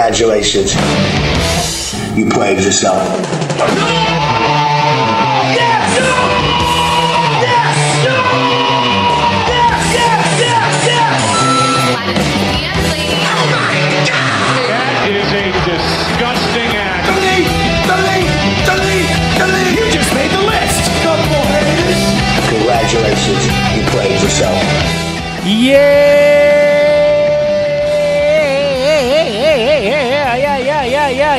Congratulations. You played yourself. Yes! Yes! Yes! Yes! Yes! Yes! That is a disgusting act. You just made the list! Congratulations. You played yourself. Yeah!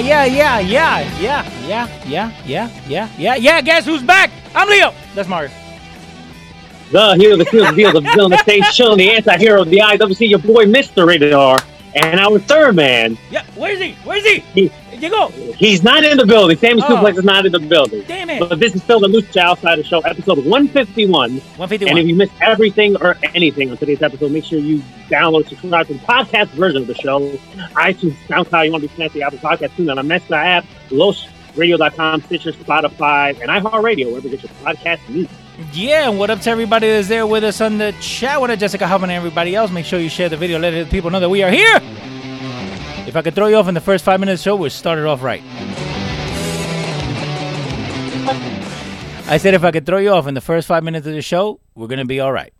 Yeah, yeah, yeah, yeah, yeah, yeah, yeah, yeah, yeah, yeah. Guess who's back? I'm Leo. That's Mario. The hero, the kill, the deal, the villain, the stage show, the anti-hero, the IWC, your boy Mr. Rated R, and our third man. Yeah, where is he? Where is he? He- Llegó. He's not in the building. Sammy Oh. Suplex is not in the building. Damn it. But this is still the Lucha Outsider Show, episode 151. 151. And if you missed everything or anything on today's episode, make sure you download, subscribe to the podcast version of the show. iTunes, SoundCloud, you want to be fancy, Apple Podcast, tune on the Mesa app, LosRadio.com, Stitcher, Spotify, and iHeartRadio, wherever you get your podcast needs. Yeah, and what up to everybody that's there with us on the chat? What up, Jessica Huffman and everybody else? Make sure you share the video, let the people know that we are here. If I could throw you off in the first five minutes of the show, we'll start it off right. I said if I could throw you off in the first five minutes of the show, we're gonna be all right.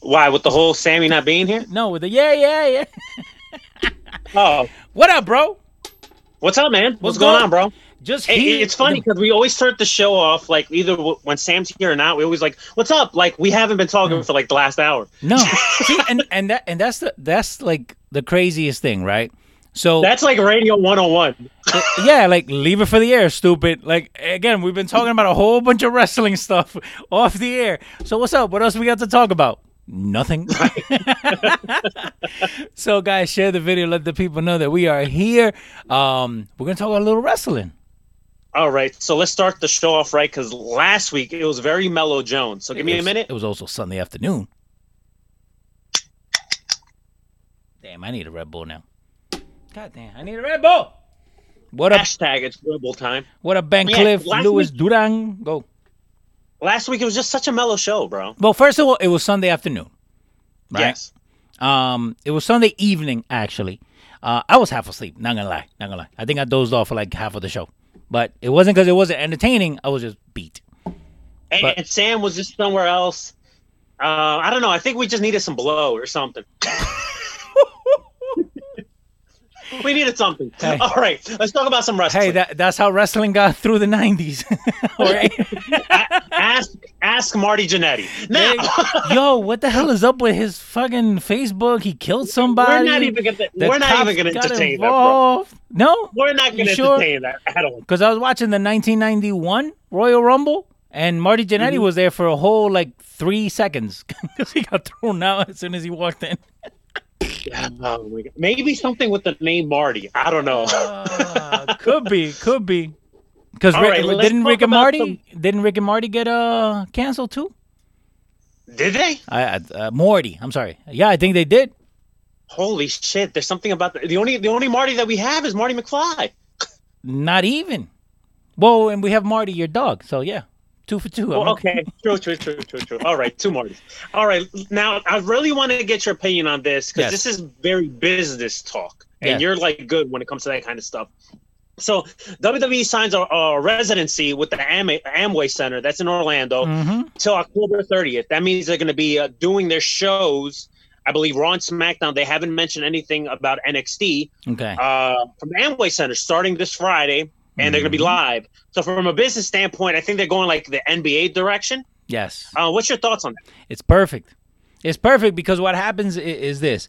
Why, with the whole Sammy not being here? No, with the yeah, yeah, yeah. Oh, What up, bro? what's up, man? What's, What's going going- on, bro? Just Hey, it's funny because we always start the show off like either w- when Sam's here or not. We always like, "What's up?" Like we haven't been talking for like the last hour. No, see, and and that and that's the that's like the craziest thing, right? So That's like Radio 101. yeah, like leave it for the air, stupid. Like again, we've been talking about a whole bunch of wrestling stuff off the air. So what's up? What else we got to talk about? Nothing. so guys, share the video. Let the people know that we are here. Um, we're gonna talk about a little wrestling. All right, so let's start the show off right because last week it was very mellow Jones. So give me It a minute. It was also Sunday afternoon. Damn, I need a Red Bull now. God damn, I need a Red Bull. What up? Hashtag it's Red Bull time. What a Ben Yeah, Cliff, last Louis week- Duran? Go. Last week it was just such a mellow show, bro. Well, first of all, it was Sunday afternoon. Right? Yes. Um, it was Sunday evening actually. Uh, I was half asleep. Not gonna lie. Not gonna lie. I think I dozed off for like half of the show, but it wasn't because it wasn't entertaining. I was just beat. And, But- and Sam was just somewhere else. Uh, I don't know. I think we just needed some blow or something. we needed something. Hey. All right, let's talk about some wrestling. Hey, that that's how wrestling got through the '90s. all right. ask ask Marty Jannetty. Now, Yo, what the hell is up with his fucking Facebook? He killed somebody. we're not even gonna we're not even gonna entertain that, bro. involved. No, We're not gonna sure? entertain that at all. because I was watching the 1991 Royal Rumble, and Marty Jannetty Mm-hmm. was there for a whole like three seconds because he got thrown out as soon as he walked in. Oh my God. Maybe something with the name Marty. I don't know. Uh, could be, could be. Because right, didn't Rick and Marty didn't Rick and Marty get uh canceled too? Did they? I, I- uh, Morty, I'm sorry. Yeah, I think they did. Holy shit! There's something about the, the only the only Marty that we have is Marty McFly. Not even. Well, and we have Marty, your dog. So yeah, two for two. Well, okay, true, true, true, true, true. All right, two more. All right, now I really want to get your opinion on this because Yes. this is very business talk, and Yes. you're like good when it comes to that kind of stuff. So WWE signs a, a residency with the Am- Amway Center that's in Orlando Mm-hmm. till October 30th. That means they're going to be uh, doing their shows. I believe Raw and SmackDown. They haven't mentioned anything about NXT Okay. uh, from the Amway Center starting this Friday, and they're going to be live. So from a business standpoint, I think they're going like the NBA direction. yes. Uh, what's your thoughts on that? It's perfect. It's perfect because what happens i- is this.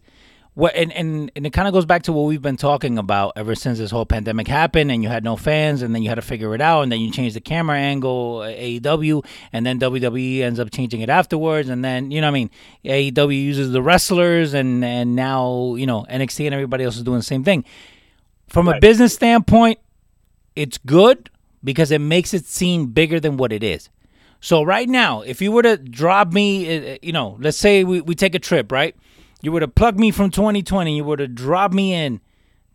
what and, and and it kind of goes back to what we've been talking about ever since this whole pandemic happened and you had no fans and then you had to figure it out and then you changed the camera angle AEW and then WWE ends up changing it afterwards and then you know what I mean AEW uses the wrestlers and and now you know NXT and everybody else is doing the same thing from a business standpoint it's good because it makes it seem bigger than what it is so right now if you were to drop me uh, you know let's say we, we take a trip right you were to plug me from 2020, you were to drop me in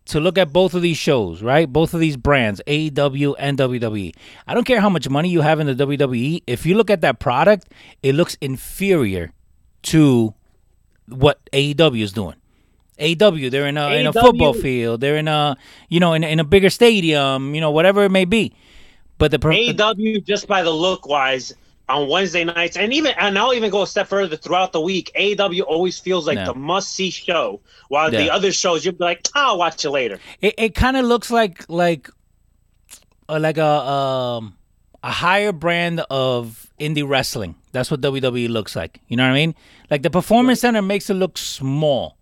to look at both of these shows, right? Both of these brands, AEW and WWE. I don't care how much money you have in the WWE. If you look at that product, it looks inferior to what AEW is doing. AEW, they're in a in a football field, they're in a you know in, in a bigger stadium, you know whatever it may be. But the pro- AEW just by the look wise on Wednesday nights, and even and I'll even go a step further throughout the week. AW always feels like Yeah. the must see show, while the other shows you'll be like, I'll watch it later. it, it kind of looks like like uh, like a um a higher brand of indie wrestling. That's what WWE looks like. You know what I mean? Like the performance center makes it look small,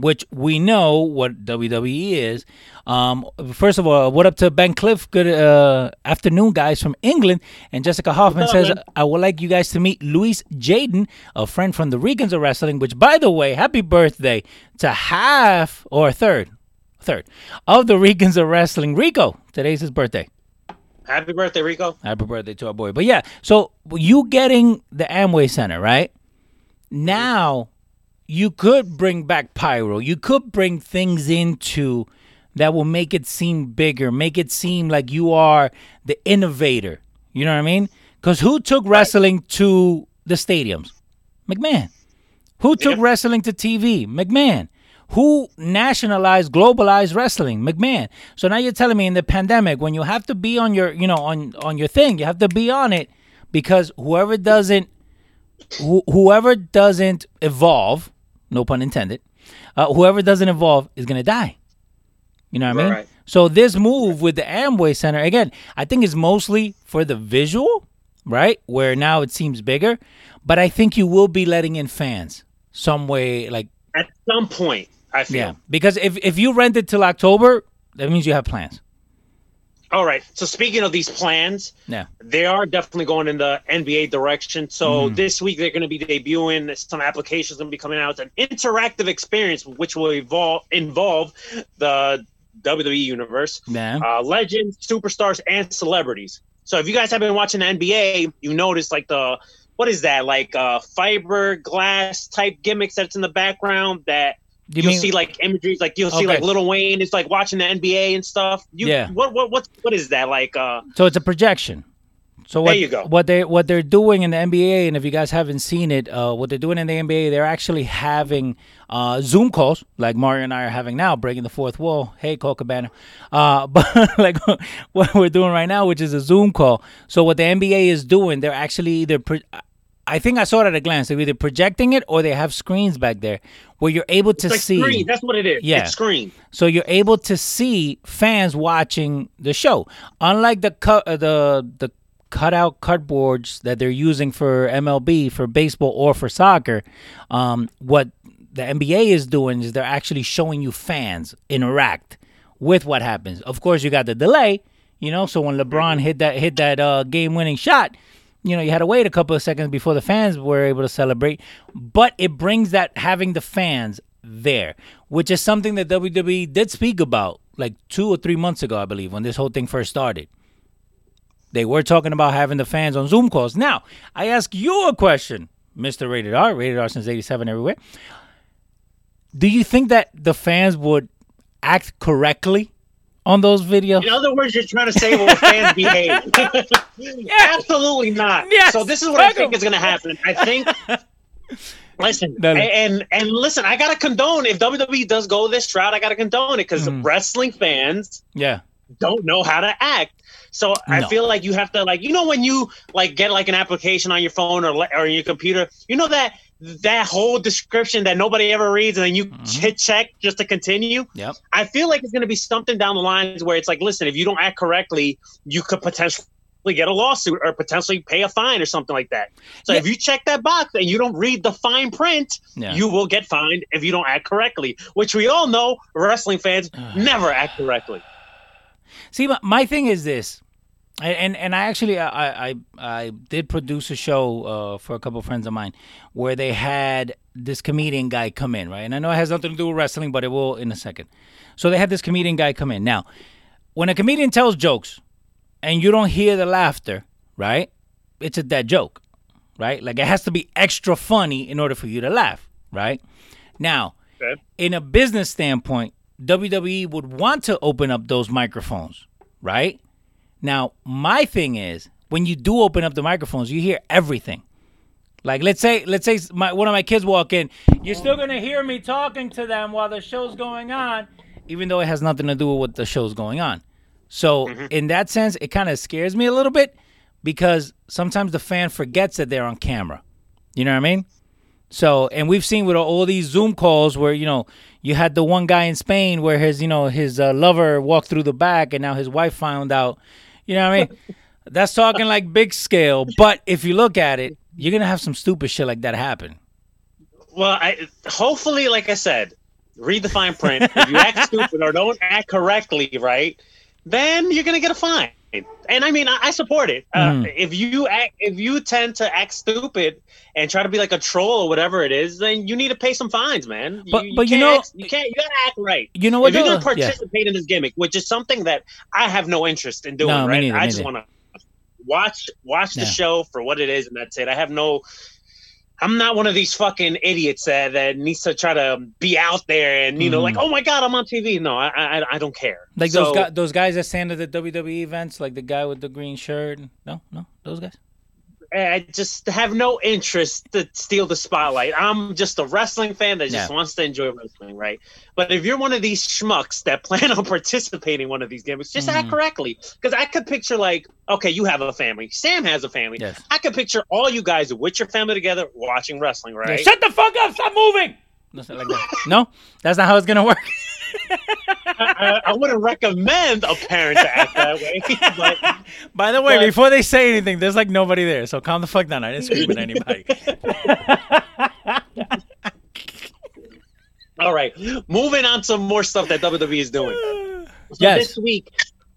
which we know what WWE is. Um, first of all, what up to Ben Cliff? Good uh, afternoon, guys from England. And Jessica Hoffman up, says, man? I would like you guys to meet Luis Jaden, a friend from the Regans of Wrestling, which, by the way, happy birthday to half or a third, third of the Regans of Wrestling. Rico, today's his birthday. Happy birthday, Rico! Happy birthday to our boy. But yeah, so you getting the Amway Center, right? Now you could bring back pyro. You could bring things into that will make it seem bigger, make it seem like you are the innovator. You know what I mean? Because who took wrestling to the stadiums? McMahon. Who took Yeah. wrestling to TV? McMahon. Who nationalized, globalized wrestling? McMahon. So now you're telling me in the pandemic, when you have to be on your, you know, on on your thing, you have to be on it because whoever doesn't, who, whoever doesn't evolve, no pun intended, uh, whoever doesn't evolve is gonna die. You know what I mean? Right. So this move with the Amway Center again, I think is mostly for the visual, right? Where now it seems bigger, but I think you will be letting in fans some way, like At some point, I feel. yeah, because if if you rent it till October, that means you have plans. All right. So speaking of these plans, Yeah, they are definitely going in the NBA direction. So Mm. this week they're going to be debuting some applications going to be coming out. It's an interactive experience which will evolve involve the WWE universe, yeah, uh, legends, superstars, and celebrities. So if you guys have been watching the NBA, you notice like the what is that like uh, fiberglass type gimmicks that's in the background that you you'll mean- see like imageries like you'll see Okay. like Little Wayne is like watching the NBA and stuff. You, Yeah. What what what what is that like? Uh, So it's a projection. So what, There you go. What they what they're doing in the NBA, and if you guys haven't seen it, uh, what they're doing in the NBA, they're actually having uh, Zoom calls like Mario and I are having now, breaking the fourth wall. Hey, Cole Cabana. Uh, but like what we're doing right now, which is a Zoom call. So what the NBA is doing, they're actually either. Pro- I think I saw it at a glance. They're either projecting it or they have screens back there where you're able to like see. screen. That's what it is. Yeah. It's screen. So you're able to see fans watching the show, unlike the cut uh, the the cutout cardboards that they're using for MLB, for baseball, or for soccer. Um, what the NBA is doing is they're actually showing you fans interact with what happens. Of course, you got the delay, you know. So when LeBron hit that hit that uh, game winning shot, you know you had to wait a couple of seconds before the fans were able to celebrate. But it brings that having the fans there, which is something that WWE did speak about like two or three months ago, I believe, when this whole thing first started. They were talking about having the fans on Zoom calls. Now, I ask you a question, Mr. Rated R, Rated R since 87 everywhere. Do you think that the fans would act correctly on those videos? In other words, you're trying to say well, fans behave. Absolutely not. Yes, So this is what I think 'em. is going to happen. I think. Listen, Dale. and and listen, I gotta condone if WWE does go this route. I gotta condone it because Mm. wrestling fans Yeah. don't know how to act. So I No. feel like you have to like you know when you like get like an application on your phone or or your computer, you know that that whole description that nobody ever reads and then you Mm-hmm. hit check just to continue. Yep. I feel like it's going to be something down the lines where it's like, listen, if you don't act correctly, you could potentially get a lawsuit or potentially pay a fine or something like that. So if you check that box and you don't read the fine print, Yeah. you will get fined if you don't act correctly. Which we all know wrestling fans never act correctly. See, my, my thing is this, and and, I actually I, I I did produce a show uh, for a couple of friends of mine where they had this comedian guy come in, right? And I know it has nothing to do with wrestling, but it will in a second. So they had this comedian guy come in. Now, when a comedian tells jokes and you don't hear the laughter, right? It's a dead joke, right? Like it has to be extra funny in order for you to laugh, right? Now, Okay. in a business standpoint, WWE would want to open up those microphones, right? Now, my thing is when you do open up the microphones, you hear everything. Like let's say let's say my, one of my kids walk in, you're still gonna hear me talking to them while the show's going on, even though it has nothing to do with what the show's going on. So in that sense, it kind of scares me a little bit because sometimes the fan forgets that they're on camera. You know what I mean? So, and we've seen with all these Zoom calls where you know you had the one guy in Spain where his you know his uh, lover walked through the back, and now his wife found out. You know what I mean? That's talking like big scale. But if you look at it, you're gonna have some stupid shit like that happen. Well, I hopefully, like I said, read the fine print. if you act stupid or don't act correctly, right, then you're gonna get a fine. And I mean, I, I support it. Uh, Mhm. if you act, if you tend to act stupid and try to be like a troll or whatever it is, then you need to pay some fines, man. But- but you can't know- act- you can't. You gotta act right. You know what? if you're gonna Yeah. participate in this gimmick, which is something that I have no interest in doing, No, right? neither, I just want to watch watch the Yeah. show for what it is, and that's it. I have no. I'm not one of these fucking idiots that, that needs to try to be out there and you know, like, mm-hmm. oh my god, I'm on TV. No, I I, I don't care. Like So, those guys, those guys that stand at the WWE events, like the guy with the green shirt. No, no, those guys. I just have no interest to steal the spotlight. I'm just a wrestling fan that just Yeah. wants to enjoy wrestling, right? But if you're one of these schmucks that plan on participating in one of these gimmicks, just act Mhm. correctly. Because I could picture like, okay, you have a family. Sam has a family. Yes. I could picture all you guys with your family together watching wrestling, Yeah, right? shut the fuck up! Stop moving. Like that. No, that's not how it's gonna work. I, I wouldn't recommend a parent to act that way, but By the way, But- before they say anything, there's like nobody there, so calm the fuck down. I didn't scream at anybody. All right, moving on to more stuff that WWE is doing. So Yes. this week,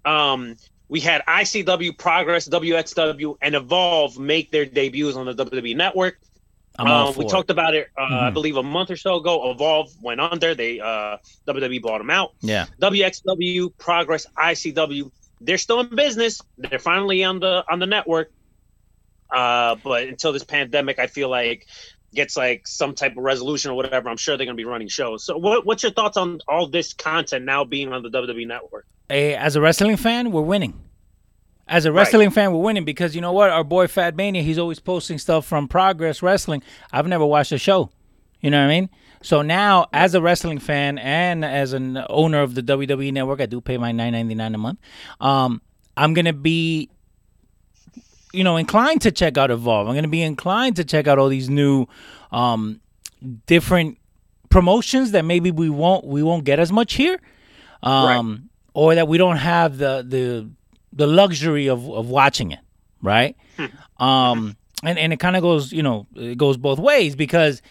um, we had ICW, Progress, WXW, and Evolve make their debuts on the WWE Network. Um, we it. talked about it, uh, I Mhm. believe, a month or so ago. Evolve went under. They uh, WWE bought them out. Yeah. WXW, Progress, ICW, they're still in business. They're finally on the on the network. Uh, but until this pandemic, I feel like gets like some type of resolution or whatever, I'm sure they're gonna be running shows. So, what, what's your thoughts on all this content now being on the WWE network? As a wrestling fan, we're winning. As a wrestling fan, we're winning because you know what? Our boy Fat Mania, he's always posting stuff from Progress Wrestling. I've never watched a show. You know what I mean? So now, as a wrestling fan and as an owner of the WWE Network, I do pay my nine ninety nine a month. Um, I'm gonna be, you know, inclined to check out Evolve. I'm gonna be inclined to check out all these new, um, different promotions that maybe we won't we won't get as much here, um, or that we don't have the the the luxury of of watching it, right? um, and and it kind of goes, you know, it goes both ways because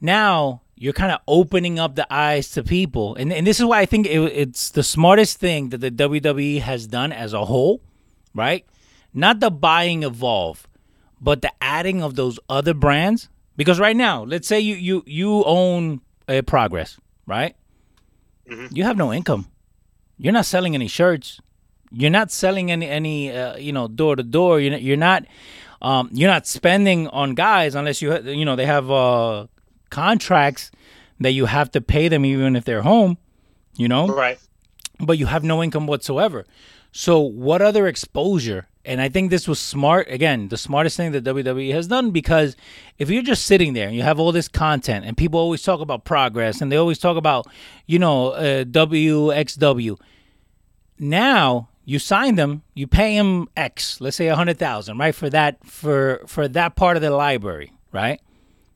now you're kind of opening up the eyes to people, and and this is why I think it, it's the smartest thing that the WWE has done as a whole, right? Not the buying Evolve, but the adding of those other brands. Because right now, let's say you you you own a Progress, right? You have no income. You're not selling any shirts. You're not selling any any uh, you know door to door. You're not, you're not um, you're not spending on guys unless you you know they have uh, contracts that you have to pay them even if they're home. You know, Right. but you have no income whatsoever. So what other exposure? And I think this was smart. Again, the smartest thing that WWE has done because if you're just sitting there and you have all this content and people always talk about progress and they always talk about, you know, uh, WXW. Now you sign them, you pay them X, let's say a hundred thousand, right, for that for for that part of the library, right?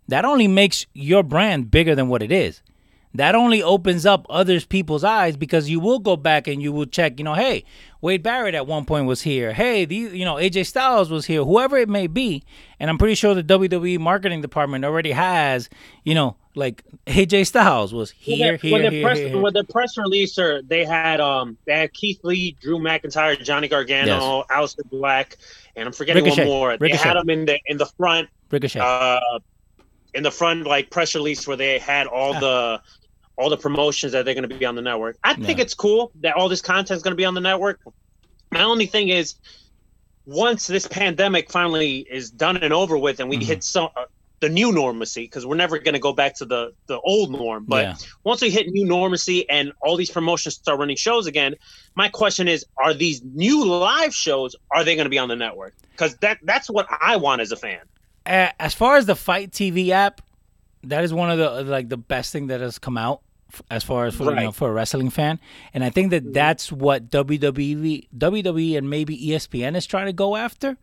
That only makes your brand bigger than what it is. That only opens up others people's eyes because you will go back and you will check, you know, hey, Wade Barrett at one point was here. Hey, these, you know, AJ Styles was here. Whoever it may be, and I'm pretty sure the WWE marketing department already has, you know, like AJ Styles was here, when here, here, press here, here. when the press releaser they had um they had Keith Lee, Drew McIntyre, Johnny Gargano, Aleister Black, and I'm forgetting Ricochet. one more. Ricochet. They had them in the in the front Ricochet. uh in the front like press release where they had all the all the promotions that they're going to be on the network. I think Yeah. it's cool that all this content is going to be on the network. My only thing is once this pandemic finally is done and over with and we Mm-hmm. hit some uh, the new normalcy because we're never going to go back to the the old norm but Yeah. once we hit new normalcy and all these promotions start running shows again my question is are these new live shows are they going to be on the network because that that's what i want as a fan Uh, as far as the FITE TV app, that is one of the like the best thing that has come out f- as far as for you know, Mm-hmm. for a wrestling fan, and I think that that's what WWE, WWE, and maybe ESPN is trying to go after.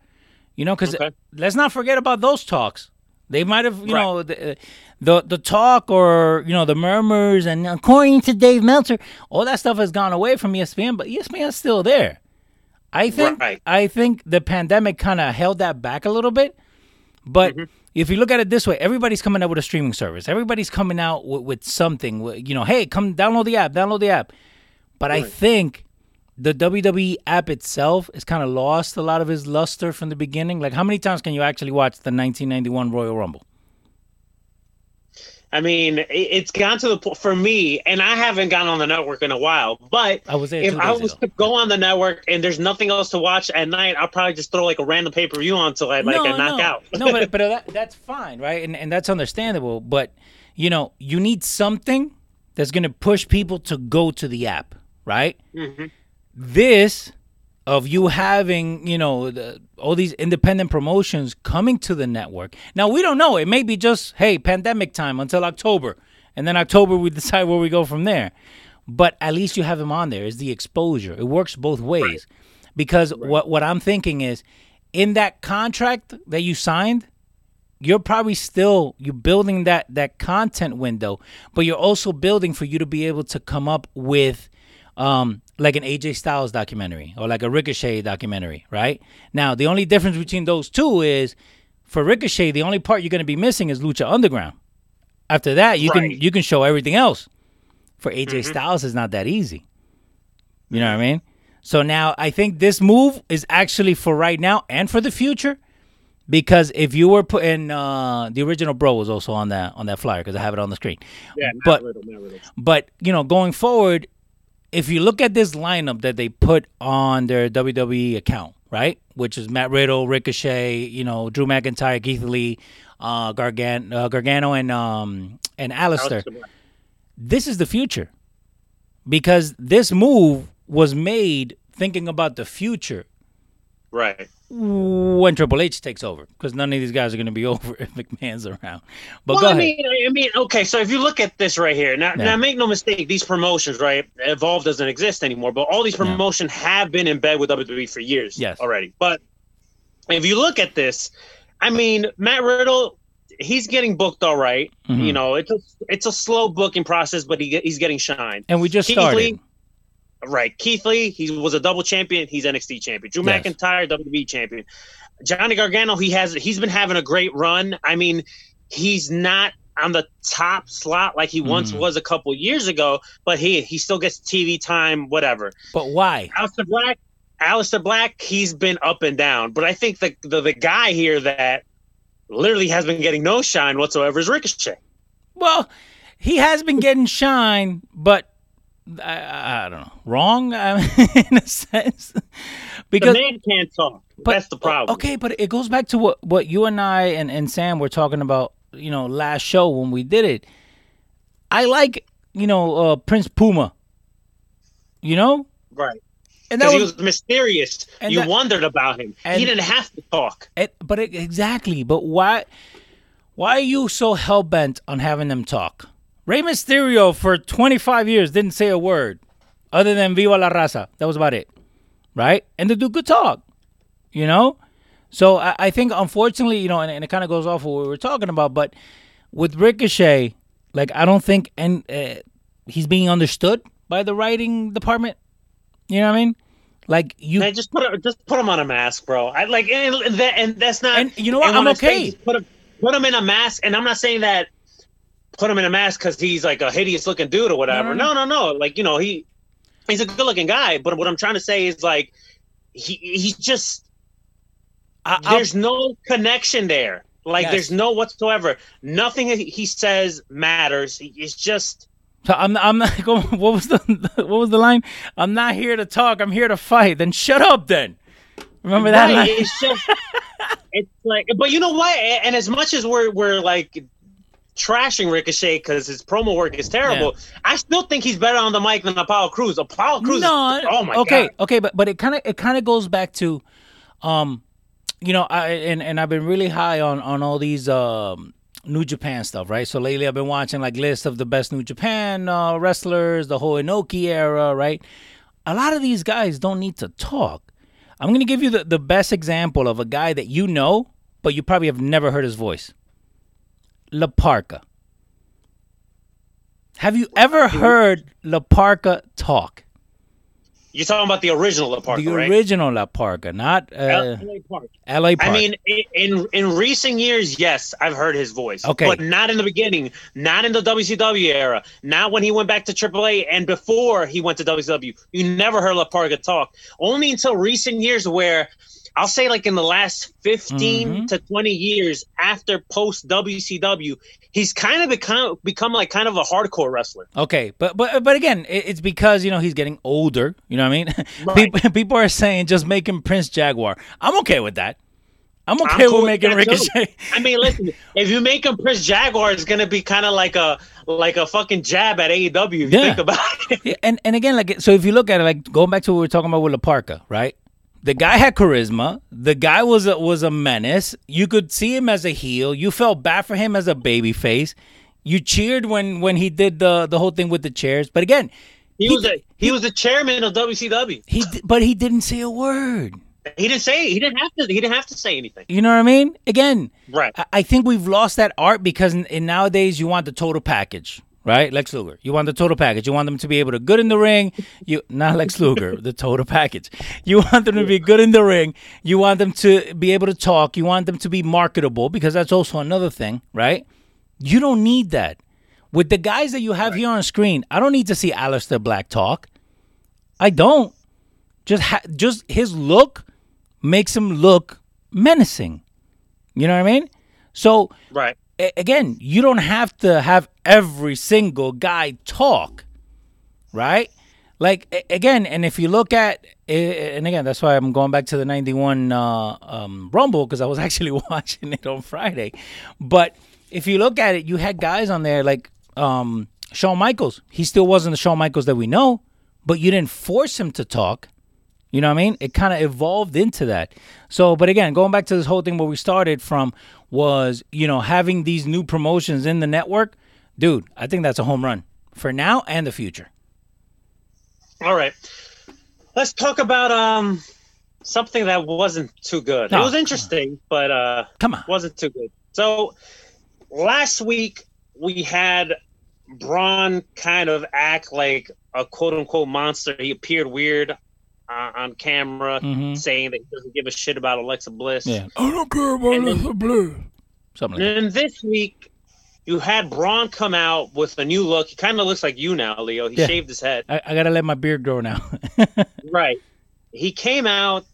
You know, because Okay. let's not forget about those talks. They might have, you Right. know, the, the the talk or you know the murmurs and according to Dave Meltzer, all that stuff has gone away from ESPN, but ESPN is still there. I think Right. I think the pandemic kind of held that back a little bit. But Mm-hmm. If you look at it this way, everybody's coming out with a streaming service. Everybody's coming out with, with something. with- You know, hey, come download the app, download the app. But I think the WWE app itself has kind of lost a lot of its luster from the beginning. Like, how many times can you actually watch the 1991 Royal Rumble? I mean, it- it's gone to the point for me, and I haven't gone on the network in a while. But I was if I was ago. to go on the network and there's nothing else to watch at night, I'll probably just throw like a random pay per view on until I like I knock no. out. no, but but that, that's fine, right? And and that's understandable. But you know, you need something that's going to push people to go to the app, right? Mm-hmm. This of you having, you know, the, all these independent promotions coming to the network. Now we don't know. It may be just hey, pandemic time until October, and then October we decide where we go from there. But at least you have them on there. Is the exposure? It works both ways. Because what what I'm thinking is, in that contract that you signed, you're probably still you're building that that content window, but you're also building for you to be able to come up with um like an AJ Styles documentary or like a Ricochet documentary, right? Now, the only difference between those two is for Ricochet, the only part you're going to be missing is Lucha Underground. After that, you Right. can you can show everything else. For AJ Styles it's not that easy. You know what I mean? So now I think this move is actually for right now and for the future. Because if you were putting uh, the original bro was also on that on that flyer because I have it on the screen. yeah, but not Riddle. but you know, going forward, if you look at this lineup that they put on their WWE account, right, which is Matt Riddle, Ricochet, you know, Drew McIntyre, Keith Lee, uh, Gargan- uh, Gargano, and um, and Alistair, Aleister this is the future. Because this move was made thinking about the future. Right. When Triple H takes over because none of these guys are going to be over if McMahon's around. But well, I mean, I mean, okay. So if you look at this right here, now, Yeah. now make no mistake, these promotions, right? Evolve doesn't exist anymore, but all these promotions have been in bed with WWE for years, Yes. already. But if you look at this, I mean, Matt Riddle, he's getting booked all right. Mhm. You know, it's a it's a slow booking process, but he he's getting shine. and we just Keith started. Lee, Right. Keith Lee, he was a double champion. He's NXT champion. Drew Yes. McIntyre, WWE champion. Johnny Gargano, he has he's been having a great run. I mean, he's not on the top slot like he once Mhm. was a couple years ago, but he he still gets TV time, whatever. But why? Aleister Black, Aleister Black, he's been up and down. But I think the the, the guy here that literally has been getting no shine whatsoever is Ricochet. Well, he has been getting shine, but I, I don't know, wrong I mean, in a sense, The because man can't talk. but- That's the problem. Okay, but it goes back to what what you and I and, and Sam were talking about, you know, last show when we did it. I like, you know, uh, Prince Puma. You know, Right. and that he was, was mysterious. you that- wondered about him. and- he didn't have to talk. it, but it, exactly. But why? Why are you so hell bent on having them talk? Rey Mysterio for 25 years didn't say a word other than "Viva la Raza." That was about it, right? And the dude could talk, you know. So I, I think, unfortunately, you know, and, and it kind of goes off what we were talking about. But with Ricochet, Like I don't think and uh, he's being understood by the writing department. You know what I mean? Like you Man, just put a, just put him on a mask, bro. I like and that and that's not. And you know what? I'm okay. Put him put him in a mask, and I'm not saying that put him in a mask because he's like a hideous looking dude or whatever. No, No, no. Like you know he he's a good looking guy, but what I'm trying to say is like he he's just I, there's no connection there. Like Yes. there's no whatsoever. Nothing he- says matters. It's just So I'm I'm not going. What was the what was the line? I'm not here to talk. I'm here to fight. Then shut up. Then remember that Right, line? It's just, it's like, but you know what? And as much as we're we're like trashing Ricochet because his promo work is terrible, I still think he's better on the mic than Apollo Crews. Apollo Crews, no. is, oh my okay, god, okay, but but it kind of it kind of goes back to, um, you know, I and and I've been really high on on all these um. New Japan stuff, right? So lately I've been watching like lists of the best New Japan uh, wrestlers, the whole Inoki era, right? A lot of these guys don't need to talk. I'm going to give you the, the best example of a guy that you know, but you probably have never heard his voice. La Parca. Have you ever heard La Parca talk? you're talking about the original La Parca, the right? original La Parca, not uh, LA Park. LA Park. I mean, in in recent years, yes, I've heard his voice. Okay. but not in the beginning, not in the WCW era, not when he went back to AAA, and before he went to WCW. You never heard La Parca talk. Only until recent years, where I'll say, like in the last 15 Mhm. to twenty years after post WCW, he's kind of become become like kind of a hardcore wrestler. Okay, but but but again, it's because you know he's getting older. You know what I mean? Right. people, people are saying just make him Prince Jaguar. I'm okay with that. I'm okay I'm cool with making that too. Ricochet. I mean, listen, if you make him Prince Jaguar, it's gonna be kind of like a like a fucking jab at AEW. If you think about it. Yeah, and and again, like so, if you look at it, like going back to what we were talking about with La Parca, right? The guy had charisma. The guy was a, was a menace. You could see him as a heel. You felt bad for him as a baby face. You cheered when when he did the the whole thing with the chairs. But again, He, He was a he was the chairman of WCW. he but he didn't say a word. He didn't say he didn't have to he didn't have to say anything. You know what I mean? Again, Right. I, I think we've lost that art because in, in nowadays you want the total package, right? Lex Luger, you want the total package. You want them to be able to good in the ring. You not Lex Luger, the total package. You want them to be good in the ring. You want them to be able to talk. You want them to be marketable because that's also another thing, right? You don't need that. With the guys that you have here on screen, I don't need to see Aleister Black talk. I don't. Just ha- just his look makes him look menacing. You know what I mean? So Right. Again, you don't have to have every single guy talk, right? Like again, and if you look at, and again, that's why I'm going back to the '91 uh, um, Rumble because I was actually watching it on Friday. But if you look at it, you had guys on there like um, Shawn Michaels. He still wasn't the Shawn Michaels that we know, but you didn't force him to talk. You know what I mean? It kind of evolved into that. So, but again, going back to this whole thing where we started from was, you know, having these new promotions in the network, dude, I think that's a home run for now and the future. All right. Let's talk about um something that wasn't too good. No, it was come interesting, but uh Come on. wasn't too good. So last week we had Braun kind of act like a quote unquote monster. He appeared weird uh, on camera, Mhm. saying that he doesn't give a shit about Alexa Bliss. Yeah. I don't care about And then- the blue. Something like. And then this week, you had Braun come out with a new look. He kind of looks like you now, Leo. He Yeah. shaved his head. I, I got to let my beard grow now. Right. He came out.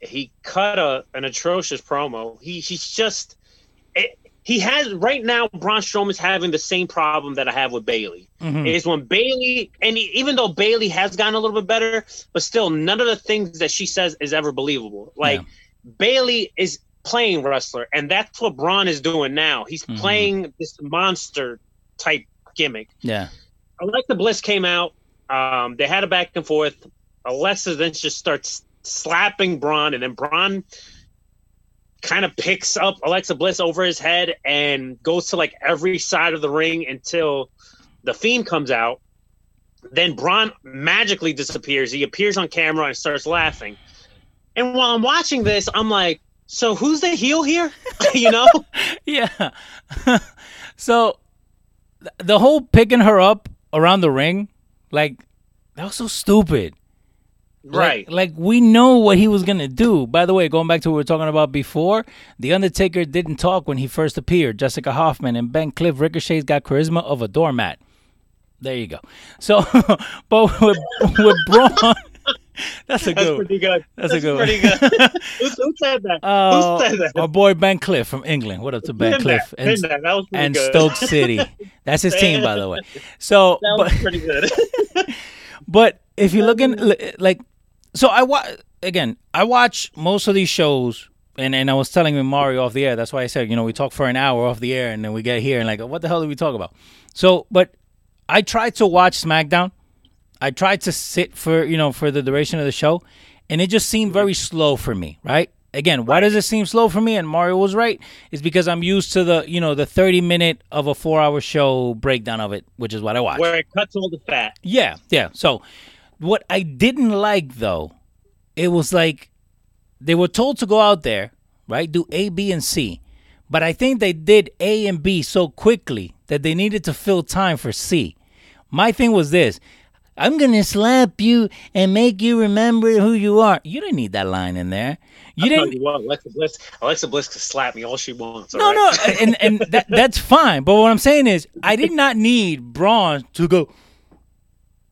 He cut a an atrocious promo. He he's just. He has right now. Braun Strowman's having the same problem that I have with Bayley. Mhm. Is when Bayley, and he, even though Bayley has gotten a little bit better, but still none of the things that she says is ever believable. Like Bayley is playing wrestler, and that's what Braun is doing now. He's Mhm. playing this monster type gimmick. Yeah. Alexa Bliss came out. Um, they had a back and forth. Alexa then just starts slapping Braun, and then Braun kind of picks up Alexa Bliss over his head and goes to like every side of the ring until the Fiend comes out. Then Braun magically disappears. He appears on camera and starts laughing. And while I'm watching this, I'm like, so who's the heel here? you know? Yeah. so th- the whole picking her up around the ring, like that was so stupid. Like- Right. Like, we know what he was gonna do. By the way, going back to what we were talking about before, The Undertaker didn't talk when he first appeared. Jessica Hoffman and Ben Cliff Ricochet's got charisma of a doormat. There you go. So, but with, with Braun, that's a good. That's good. pretty good. That's a good pretty good. who, who said that? Uh, who said that? my boy Ben Cliff from England. What up to Ben Cliff pin that. That was and good. Stoke City? That's his team, by the way. So, That but was pretty good. But if you're looking like, so I watch again. I watch most of these shows, and and I was telling Mario off the air. That's why I said, you know, we talk for an hour off the air, and then we get here and like, what the hell did we talk about? So, but I tried to watch SmackDown. I tried to sit for you know for the duration of the show, and it just seemed very slow for me. Right. Again, why does it seem slow for me? And Mario was right. Is because I'm used to the you know the 30 minute of a four hour show breakdown of it, which is what I watch. Where it cuts all the fat. Yeah, yeah. So what I didn't like though, it was like they were told to go out there, right? Do A, B, and C. But I think they did A and B so quickly that they needed to fill time for C. My thing was this. I'm gonna slap you and make you remember who you are. You didn't need that line in there. You didn't. you what, Alexa Bliss, Alexa Bliss can slap me all she wants. No, all no, right? and and that, that's fine. But what I'm saying is, I did not need Braun to go.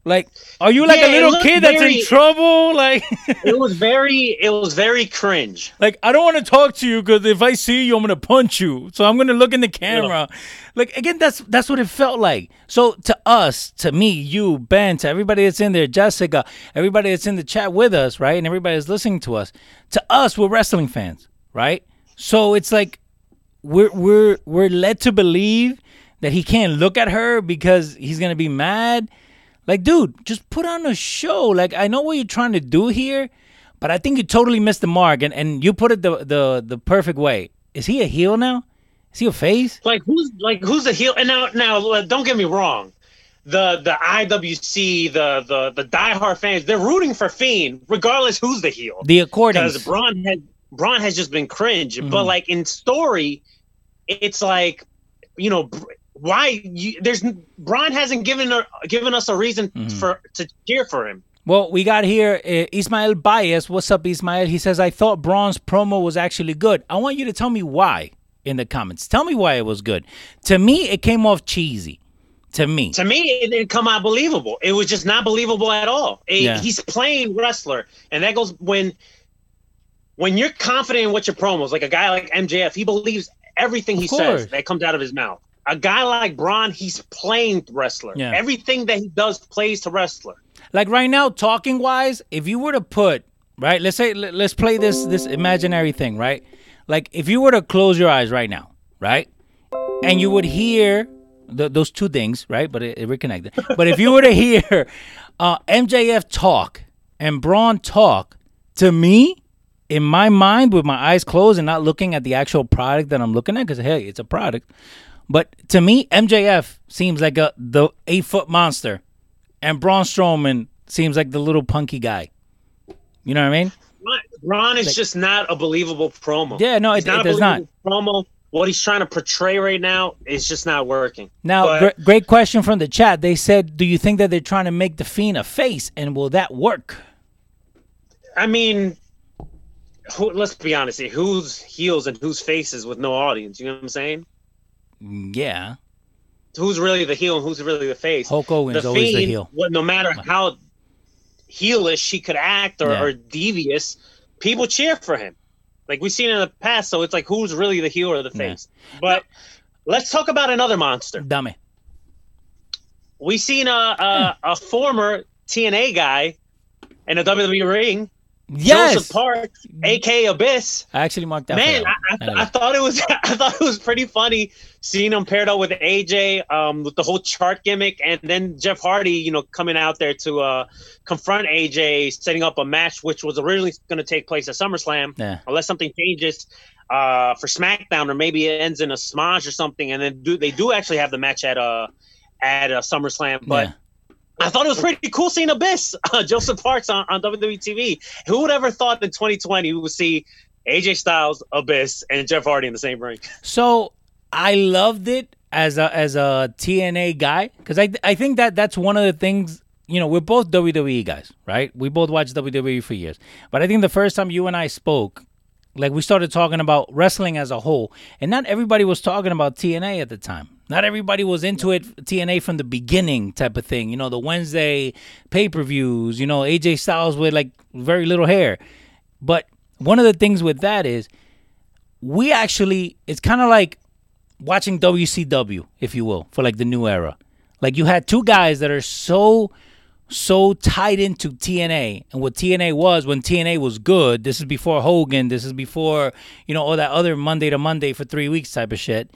Like, are you like Yeah, a little kid that's very- in trouble? Like, it was very, it was very cringe. like I don't want to talk to you because if I see you, I'm gonna punch you. So I'm gonna look in the camera. Like again, that's that's what it felt like. So to us, to me, you, Ben, to everybody that's in there, Jessica, everybody that's in the chat with us, right, and everybody that's listening to us, to us, we're wrestling fans, right? So it's like we're we're we're led to believe that he can't look at her because he's gonna be mad. Like, dude, just put on a show. Like, I know what you're trying to do here, but I think you totally missed the mark. And and you put it the the the perfect way. Is he a heel now? Is he a face? Like who's like who's the heel? And now, now, uh, don't get me wrong. The the IWC, the the the diehard fans, they're rooting for Fiend, regardless who's the heel. The according. because Braun had Braun has just been cringe. Mm-hmm. But like in story, it's like you know why you, there's Braun hasn't given her, given us a reason Mm-hmm. for to cheer for him. Well, we got here uh, Ismael Baez. What's up, Ismael? He says, I thought Braun's promo was actually good. I want you to tell me why in the comments. Tell me why it was good. To me, it came off cheesy. To me. To me, it didn't come out believable. It was just not believable at all. It- Yeah. He's playing wrestler, and that goes when when you're confident in what your promos. Like a guy like MJF, he believes everything he course. says that comes out of his mouth. A guy like Braun, he's playing wrestler. Yeah. Everything that he does plays to wrestler. like right now talking wise if you were to put right let's say let- let's play this this imaginary thing right like if you were to close your eyes right now right and you would hear th- those two things right but it, it reconnected but if you were to hear uh, mjf talk and braun talk to me in my mind with my eyes closed and not looking at the actual product that i'm looking at because hey it's a product but to me mjf seems like a the eight foot monster and Braun Strowman seems like the little punky guy. You know what I mean? Braun- is just not a believable promo. Yeah, no, He's it- it a does not. Promo. What he's trying to portray right now is just not working. Now, But- gr- great question from the chat. They said, "Do you think that they're trying to make the Fiend a face, and will that work?" I mean, who, let's be honest here. Who's heels and who's faces with no audience? You know what I'm saying? Yeah, Who's really the heel and who's really the face? Hulk Hogan's always the heel. What, no matter how heelish she could act or, Yeah. or devious, people cheer for him. Like we've seen in the past. So it's like who's really the heel or the Yeah. face? But let's talk about another monster. dummy. We seen a a, hmm. a former TNA guy in a WWE ring, Yes, Joseph Park, aka Abyss. I actually marked that. Man, I, I, one. I thought it was I thought it was pretty funny seeing him paired up with AJ, um, with the whole chart gimmick, and then Jeff Hardy, you know, coming out there to uh, confront AJ, setting up a match which was originally going to take place at SummerSlam, Yeah. unless something changes uh, for SmackDown, or maybe it ends in a smash or something, and then do they do actually have the match at uh at uh, SummerSlam, but. Yeah. I thought it was pretty cool seeing Abyss, uh, Joseph Parks on, on WWE TV. Who would ever thought in 2020 we would see AJ Styles, Abyss, and Jeff Hardy in the same ring? So I loved it as a as a TNA guy because I I think that that's one of the things. You know, we're both WWE guys, right? We both watched WWE for years. But I think the first time you and I spoke, like we started talking about wrestling as a whole, and not everybody was talking about TNA at the time. Not everybody was into it TNA from the beginning type of thing. You know, the Wednesday pay-per-views, you know, AJ Styles with like very little hair. But one of the things with that is we actually it's kind of like watching WCW, if you will, for like the new era. Like you had two guys that are so so tied into TNA and what TNA was when TNA was good. This is before Hogan. This is before you know all that other Monday to Monday for three weeks type of shit.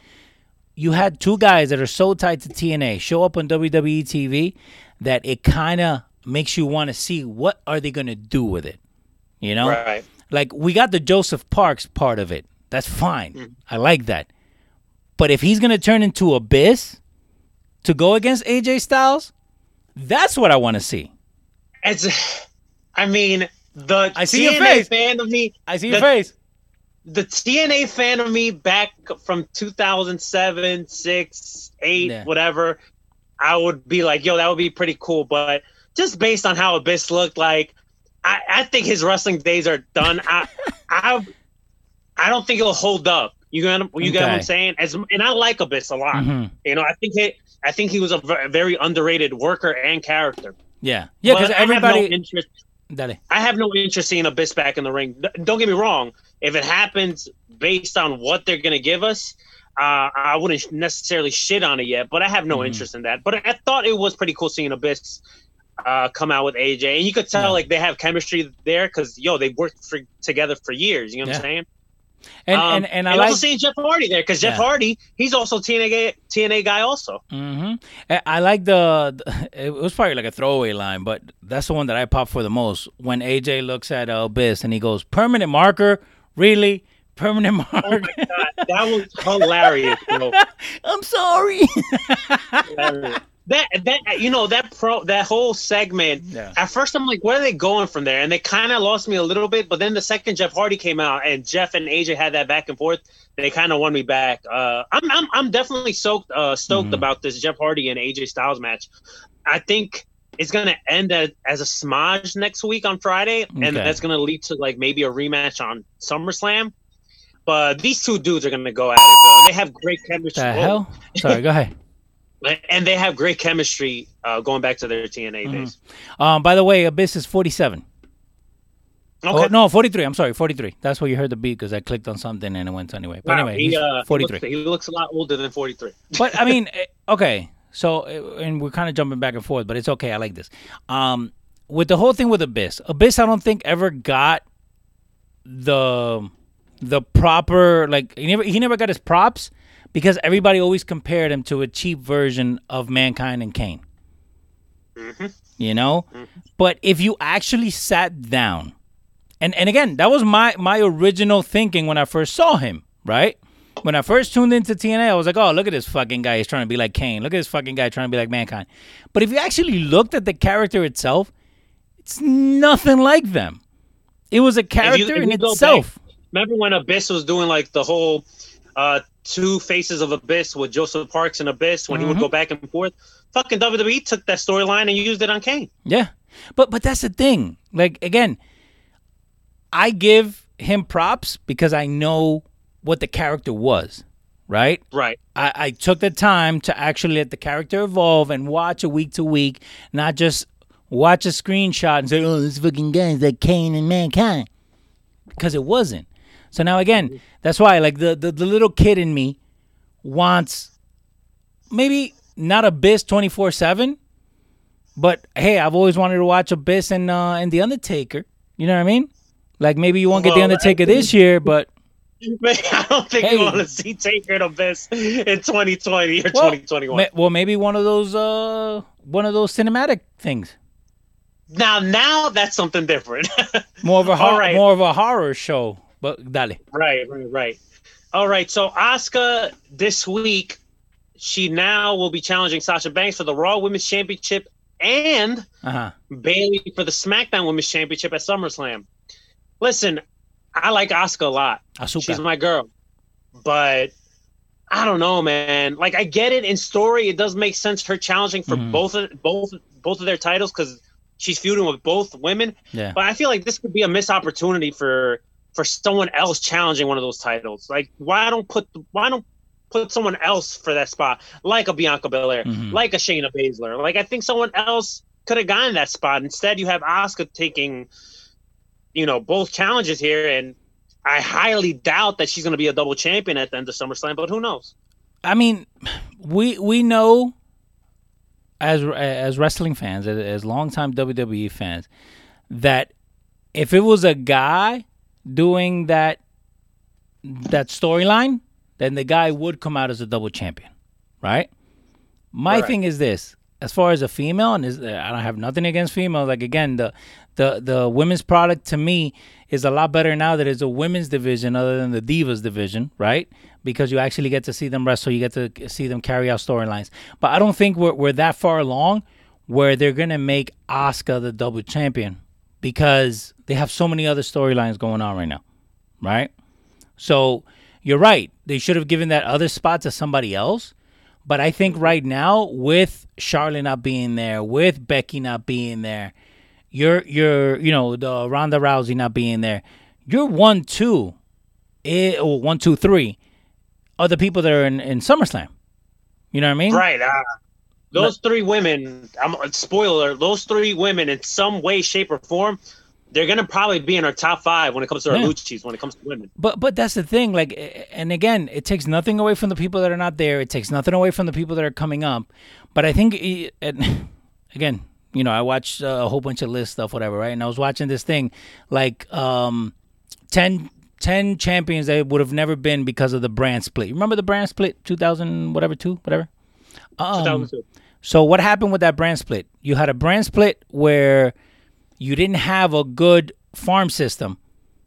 You had two guys that are so tied to TNA show up on WWE TV that it kind of makes you want to see what are they gonna do with it. You know, Right. like we got the Joseph Parks part of it. That's fine. Mm. I like that. But if he's gonna turn into Abyss to go against AJ Styles, that's what I want to see. It's, I mean, the I see your TNA face. fan of me. I see the, your face. The TNA fan of me back from 2007, 6, 8, Yeah. whatever, I would be like, yo, that would be pretty cool. But just based on how Abyss looked like, I, I think his wrestling days are done. I, I, I don't think it'll hold up. You get, you get what I'm saying? As and I like Abyss a lot. Mhm. You know, I think he, I think he was a very underrated worker and character. Yeah, yeah, because But I have no everybody. interest. Dale. I have no interest in Abyss back in the ring. Don't get me wrong. If it happens based on what they're going to give us, uh, I wouldn't necessarily shit on it yet. But I have no Mhm. interest in that. But I thought it was pretty cool seeing Abyss uh, come out with AJ, and you could tell Yeah. like they have chemistry there because yo, they worked for, together for years. You know what Yeah. I'm saying? And, Um, and and I like. also seeing Jeff Hardy there because Jeff Yeah. Hardy, he's also TNA guy, TNA guy also. hmm I, like the, It was probably like a throwaway line, but that's the one that I pop for the most. When AJ looks at uh, Abyss and he goes, "Permanent marker, really." Permanent marker. God, that was hilarious, bro. I'm sorry. that that you know that pro that whole segment. Yeah. At first, I'm like, where are they going from there? And they kind of lost me a little bit. But then the second Jeff Hardy came out and Jeff and AJ had that back and forth, they kind of won me back. Uh, I'm I'm I'm definitely soaked uh, stoked Mhm. about this Jeff Hardy and AJ Styles match. I think. It's gonna end as, as a smudge next week on Friday, and Okay. that's gonna lead to like maybe a rematch on SummerSlam. But these two dudes are gonna go at it, bro. They have great chemistry. the hell? Sorry, go ahead. and they have great chemistry uh, going back to their TNA Mm-hmm. days. Um, by the way, Abyss is 47. Okay. Oh, no, 43. I'm sorry, 43. That's where you heard the beat because I clicked on something and it went anyway. But Wow, anyway, he, uh, 43. He looks, he looks a lot older than 43. but I mean, eh, okay. So, eh, and we're kind of jumping back and forth, but it's okay. I like this. Um, with the whole thing with Abyss, Abyss, I don't think ever got the the proper like he never he never got his props because everybody always compared him to a cheap version of Mankind and Kane. You know, but if you actually sat down, and and again, that was my my original thinking when I first saw him, right? When I first tuned into TNA, I was like, "Oh, look at this fucking guy! He's trying to be like Kane. Look at this fucking guy trying to be like Mankind." But if you actually looked at the character itself, it's nothing like them. It was a character if in you go itself. Remember when Abyss was doing like the whole uh, two faces of Abyss with Joseph Parks and Abyss when he Mm-hmm. would go back and forth? Fucking WWE took that storyline and used it on Kane. Yeah. But but that's the thing. Like again, I give him props because I know what the character was, right? Right. I, I took the time to actually let the character evolve and watch it week to week, not just watch a screenshot and say, "Oh, this fucking guy is like Kane and Mankind," because it wasn't. So now again, that's why like the the, the little kid in me wants maybe not Abyss twenty four seven, but hey, I've always wanted to watch Abyss and uh, and the Undertaker. You know what I mean? Like maybe you won't get the Undertaker I- this year, but I don't think Hey. you want to see Taker and Abyss in 2020 or well, 2021. ma- well, maybe one of those uh one of those cinematic things. now, now that's something different. More of a All hor- right. more of a horror show. But dale. Right, right, right. All right. So Asuka this week, she now will be challenging Sasha Banks for the Raw Women's Championship and Uh-huh. Bayley for the SmackDown Women's Championship at SummerSlam. Listen, I like Asuka a lot. Asuka. She's my girl, but I don't know, man. Like I get it in story, it does make sense her challenging for Mhm. both of both both of their titles because she's feuding with both women. Yeah. But I feel like this could be a missed opportunity for for someone else challenging one of those titles. Like why don't put why don't put someone else for that spot, like a Bianca Belair, Mhm. like a Shayna Baszler. Like I think someone else could have gotten that spot. Instead, you have Asuka taking, you know, both challenges here, and I highly doubt that she's going to be a double champion at the end of SummerSlam. But who knows? I mean, we we know as as wrestling fans, as, as longtime WWE fans, that if it was a guy doing that that storyline, then the guy would come out as a double champion, right? My Right. thing is this: as far as a female, and is, uh, I don't have nothing against females. Like again, the the the women's product to me is a lot better now that it's a women's division other than the divas division, right? Because you actually get to see them wrestle, you get to see them carry out storylines. But I don't think we're we're that far along where they're gonna make Asuka the double champion because they have so many other storylines going on right now, right? So you're right. They should have given that other spot to somebody else. But I think right now, with Charlotte not being there, with Becky not being there, you're you're you know the Ronda Rousey not being there, you're one two, eh, or one two three, the people that are in, in SummerSlam. You know what I mean? Right. Uh, those three women. I'm spoiler. Those three women, in some way, shape, or form, they're gonna probably be in our top five when it comes to our Yeah. luchis. When it comes to women. But but that's the thing. Like, and again, it takes nothing away from the people that are not there. It takes nothing away from the people that are coming up. But I think, again, you know, I watched a whole bunch of list stuff, whatever, right? And I was watching this thing, like, um, 10, 10 champions that would have never been because of the brand split. Remember the brand split, two thousand whatever, two whatever. Um, 2002. So what happened with that brand split? You had a brand split where you didn't have a good farm system.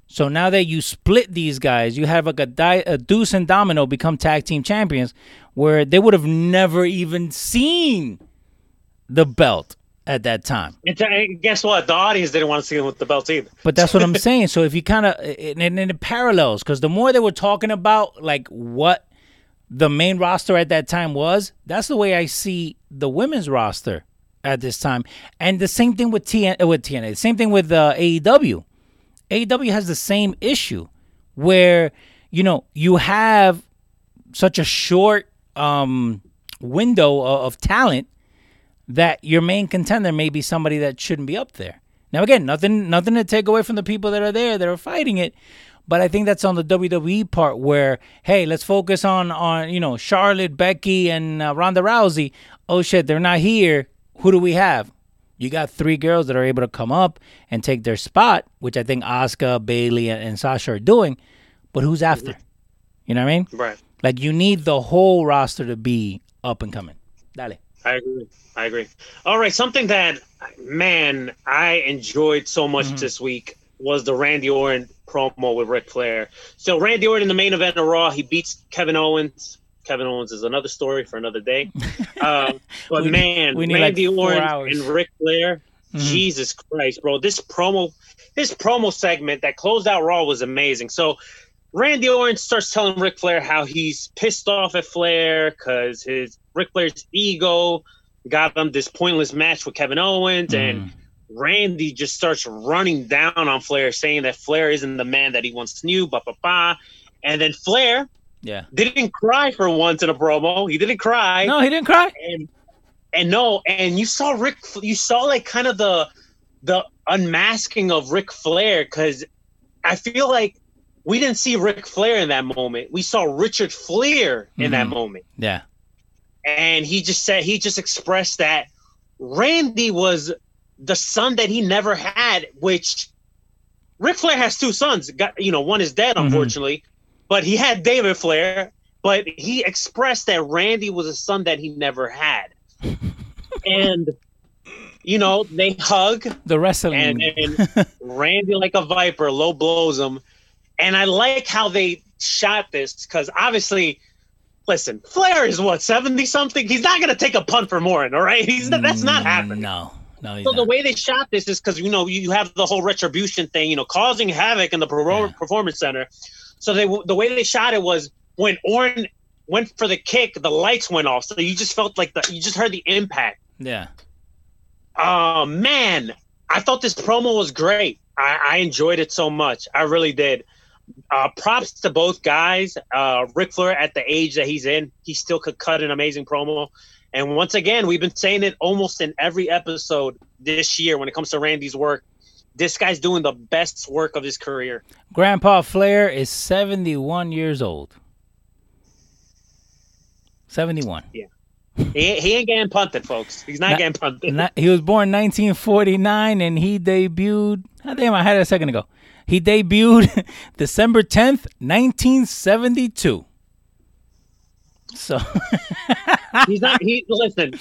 So now that you split these guys, you have like a, di- a Deuce and Domino become tag team champions, where they would have never even seen the belt at that time. And t- and guess what? The audience didn't want to see them with the belts either. But that's what I'm saying. So if you kind of and, and it parallels because the more they were talking about like what the main roster at that time was, that's the way I see the women's roster at this time. And the same thing with TN uh, with TNA. The same thing with uh, AEW. AEW has the same issue where you know you have such a short um, window of, of talent that your main contender may be somebody that shouldn't be up there. Now again, nothing nothing to take away from the people that are there that are fighting it, but I think that's on the WWE part where hey, let's focus on on you know Charlotte, Becky, and uh, Ronda Rousey. Oh shit, they're not here. Who do we have? You got three girls that are able to come up and take their spot, which I think Asuka, Bayley, and, and Sasha are doing. But who's after? You know what I mean? Right. Like you need the whole roster to be up and coming. Dale. I agree. I agree. All right, something that man I enjoyed so much Mm-hmm. this week was the Randy Orton promo with Ric Flair. So Randy Orton in the main event of Raw, he beats Kevin Owens. Kevin Owens is another story for another day. Um, but We man, we like Randy four Orton hours. Mm-hmm. and Ric Flair, Jesus Christ, bro! This promo, this promo segment that closed out Raw was amazing. So Randy Orton starts telling Ric Flair how he's pissed off at Flair because his Ric Flair's ego got him this pointless match with Kevin Owens, and Randy just starts running down on Flair, saying that Flair isn't the man that he once knew, ba ba ba. And then Flair Yeah. didn't cry for once in a promo. He didn't cry No, he didn't cry. and and no, and you saw Ric, you saw like kind of the the unmasking of Ric Flair because I feel like we didn't see Ric Flair in that moment. We saw Richard Flair in that Mhm. moment, Yeah. and he just said he just expressed that Randy was the son that he never had, which Ric Flair has two sons. Got you know, one is dead, Mhm. unfortunately, but he had David Flair. But he expressed that Randy was a son that he never had, and you know they hug, The wrestling. and, and Randy like a viper low blows him, and I like how they shot this because obviously. Listen, Flair is what seventy something. He's not gonna take a punt for Morin, all right? He's not, that's not happening. Mm, No, no. He's So the way they shot this is because you know you have the whole retribution thing, you know, causing havoc in the Pro- Yeah. performance center. So they the way they shot it was when Orton went for the kick, the lights went off, so you just felt like the you just heard the impact. Yeah. Oh man, I thought this promo was great. I, I enjoyed it so much. I really did. Uh, props to both guys. Uh, Ric Flair, at the age that he's in, he still could cut an amazing promo. And once again, we've been saying it almost in every episode this year when it comes to Randy's work. This guy's doing the best work of his career. Grandpa Flair is 71 years old. 71. Yeah. He, he ain't getting punted, folks. He's not, Not- getting punted. Not- he was born 1949 and he debuted. Ah, damn, I had it a second ago. He debuted December 10th, 1972. So, He's not. He listen.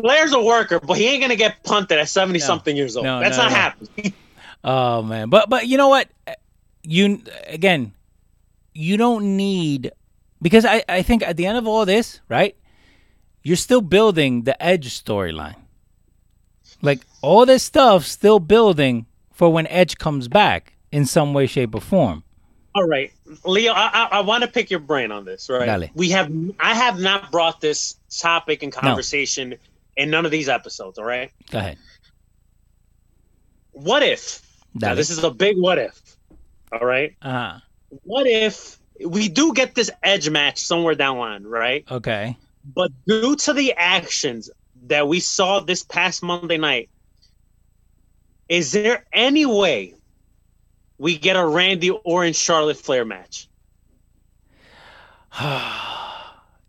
Flair's a worker, but he ain't gonna get punted at seventy something years old. No, That's no, not no. happening. oh man, but but you know what? You again, you don't need because I I think at the end of all this, right? You're still building the Edge storyline. Like all this stuff still building for when Edge comes back in some way, shape, or form. All right, Leo. I I, I want to pick your brain on this. Right? Dale. We have. I have not brought this topic and conversation in none of these episodes. All right. Go ahead. What if? Now this is a big what if. All right. Uh-huh. What if we do get this edge match somewhere down the line? Right. Okay. But due to the actions that we saw this past Monday night, is there any way we get a Randy Orton Charlotte Flair match?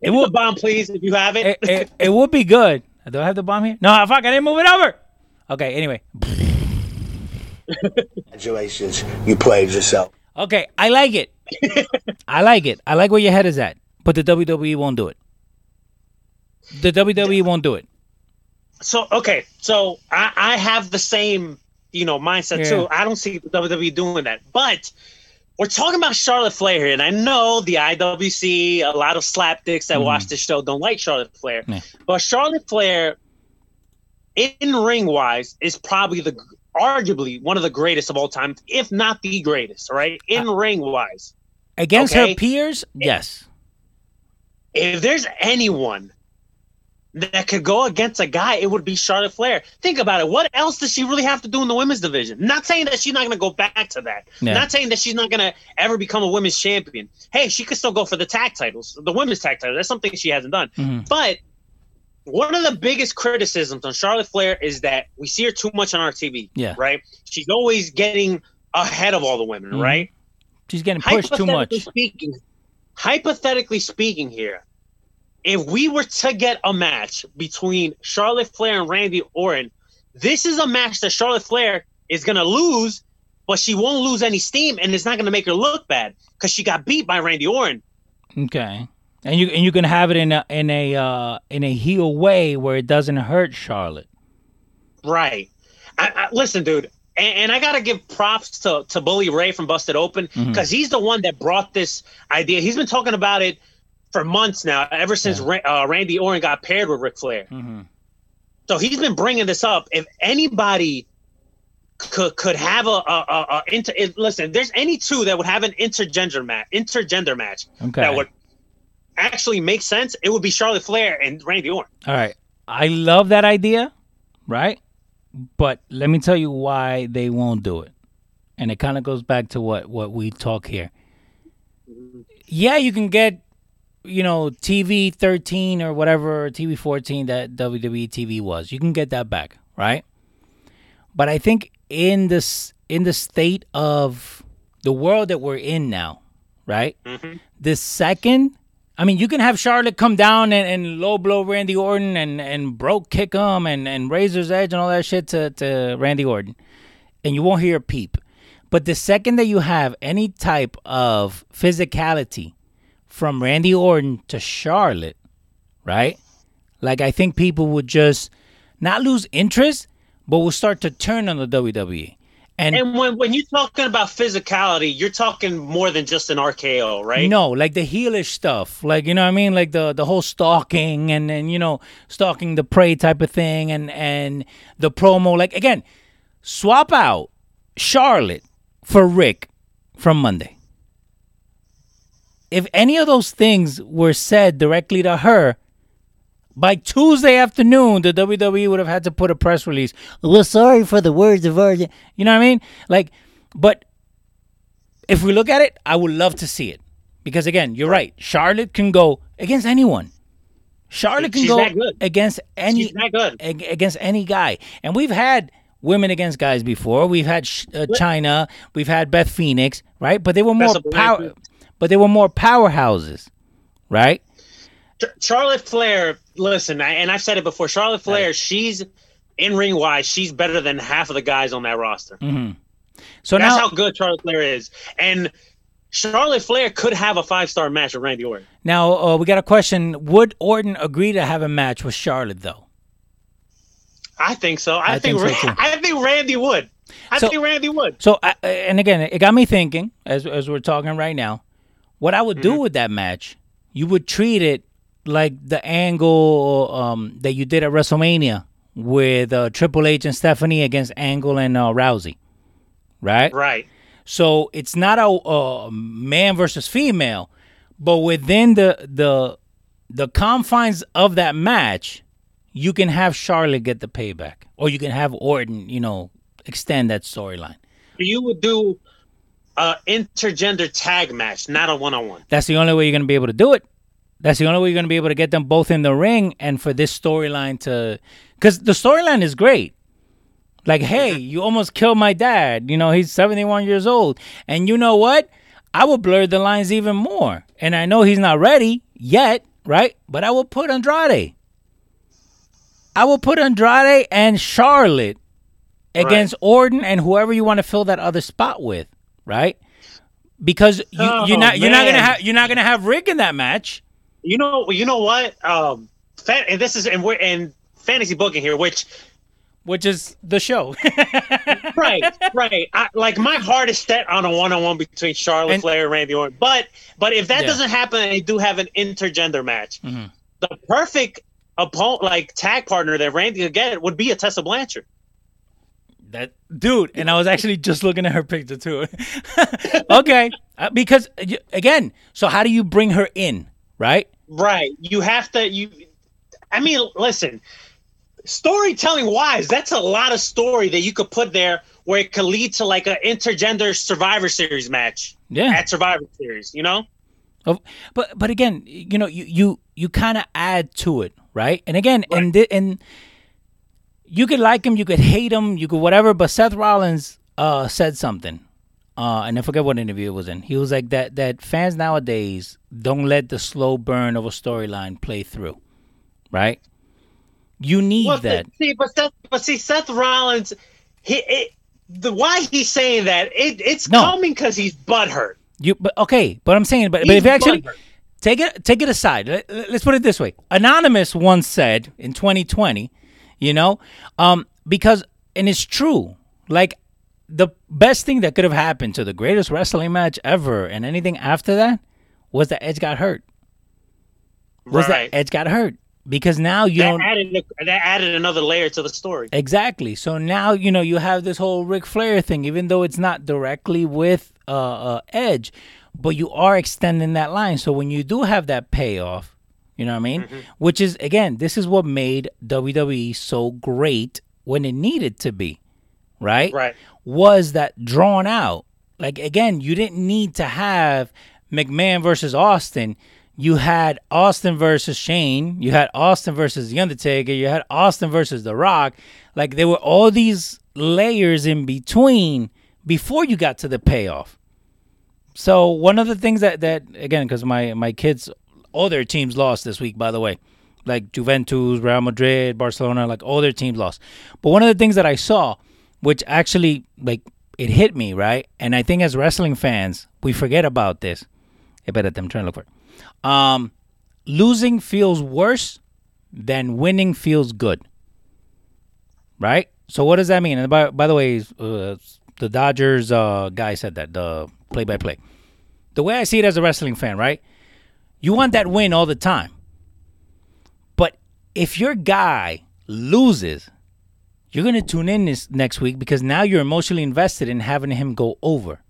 It Hit will- the bomb, please, if you have it. it, it, it would be good. Do I have the bomb here? No, ah, fuck, I didn't move it over. Okay, anyway. Congratulations, you played yourself. Okay, I like it. I like it. I like where your head is at. But the WWE won't do it. The WWE won't do it. so okay, so I, I have the same you know mindset Yeah. too. I don't see WWE doing that, but we're talking about Charlotte Flair here, and I know the IWC, a lot of slapdicks that mm-hmm. watch this show don't like Charlotte Flair, Yeah. but Charlotte Flair, in ring wise, is probably the arguably one of the greatest of all time, if not the greatest. Right, in uh, ring wise, Against her Okay. peers, yes. if there's anyone that could go against a guy, it would be Charlotte Flair. Think about it. What else does she really have to do in the women's division? Not saying that she's not going to go back to that. Yeah. Not saying that she's not going to ever become a women's champion. Hey, she could still go for the tag titles, the women's tag title. That's something she hasn't done. Mhm. But one of the biggest criticisms on Charlotte Flair is that we see her too much on our TV. Yeah. Right? She's always getting ahead of all the women, Mhm. right? She's getting pushed too much. Hypothetically Speaking, hypothetically speaking, here, if we were to get a match between Charlotte Flair and Randy Orton, this is a match that Charlotte Flair is going to lose, but she won't lose any steam, and it's not going to make her look bad because she got beat by Randy Orton. Okay. And you and you can have it in a in a uh, in a heel way where it doesn't hurt Charlotte. Right. I, I, listen, dude, and, and I got to give props to, to Bully Ray from Busted Open because he's the one that brought this idea. He's been talking about it for months now, ever since Ra- uh, Randy Orton got paired with Ric Flair. Mhm. So he's been bringing this up. If anybody could could have a, a, a, a inter, if, listen, there's any two that would have an intergender match, intergender match Okay. that would actually make sense, it would be Charlotte Flair and Randy Orton. All right. I love that idea, right? But let me tell you why they won't do it. And it kind of goes back to what what we talk here. Yeah, you can get you know TV 13 or whatever TV 14 that WWE TV was. You can get that back, right? But I think in this in the state of the world that we're in now, right? Mm-hmm. The second I mean, you can have Charlotte come down and, and low blow Randy Orton and, and broke kick him and, and Razor's Edge and all that shit to, to Randy Orton. And you won't hear a peep. But the second that you have any type of physicality from Randy Orton to Charlotte, right? Like, I think people would just not lose interest, but will start to turn on the WWE. And, And when, when you're talking about physicality, you're talking more than just an RKO, right? No, like the heelish stuff, like you know what I mean, like the the whole stalking and and you know stalking the prey type of thing, and and the promo. Like again, swap out Charlotte for Ric from Monday. If any of those things were said directly to her, by Tuesday afternoon, the WWE would have had to put a press release. We're sorry for the words of our, you know what I mean? Like, but if we look at it, I would love to see it because again, you're right. Charlotte can go against anyone. Charlotte can She's go against any She's that good. against any guy, and we've had women against guys before. We've had uh, Chyna, we've had Beth Phoenix, right? But they were more power. But they were more powerhouses, right? Charlotte Flair, listen, and I've said it before. Charlotte Flair, she's in ring wise, she's better than half of the guys on that roster. Mm-hmm. So That's now, how good Charlotte Flair is. And Charlotte Flair could have a five star match with Randy Orton. now uh, we got a question: Would Orton agree to have a match with Charlotte, though? I think so. I, I think, think so, Ra-. I think Randy would. I So- think Randy would. So, I, and again, it got me thinking as as we're talking right now. What I would Mm-hmm. do with that match, you would treat it like the angle um, that you did at WrestleMania with uh, Triple H and Stephanie against Angle and uh, Rousey, right? Right. So it's not a, a man versus female, but within the the the confines of that match, you can have Charlotte get the payback, or you can have Orton, you know, extend that storyline. You would do a intergender tag match, not a one on one. That's the only way you're going to be able to do it. That's the only way you're going to be able to get them both in the ring and for this storyline to. Because the storyline is great. Like, hey, you almost killed my dad. You know, he's 71 years old. And you know what? I will blur the lines even more. And I know he's not ready yet, right? But I will put Andrade. I will put Andrade and Charlotte against Orton and whoever you want to fill that other spot with, right? Because you, Oh, you're not you're not gonna have you're not gonna have Ric in that match. You know, you know what? Um, fan, and this is and we're in fantasy booking here, which which is the show. right, right. I, like my heart is set on a one on one between Charlotte And- Flair and Randy Orton. But but if that Yeah. doesn't happen, and they do have an intergender match, Mm-hmm. the perfect opponent, like tag partner that Randy could get would be a Tessa Blanchard. That dude, and I was actually just looking at her picture too. okay, uh, because again, so how do you bring her in, right? Right. You have to. You. I mean, listen. Storytelling wise, that's a lot of story that you could put there where it could lead to like an intergender Survivor Series match Yeah. at Survivor Series. You know. Of- But but again, you know, you you you kind of add to it, right? And again, and thi- and you could like him, you could hate him, you could whatever. But Seth Rollins uh, said something, uh, and I forget what interview it was in. He was like that that fans nowadays don't let the slow burn of a storyline play through, right? You need Well, that. See, but Seth, but see, Seth Rollins, he it, the why he's saying that it, it's No. coming because he's butthurt. You but okay, but I'm saying, but, but if you actually butthurt. take it take it aside, let, us put it this way: Anonymous once said in 2020, you know, um, because and it's true. Like the best thing that could have happened to the greatest wrestling match ever, and anything after that, was that Edge got hurt. Was right. that Edge got hurt because now you that don't added that added another layer to the story. Exactly. So now you know you have this whole Ric Flair thing, even though it's not directly with uh, uh, Edge, but you are extending that line. So when you do have that payoff, you know what I mean? Mm-hmm. Which is again, this is what made WWE so great when it needed to be, right? Right. Was that drawn out? Like again, you didn't need to have McMahon versus Austin. You had Austin versus Shane. You had Austin versus The Undertaker. You had Austin versus The Rock. Like there were all these layers in between before you got to the payoff. So one of the things that that again, because my my kids, all their teams lost this week. By the way, like Juventus, Real Madrid, Barcelona, like all their teams lost. But one of the things that I saw, which actually like it hit me right, and I think as wrestling fans we forget about this. Espérate, I'm trying to look for it. Um, losing feels worse than winning feels good. Right. So what does that mean? And by by the way, uh, the Dodgers uh, guy said that the play by play. The way I see it as a wrestling fan, right? You want that win all the time. But if your guy loses, you're gonna tune in this next week because now you're emotionally invested in having him go over,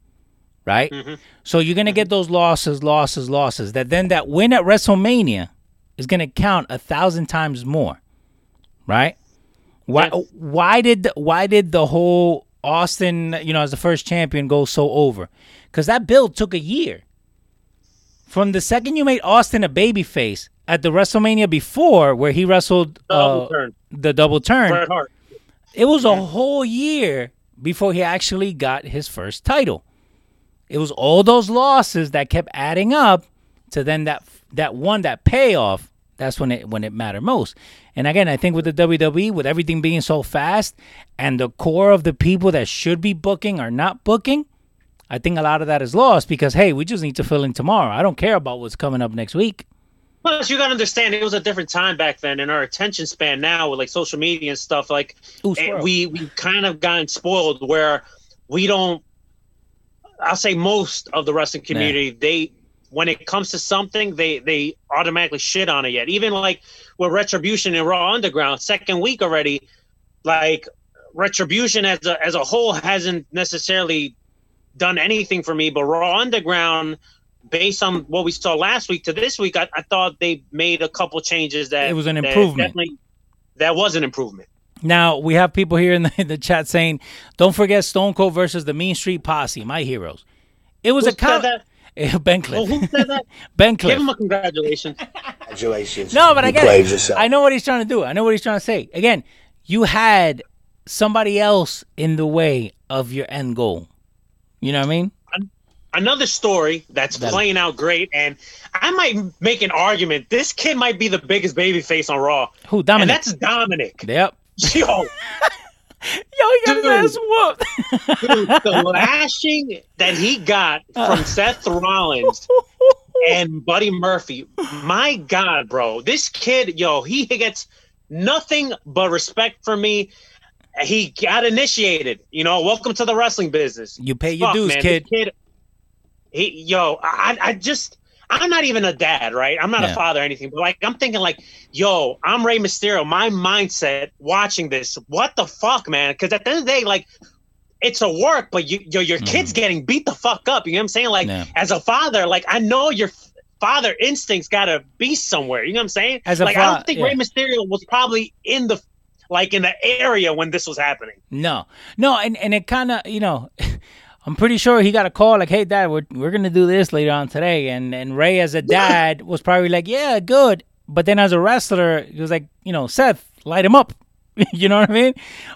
right? Mm-hmm. So you're gonna get those losses, losses, losses. That then that win at WrestleMania is gonna count a thousand times more, right? Why? Yeah. Why did the, why did the whole Austin, you know, as the first champion, go so over? Because that build took a year. From the second you made Austin a babyface at the WrestleMania before, where he wrestled uh, the double turn, it was a whole year before he actually got his first title. It was all those losses that kept adding up to then that that one that payoff. That's when it when it mattered most. And again, I think with the WWE, with everything being so fast, and the core of the people that should be booking are not booking, I think a lot of that is lost because hey, we just need to fill in tomorrow. I don't care about what's coming up next week. Plus, you gotta understand, it was a different time back then, and our attention span now with like social media and stuff. Like, Ooh, eh, we we kind of gotten spoiled where we don't. I'll say most of the wrestling community, they when it comes to something, they they automatically shit on it. Yet, even like with Retribution and Raw Underground, second week already, like Retribution as a as a whole hasn't necessarily done anything for me, but Raw Underground based on what we saw last week to this week, I, I thought they made a couple changes that It was an improvement. definitely- that was an improvement. Now we have people here in the, in the chat saying, "Don't forget Stone Cold versus the Mean Street Posse, my heroes." It was Who a count. said ben Well, Cliff. who said that? ben Give him a congratulations. Congratulations. No, but I you get it. I know what he's trying to do. I know what he's trying to say. Again, you had somebody else in the way of your end goal. You know what I mean? Another story that's That- playing out great, and I might make an argument. This kid might be the biggest baby face on Raw, Who and that's Dominic. Yep. Yo, Yo, he got his ass whooped. dude, the lashing that he got from uh. Seth Rollins and Buddy Murphy. My God, bro, this kid, yo, he gets nothing but respect from me. He got initiated. You know, welcome to the wrestling business. You pay your Fuck, dues, man, kid. this kid. He, yo, I, I just, I'm not even a dad, right? I'm not Yeah. a father or anything, but like, I'm thinking like, yo, I'm Rey Mysterio. My mindset watching this, what the fuck, man? Because at the end of the day, like, it's a work, but you, yo, your kid's getting beat the fuck up. You know what I'm saying? Like, Mm-hmm. Yeah. as a father, like, I know your father instincts got to be somewhere. You know what I'm saying? As a like, I don't think yeah. Rey Mysterio was probably in the, like, in the area when this was happening. No, no, and and it kind of you know, I'm pretty sure he got a call like, "Hey, Dad, we're we're gonna do this later on today," and and Rey as a dad was probably like, "Yeah, good," but then as a wrestler, he was like, you know, Seth, light him up. you know what I mean?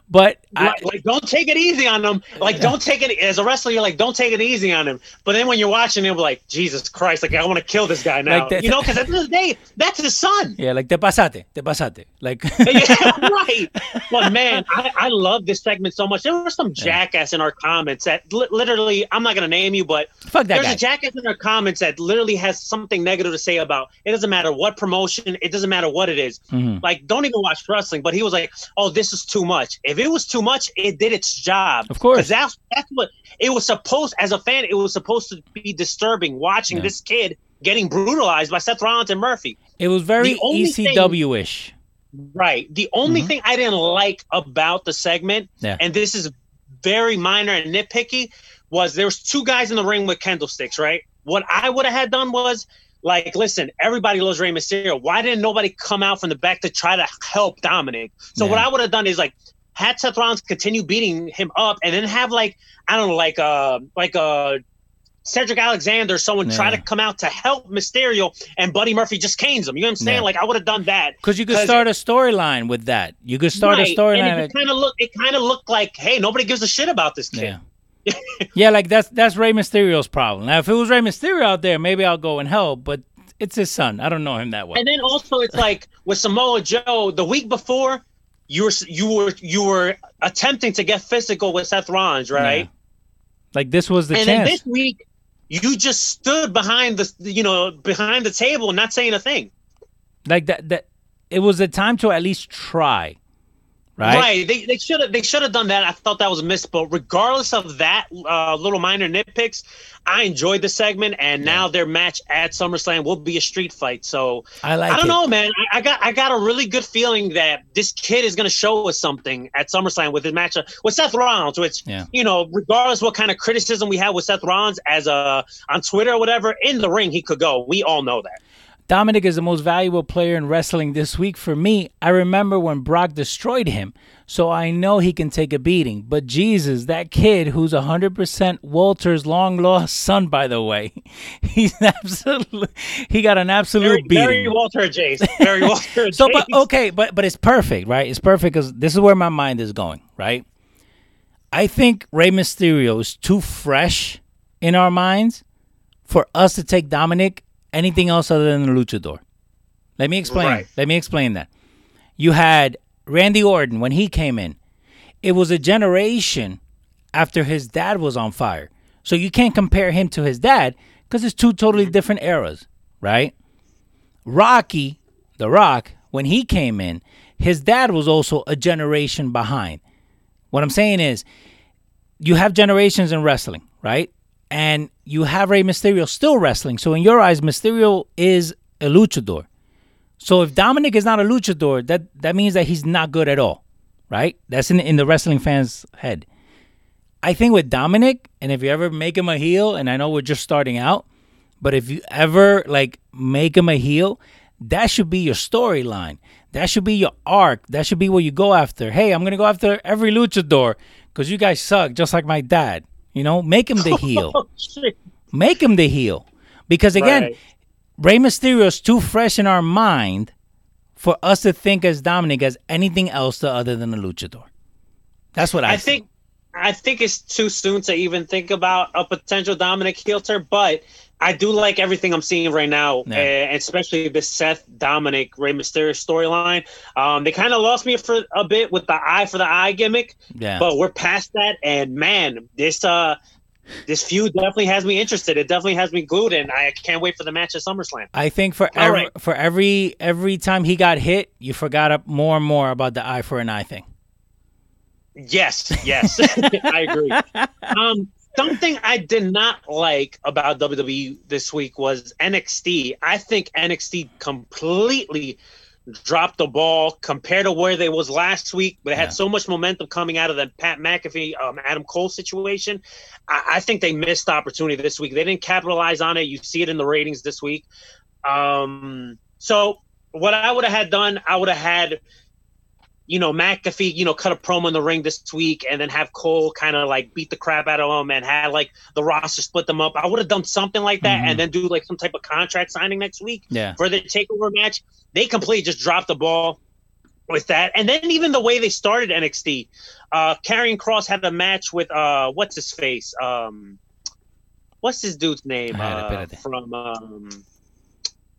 But I, like, like, don't take it easy on him. Like, don't take it as a wrestler. You're like, don't take it easy on him. But then when you're watching him, like, Jesus Christ, like I want to kill this guy now. Like that- you know, because at the end of the day, that's his son. yeah, like te pasate, te pasate, like yeah, right. But man, I, I love this segment so much. There were some jackass in our comments that li- literally, I'm not gonna name you, but fuck that there's guy. a jackass in our comments that literally has something negative to say about. It doesn't matter what promotion. It doesn't matter what it is. Mhm. Like, don't even watch wrestling. But he was like, "Oh, this is too much." If it was too much, it did its job. Of course, that's that's what it was supposed. As a fan, it was supposed to be disturbing watching Yeah. this kid getting brutalized by Seth Rollins and Murphy. It was very The only thing- ECW ish. Right. The only thing I didn't like about the segment, Mm-hmm. Yeah. and this is very minor and nitpicky, was there was two guys in the ring with candlesticks. Right. What I would have had done was like, listen, everybody loves Rey Mysterio. Why didn't nobody come out from the back to try to help Dominic? So what I would have done is like had Seth Rollins continue beating him up, and then have like I don't know, like uh like uh Cedric Alexander, someone try to come out to help Mysterio, and Buddy Murphy just canes him. You know what I'm saying? Yeah. Like I would have done that. Because you could start a storyline with that. You could start a storyline. It kind of look, it kind of looked like, hey, nobody gives a shit about this kid. Yeah. like that's that's Rey Mysterio's problem. Now, if it was Rey Mysterio out there, maybe I'll go and help. But it's his son. I don't know him that well. And then also, it's like with Samoa Joe, the week before, you were you were you were attempting to get physical with Seth Rollins, right? Yeah. Like this was the chance. and chance. this week, you just stood behind the you know behind the table, not saying a thing. like that that it was a time to at least try. Right? They they should have they should have done that. I thought that was a miss, but regardless of that uh, little minor nitpicks, I enjoyed the segment, and now their match at SummerSlam will be a street fight. So I like I don't it. know, man. I, I got I got a really good feeling that this kid is going to show us something at SummerSlam with his match uh, with Seth Rollins. Which Yeah. you know, regardless what kind of criticism we have with Seth Rollins as a on Twitter or whatever, in the ring he could go. We all know that. Dominic is the most valuable player in wrestling this week for me. I remember when Brock destroyed him, so I know he can take a beating. But Jesus, that kid who's 100% Walter's long lost son, by the way, he's absolutely he got an absolute Very, beating. very Walter Jace. Very Walter So, but okay, but but it's perfect, right? It's perfect because this is where my mind is going, right? I think Rey Mysterio is too fresh in our minds for us to take Dominic anything else other than the luchador. Let me explain. Right. Let me explain that. You had Randy Orton when he came in. It was a generation after his dad was on fire. So you can't compare him to his dad because it's two totally different eras, right? Rocky, The Rock, when he came in, his dad was also a generation behind. What I'm saying is, you have generations in wrestling, right? And you have Rey Mysterio still wrestling. So in your eyes, Mysterio is a luchador. So if Dominic is not a luchador, that that means that he's not good at all, right? That's in in the wrestling fans' head. I think with Dominic, and if you ever make him a heel, and I know we're just starting out, but if you ever like make him a heel, that should be your storyline. That should be your arc. That should be what you go after. Hey, I'm gonna go after every luchador because you guys suck, just like my dad. You know, make him the oh, heel. Oh. Make him the heel. Because again, Right. Rey Mysterio is too fresh in our mind for us to think as Dominic as anything else other than a luchador. That's what I, I think I think it's too soon to even think about a potential Dominic heel turn, but I do like everything I'm seeing right now, Yeah. eh, especially this Seth Dominic Rey Mysterio storyline. Um, they kind of lost me for a bit with the eye for the eye gimmick, Yeah. but we're past that. And man, this uh, this feud definitely has me interested. It definitely has me glued, and I can't wait for the match at SummerSlam. I think for every, right. for every every time he got hit, you forgot up more and more about the eye for an eye thing. Yes, yes, I agree. Um, something I did not like about WWE this week was NXT. I think NXT completely dropped the ball compared to where they was last week. They had Yeah. so much momentum coming out of the Pat McAfee, um, Adam Cole situation. I, I think they missed the opportunity this week. They didn't capitalize on it. You see it in the ratings this week. Um, so what I would have had done, I would have had you know, McAfee, you know, cut a promo in the ring this week and then have Cole kind of like beat the crap out of him and had like the roster split them up. I would have done something like that Mhm. and then do like some type of contract signing next week Yeah. for the takeover match. They completely just dropped the ball with that. And then even the way they started NXT, uh Karrion Kross had a match with uh what's his face? Um what's his dude's name? I had it, Uh, from um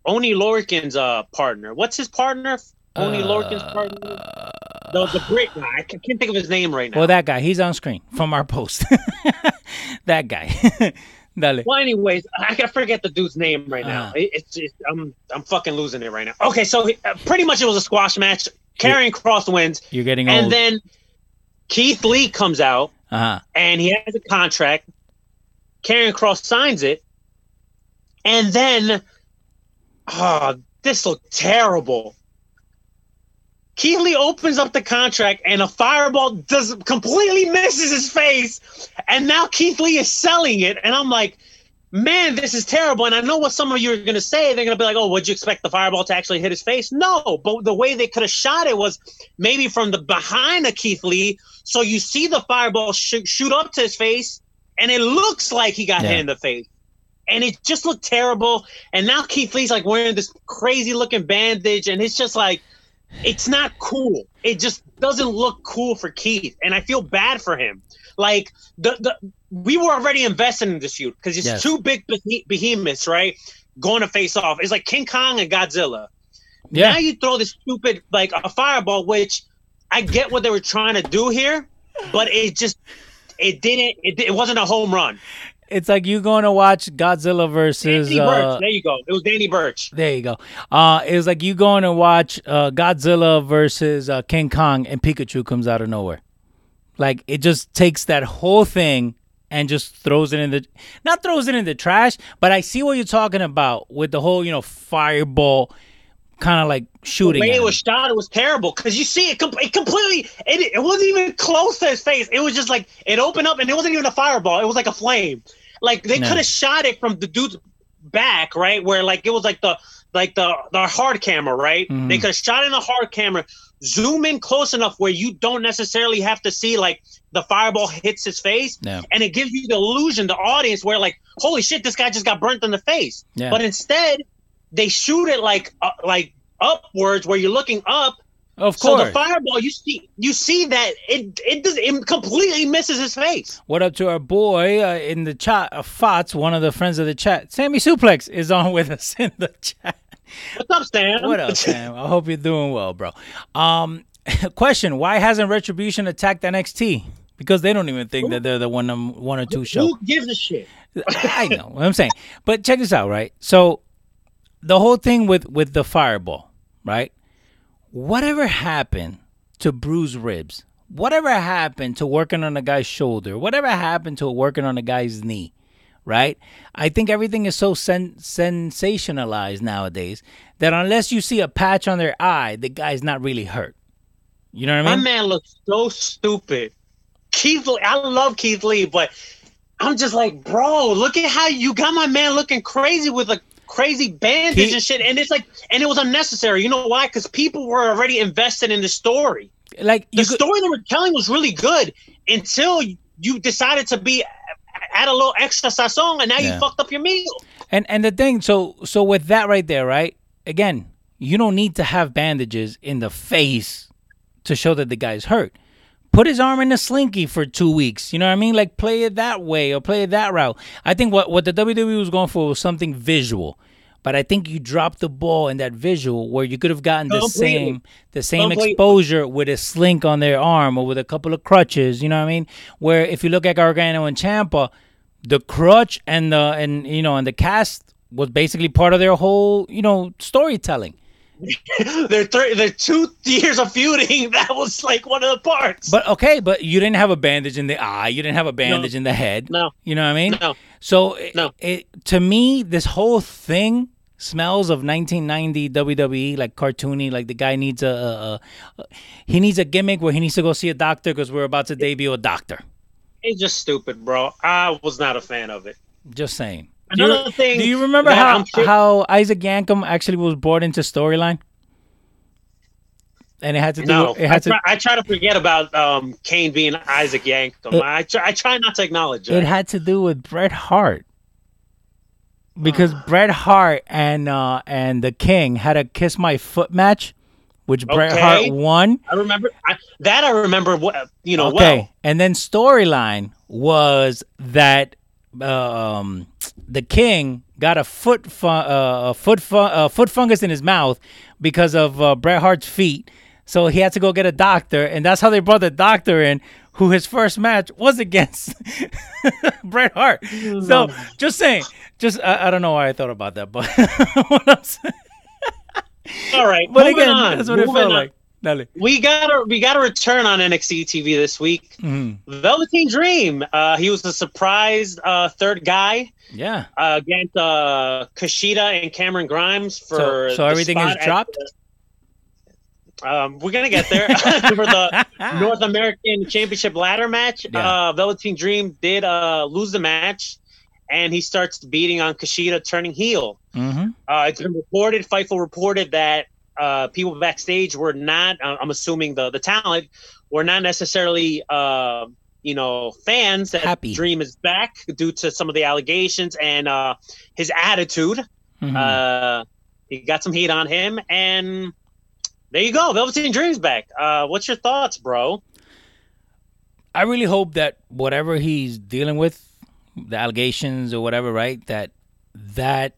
Oni Lorcan's uh partner. What's his partner? Oni Uh, Lorcan's partner? The, the Brit guy. I can't think of his name right now. Well, that guy, he's on screen from our post. that guy. Dale. Well, anyways, I can forget the dude's name right now. It, it's just, I'm I'm fucking losing it right now. Okay, so uh, pretty much it was a squash match. Karrion Kross wins, You're getting on and old. then Keith Lee comes out uh-huh. and he has a contract. Karrion Kross signs it, and then, oh, this looked terrible. Keith Lee opens up the contract, and a fireball does completely misses his face, and now Keith Lee is selling it, and I'm like, man, this is terrible. And I know what some of you are going to say. They're going to be like, oh, would you expect the fireball to actually hit his face? No, but the way they could have shot it was maybe from the behind of Keith Lee, so you see the fireball sh- shoot up to his face, and it looks like he got Yeah. hit in the face. And it just looked terrible. And now Keith Lee's like wearing this crazy looking bandage, and it's just like, it's not cool. It just doesn't look cool for Keith, and I feel bad for him. Like the the we were already invested in this feud because it's Yes. two big beh- behemoths, right? Going to face off. It's like King Kong and Godzilla. Yeah. Now you throw this stupid like a fireball, which I get what they were trying to do here, but it just it didn't. It, it wasn't a home run. It's like you going to watch Godzilla versus. Danny Uh, Burch. There you go. It was Danny Burch. there you go. Uh, it was like you going to watch uh, Godzilla versus uh, King Kong, and Pikachu comes out of nowhere. Like it just takes that whole thing and just throws it in the not throws it in the trash, but I see what you're talking about with the whole you know fireball kind of like shooting. The way it was shot, it was terrible because you see it, com- it completely. It, it wasn't even close to his face. It was just like it opened up, and it wasn't even a fireball. It was like a flame. Like they No. could have shot it from the dude's back, right, where like it was like the like the the hard camera, right? Mhm. They could have shot in the hard camera, zoom in close enough where you don't necessarily have to see like the fireball hits his face, Yeah. and it gives you the illusion, the audience, where like, holy shit, this guy just got burnt in the face. Yeah. But instead, they shoot it like uh, like upwards, where you're looking up. Of So course. the fireball, you see, you see that it it does it completely misses his face. What up to our boy uh, in the chat, uh, Fots, one of the friends of the chat. Sammy Suplex is on with us in the chat. What's up, Stan? What up, Sam? I hope you're doing well, bro. Um, question: Why hasn't Retribution attacked NXT? Because they don't even think that they're the one num- one or two show. Who gives a shit? I know what I'm saying, but check this out, right? So the whole thing with with the fireball, right? Whatever happened to bruise ribs? Whatever happened to working on a guy's shoulder? Whatever happened to working on a guy's knee? Right? I think everything is so sen- sensationalized nowadays that unless you see a patch on their eye, the guy's not really hurt. You know what I mean? My man looks so stupid. Keith, Lee, I love Keith Lee, but I'm just like, bro, look at how you got my man looking crazy with a crazy bandages He- and shit, and it's like, and it was unnecessary. You know why? Because people were already invested in the story. Like The could, story they were telling was really good until you decided to be add a little extra sazon, and now Yeah. you fucked up your meal. And and the thing, so so with that right there, right? Again, you don't need to have bandages in the face to show that the guy's hurt. Put his arm in a slinky for two weeks. You know what I mean? Like play it that way or play it that route. I think what what the WWE was going for was something visual. But I think you dropped the ball in that visual where you could have gotten the Completely. same the same Completely. exposure with a slink on their arm or with a couple of crutches. You know what I mean? Where if you look at Gargano and Ciampa, the crutch and the and you know and the cast was basically part of their whole you know storytelling. they're th- they're two years of feuding. That was like one of the parts. But okay, but you didn't have a bandage in the eye. You didn't have a bandage in the head. No. You know what I mean? No. So it, No. it to me, this whole thing smells of 1990 WWE, like cartoony. Like the guy needs a, a, a he needs a gimmick where he needs to go see a doctor because we're about to debut a doctor. it's just stupid, bro. I was not a fan of it. Just saying. Do you, thing do you remember how sure- how Isaac Yankem actually was brought into storyline? And it had to do. No, it I had to. try, I try to forget about um, Kane being Isaac Yankem. I try, I try not to acknowledge It it. had to do with Bret Hart. Because Bret Hart and uh, and the King had a kiss my foot match, which Bret Hart won. I remember I, that. I remember what you know. Okay, Well, and then storyline was that um, the King got a foot fu- uh, a foot fu- uh, foot fungus in his mouth because of uh, Bret Hart's feet. So he had to go get a doctor, and that's how they brought the doctor in, who his first match was against Bret Hart. So just saying, just I, I don't know why I thought about that, but all right. but again, on, that's what it felt on. like. Dale. We got a we got a return on NXT TV this week. Mm-hmm. Velveteen Dream. Uh, he was the surprise uh, third guy Yeah. uh, against uh, Kushida and Cameron Grimes for. So, so the everything is dropped. Um, we're gonna get there for the North American Championship ladder match. Yeah. Uh, Velveteen Dream did uh, lose the match, and he starts beating on Kushida, turning heel. Mm-hmm. Uh, it's been reported, Fightful reported that uh, people backstage were not. uh, I'm assuming the the talent were not necessarily. Uh, you know, fans that Happy. Dream is back due to some of the allegations and uh, his attitude. Mm-hmm. Uh, he got some heat on him, and there you go. Velveteen Dream's back. Uh, what's your thoughts, bro? I really hope that whatever he's dealing with, the allegations or whatever, right? That that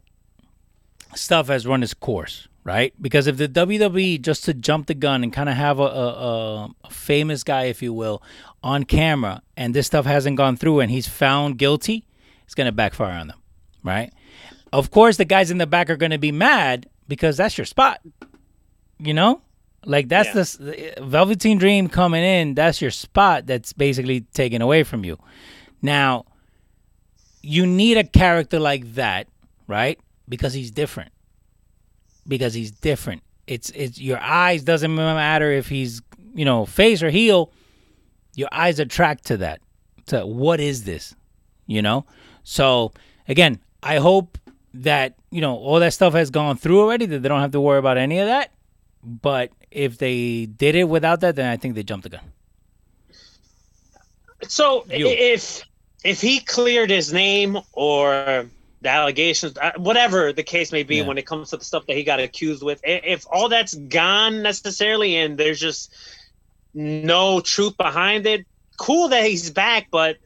stuff has run its course, right? Because if the WWE just to jump the gun and kind of have a, a, a- famous guy, if you will, on camera, and this stuff hasn't gone through, and he's found guilty, it's gonna backfire on them, right? Of course, the guys in the back are gonna be mad because that's your spot. You know, like that's Yeah. the Velveteen Dream coming in. That's your spot. That's basically taken away from you. Now, you need a character like that, right? Because he's different. Because he's different. It's it's your eyes doesn't matter if he's you know face or heel. Your eyes attract to that. To what is this? You know. So again, I hope that you know all that stuff has gone through already. That they don't have to worry about any of that. But if they did it without that, then I think they jumped the gun. So You. if if he cleared his name or the allegations, uh, whatever the case may be, Yeah. when it comes to the stuff that he got accused with, if all that's gone necessarily, and there's just no truth behind it, cool that he's back, but.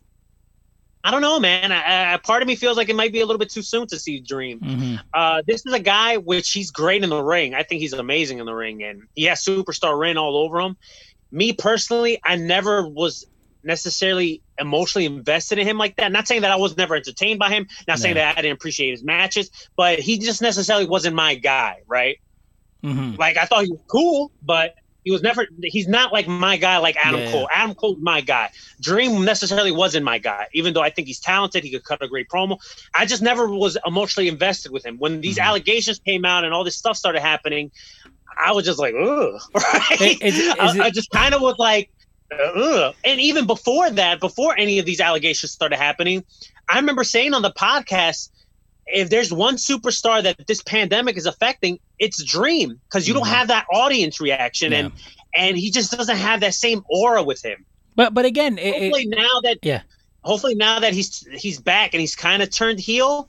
I don't know, man. I, I, part of me feels like it might be a little bit too soon to see Dream. hmm Uh, this is a guy which he's great in the ring. I think he's amazing in the ring, and he has superstar ring all over him. Me personally, I never was necessarily emotionally invested in him like that. Not saying that I was never entertained by him. Not saying that I didn't appreciate his matches, but he just necessarily wasn't my guy, right? hmm Like I thought he was cool, but he was never. He's not like my guy, like Adam Yeah. Cole. Adam Cole's my guy. Dream necessarily wasn't my guy, even though I think he's talented. He could cut a great promo. I just never was emotionally invested with him. When these Mhm. allegations came out and all this stuff started happening, I was just like, ugh. Right? Is- is I, it- I just kind of was like, ugh. And even before that, before any of these allegations started happening, I remember saying on the podcast, if there's one superstar that this pandemic is affecting, it's Dream because you don't Mhm. have that audience reaction, and and he just doesn't have that same aura with him. But but again, it, it- Hopefully now that Yeah. hopefully now that he's he's back and he's kind of turned heel.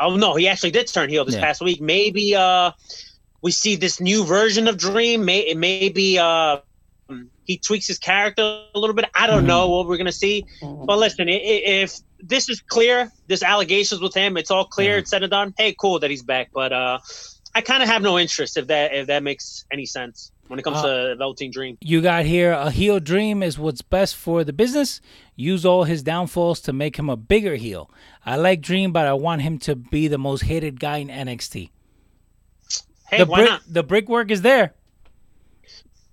Oh no, he actually did turn heel this Yeah. past week. Maybe uh we see this new version of Dream. May it maybe uh he tweaks his character a little bit. I don't Mhm. know what we're gonna see. But listen, if this is clear, this allegations with him, it's all clear, Yeah. it's said and done. Hey, cool that he's back. But uh I kind of have no interest if that if that makes any sense when it comes Uh, to Velveteen Dream. you got here a heel dream is what's best for the business. Use all his downfalls to make him a bigger heel. I like Dream, but I want him to be the most hated guy in NXT. Hey, the why brick not? the brickwork is there.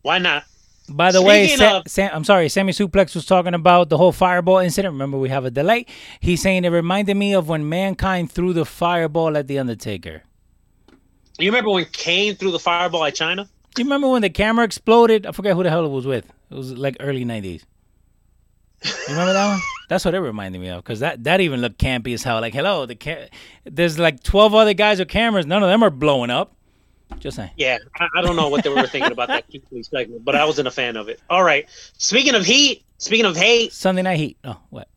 Why not? By the way, Speaking Sa- of- Sam, I'm sorry, Sammy Suplex was talking about the whole fireball incident. Remember, we have a delay. He's saying it reminded me of when Mankind threw the fireball at The Undertaker. You remember when Kane threw the fireball at Chyna? Do you remember when the camera exploded? I forget who the hell it was with. It was like early 90s. You remember that one? That's what it reminded me of because that, that even looked campy as hell. Like, hello, the ca- there's like 12 other guys with cameras. None of them are blowing up. Just saying. Yeah, I, I don't know what they were thinking about that segment, but I wasn't a fan of it. All right. Speaking of heat, speaking of hate, Sunday Night Heat. Oh, what?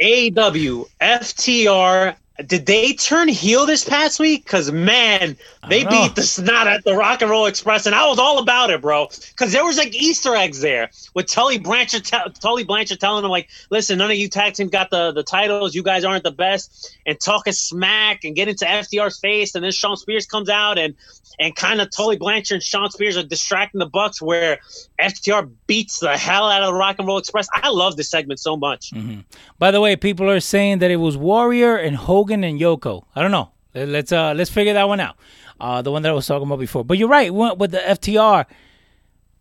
AEW, FTR, did they turn heel this past week? Because, man, they know. beat the snot at the Rock and Roll Express, and I was all about it, bro. Because there was like Easter eggs there with Tully Blanchard, te- Tully Blanchard telling them, like, listen, none of you tag team got the, the titles. You guys aren't the best. And talking smack and get into FTR's face. And then Shawn Spears comes out and and kind of Tully Blanchard and Shawn Spears are distracting the Bucks where FTR beats the hell out of the Rock and Roll Express. I love this segment so much. Mm-hmm. By the way, people are saying that it was Warrior and Hogan and Yoko. I don't know. Let's uh let's figure that one out. Uh, the one that I was talking about before. But you're right. With with the FTR,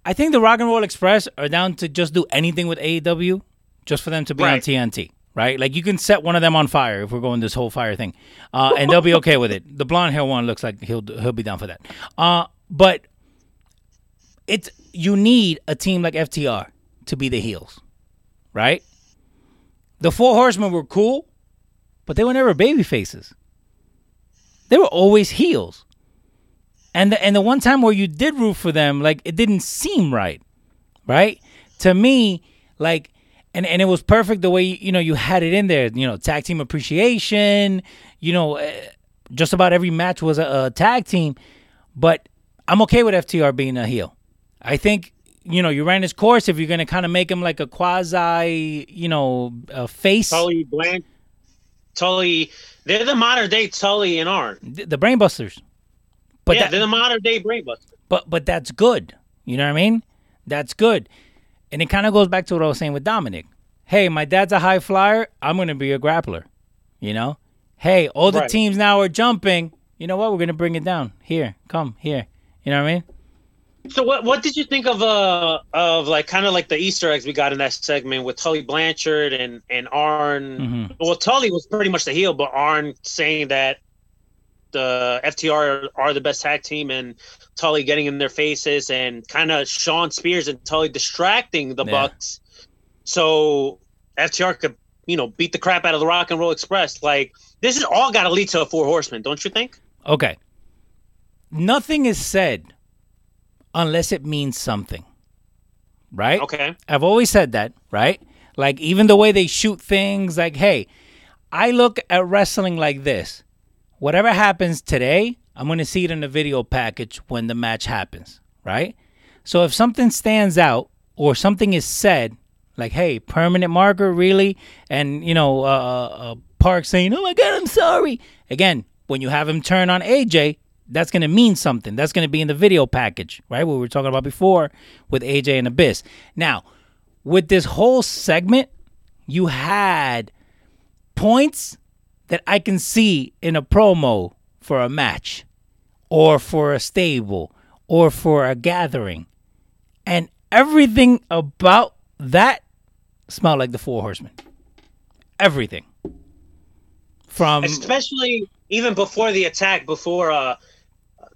I think the Rock and Roll Express are down to just do anything with AEW, just for them to be on TNT. Right? Like you can set one of them on fire if we're going this whole fire thing, uh, and they'll be okay with it. The blonde hair one looks like he'll he'll be down for that. Uh, but it's you need a team like FTR to be the heels, right? The Four Horsemen were cool, but they were never baby faces. They were always heels. And the, and the one time where you did root for them, like it didn't seem right, right? To me, like, and and it was perfect the way you know you had it in there. You know, tag team appreciation. You know, eh, just about every match was a, a tag team. But I'm okay with FTR being a heel. I think you know you ran his course if you're gonna kind of make him like a quasi, you know, a face. Tully Blanch, Tully, they're the modern day Tully and Arn. the Brainbusters. But yeah, that- they're the modern day Brainbuster. but but that's good. You know what I mean? That's good. And it kind of goes back to what I was saying with Dominic. Hey, my dad's a high flyer. I'm going to be a grappler. You know, hey, all the Right. teams now are jumping. You know what? We're gonna bring it down. Here, come here. You know what I mean? So what what did you think of uh of like kind of like the Easter eggs we got in that segment with Tully Blanchard and and Arn? Mhm. Well, Tully was pretty much the heel, but Arn saying that the FTR are the best tag team and Tully getting in their faces and kind of Shawn Spears and Tully distracting the Yeah. Bucks, so FTR could you know beat the crap out of the Rock and Roll Express. Like this is all got to lead to a four horsemen, don't you think? Okay. Nothing is said unless it means something. Right? Okay. I've always said that, right? Like even the way they shoot things, like, hey, I look at wrestling like this. Whatever happens today, I'm gonna see it in the video package when the match happens, right? So if something stands out or something is said, like, hey, permanent marker, really? And you know, uh, uh, Park saying, "Oh my God, I'm sorry." Again, when you have him turn on AJ, that's gonna mean something. That's gonna be in the video package, right? What we were talking about before with AJ and Abyss. Now, with this whole segment, you had points that I can see in a promo for a match or for a stable or for a gathering. And everything about that smelled like the Four Horsemen. Everything. From especially even before the attack, before uh,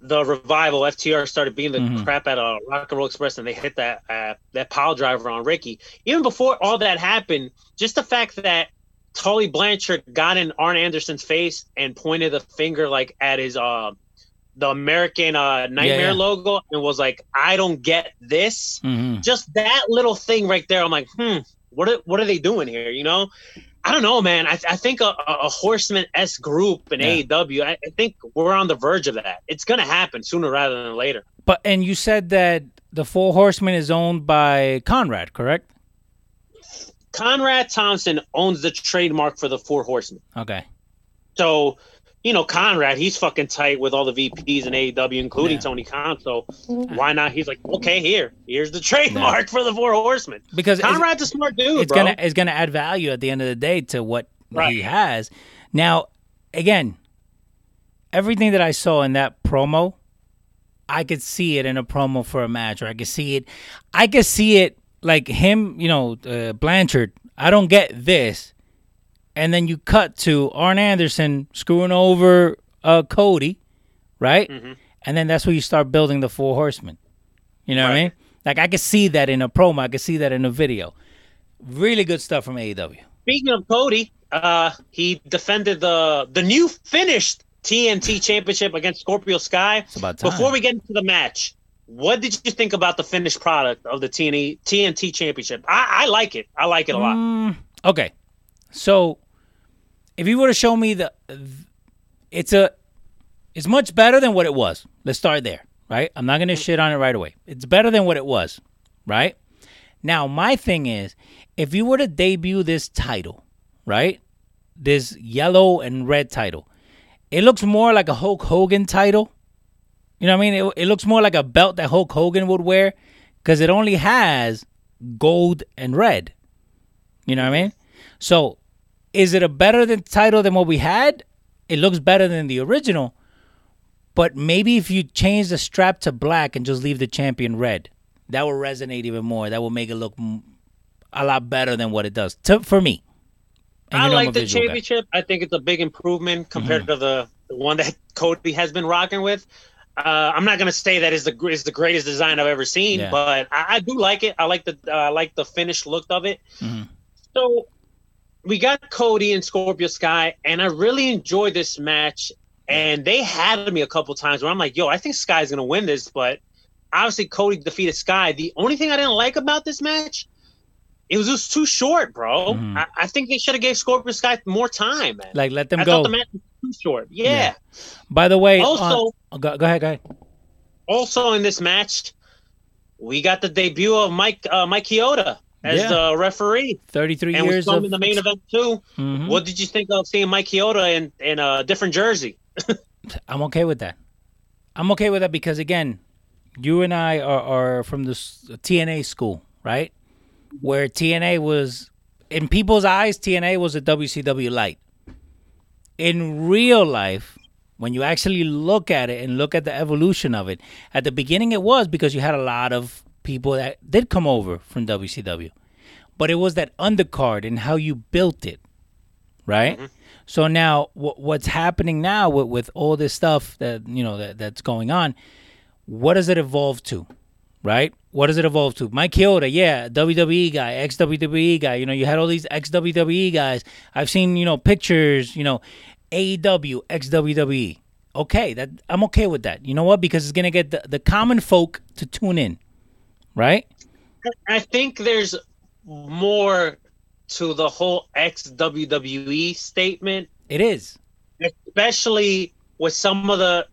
the revival, FTR started being the Mhm. crap out of Rock and Roll Express, and they hit that uh, that pile driver on Ricky. Even before all that happened, just the fact that Tully Blanchard got in Arn Anderson's face and pointed the finger like at his uh, the American uh, Nightmare yeah. logo and was like, "I don't get this." Mhm. Just that little thing right there, I'm like, hmm, what are, what are they doing here? You know, I don't know, man. I, I think a, a Horseman S group in Yeah. AEW, I, I think we're on the verge of that. It's gonna happen sooner rather than later. but and you said that the Four Horsemen is owned by Conrad, correct? Conrad Thompson owns the trademark for the Four Horsemen, Okay. so you know Conrad, he's fucking tight with all the VPs in AEW, including Yeah. Tony Khan. So why not? He's like, okay, here, here's the trademark for the Four Horsemen. Because it's- Conrad's a smart dude, it's bro. gonna it's gonna add value at the end of the day to what he has. Now, again, everything that I saw in that promo, I could see it in a promo for a match, or I could see it. I could see it like him, you know, uh, Blanchard. I don't get this, and then you cut to Arn Anderson screwing over uh, Cody, right? And then that's where you start building the Four Horsemen. You know what I mean? Like I could see that in a promo. I could see that in a video. Really good stuff from AEW. Speaking of Cody, uh, he defended the the new finished TNT Championship against Scorpio Sky. It's about time. Before we get into the match, what did you think about the finished product of the TNT TNT Championship? I, I like it. I like it a lot. Mm, okay, so if you were to show me the, it's a, it's much better than what it was. Let's start there, right? I'm not gonna mm. shit on it right away. It's better than what it was, right? Now my thing is, if you were to debut this title, right, this yellow and red title, it looks more like a Hulk Hogan title. You know what I mean? It, it looks more like a belt that Hulk Hogan would wear because it only has gold and red. You know what I mean? So, is it a better than title than what we had? It looks better than the original, but maybe if you change the strap to black and just leave the champion red, that will resonate even more. That will make it look a lot better than what it does to, for me. And I you know like the visual guy. championship. I think it's a big improvement compared Mm-hmm. to the, the one that Cody has been rocking with. Uh, I'm not gonna say that is the is the greatest design I've ever seen, Yeah. but I, I do like it. I like the uh, I like the finished look of it. Mm-hmm. So we got Cody and Scorpio Sky, and I really enjoyed this match. And they had me a couple times where I'm like, "Yo, I think Sky's gonna win this," but obviously Cody defeated Sky. The only thing I didn't like about this match, it was just too short, bro. Mhm. I, I think they should have gave Scorpio Sky more time, man. Like let them I go. thought the match was too short. Yeah. Yeah. By the way, Also- on- oh, go, go ahead, go ahead. Also in this match, we got the debut of Mike uh, Mike Chioda as Yeah. the referee, Thirty-three and was years filmed of in the main event too. Mhm. What did you think of seeing Mike Chioda in in a different jersey? I'm okay with that. I'm okay with that because again, you and I are, are from the TNA school, right? Where TNA was in people's eyes, TNA was a WCW light. in real life, when you actually look at it and look at the evolution of it, at the beginning it was because you had a lot of people that did come over from WCW, but it was that undercard and how you built it, right? Mm-hmm. So now, wh- what's happening now with, with all this stuff that you know that, that's going on? What does it evolve to? right? What does it evolve to? Mike Chioda, yeah, WWE guy, ex WWE guy. You know, you had all these ex WWE guys. I've seen, you know, pictures, you know, AEW, ex WWE. Okay, that I'm okay with that. You know what? Because it's gonna get the, the common folk to tune in, right? I think there's more to the whole ex WWE statement, It is. especially with some of the.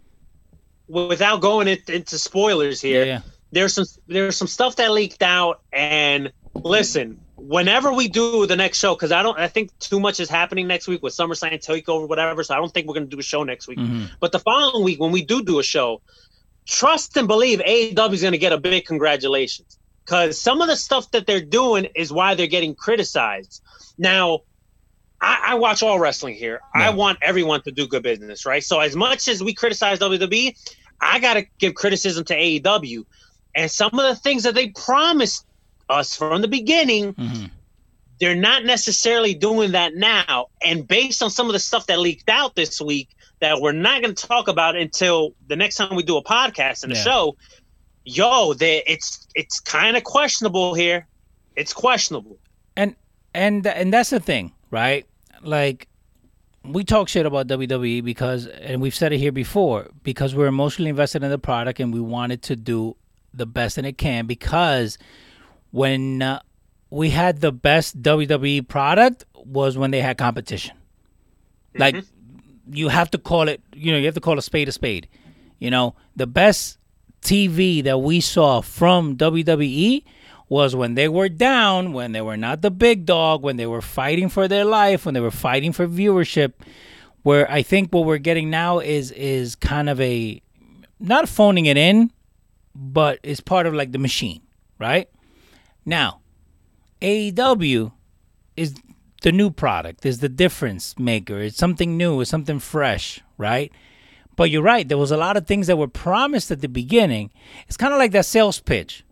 Without going into spoilers here, yeah. there's some there's some stuff that leaked out, and listen, whenever we do the next show, because I don't, I think too much is happening next week with SummerSlam takeover, whatever. So I don't think we're gonna do a show next week. Mhm. But the following week, when we do do a show, trust and believe AEW is going to get a big congratulations because some of the stuff that they're doing is why they're getting criticized. Now, I, I watch all wrestling here. I want everyone to do good business, right? So as much as we criticize WWE, I got to give criticism to AEW, and some of the things that they promised us from the beginning Mhm. they're not necessarily doing that now. And based on some of the stuff that leaked out this week that we're not going to talk about until the next time we do a podcast and a Yeah. show, yo, they, it's it's kind of questionable here. It's questionable. and and and that's the thing, right? Like we talk shit about WWE because, and we've said it here before, because we're emotionally invested in the product and we want it to do the best that it can. Because when uh, we had the best WWE product was when they had competition. Like you have to call it, you know, you have to call a spade a spade. You know, the best TV that we saw from WWE was when they were down, when they were not the big dog, when they were fighting for their life, when they were fighting for viewership. Where I think what we're getting now is is kind of a not phoning it in, but it's part of like the machine, right? Now, AEW is the new product, is the difference maker. It's something new, it's something fresh, right? But you're right, there was a lot of things that were promised at the beginning. It's kind of like that sales pitch.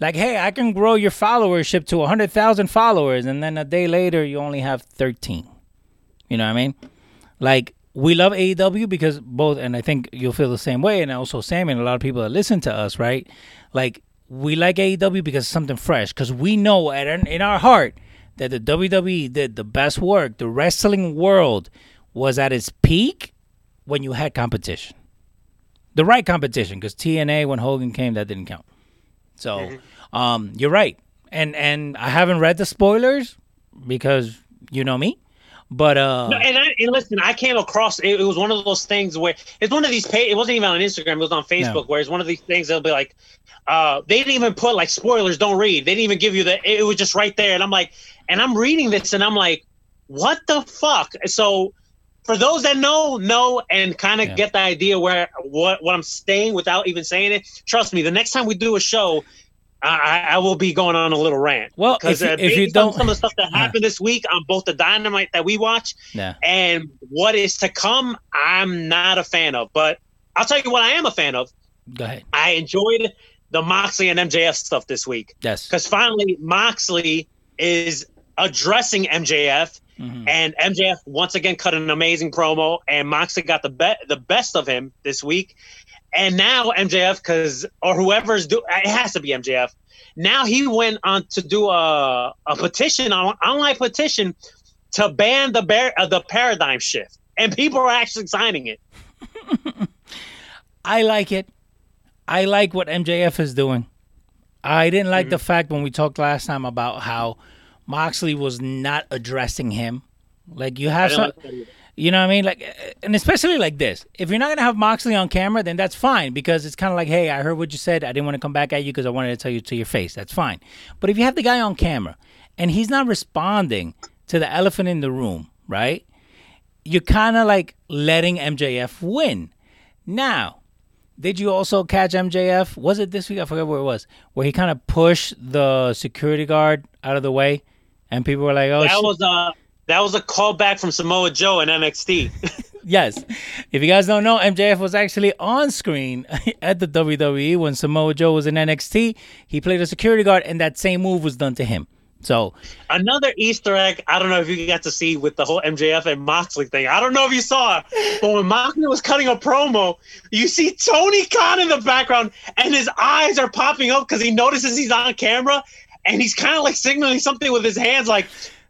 Like, hey, I can grow your followership to 100,000 followers, and then a day later, you only have 13. You know what I mean? Like, we love AEW because both, and I think you'll feel the same way, and also Sam and a lot of people that listen to us, right? Like, we like AEW because it's something fresh, because we know at, in our heart that the WWE did the best work. The wrestling world was at its peak when you had competition. The right competition, because TNA, when Hogan came, that didn't count. So, um, you're right, and and I haven't read the spoilers because you know me, but uh, No, and, I, and listen, I came across it, it was one of those things where it's one of these page. It wasn't even on Instagram. It was on Facebook. No. Where it's one of these things that'll be like, uh, they didn't even put like spoilers. Don't read. They didn't even give you the. It was just right there, and I'm like, and I'm reading this, and I'm like, what the fuck? So. For those that know, know, and kind of Yeah. get the idea where what what I'm saying without even saying it. Trust me, the next time we do a show, I, I will be going on a little rant. Well, because if you- uh, if you don't- some of the stuff that happened this week on both the Dynamite that we watch and what is to come, I'm not a fan of. But I'll tell you what I am a fan of. go ahead. I enjoyed the Moxley and MJF stuff this week Yes, because finally Moxley is addressing MJF, Mhm. and MJF once again cut an amazing promo, and Moxley got the be- the best of him this week. And now MJF, because or whoever's do, it has to be MJF. Now he went on to do a a petition, on online petition, to ban the bear, uh, the paradigm shift, and people are actually signing it. I like it. I like what MJF is doing. I didn't like the fact when we talked last time about how Moxley was not addressing him. Like you have some, you know what I mean? Like, and especially like this. If you're not gonna have Moxley on camera, then that's fine because it's kind of like, hey, I heard what you said. I didn't want to come back at you because I wanted to tell you to your face. That's fine. But if you have the guy on camera and he's not responding to the elephant in the room, right? You're kind of like letting MJF win. Now, did you also catch MJF? Was it this week? I forget where it was. Where he kind of pushed the security guard out of the way, and people were like, "Oh, that shit. was a That was a callback from Samoa Joe and NXT. Yes. If you guys don't know, MJF was actually on screen at the WWE when Samoa Joe was in NXT. He played a security guard, and that same move was done to him. So Another Easter egg. I don't know if you got to see with the whole MJF and Moxley thing. I don't know if you saw it, but when Moxley was cutting a promo, you see Tony Khan in the background, and his eyes are popping up because he notices he's on camera, and he's kind of like signaling something with his hands, like.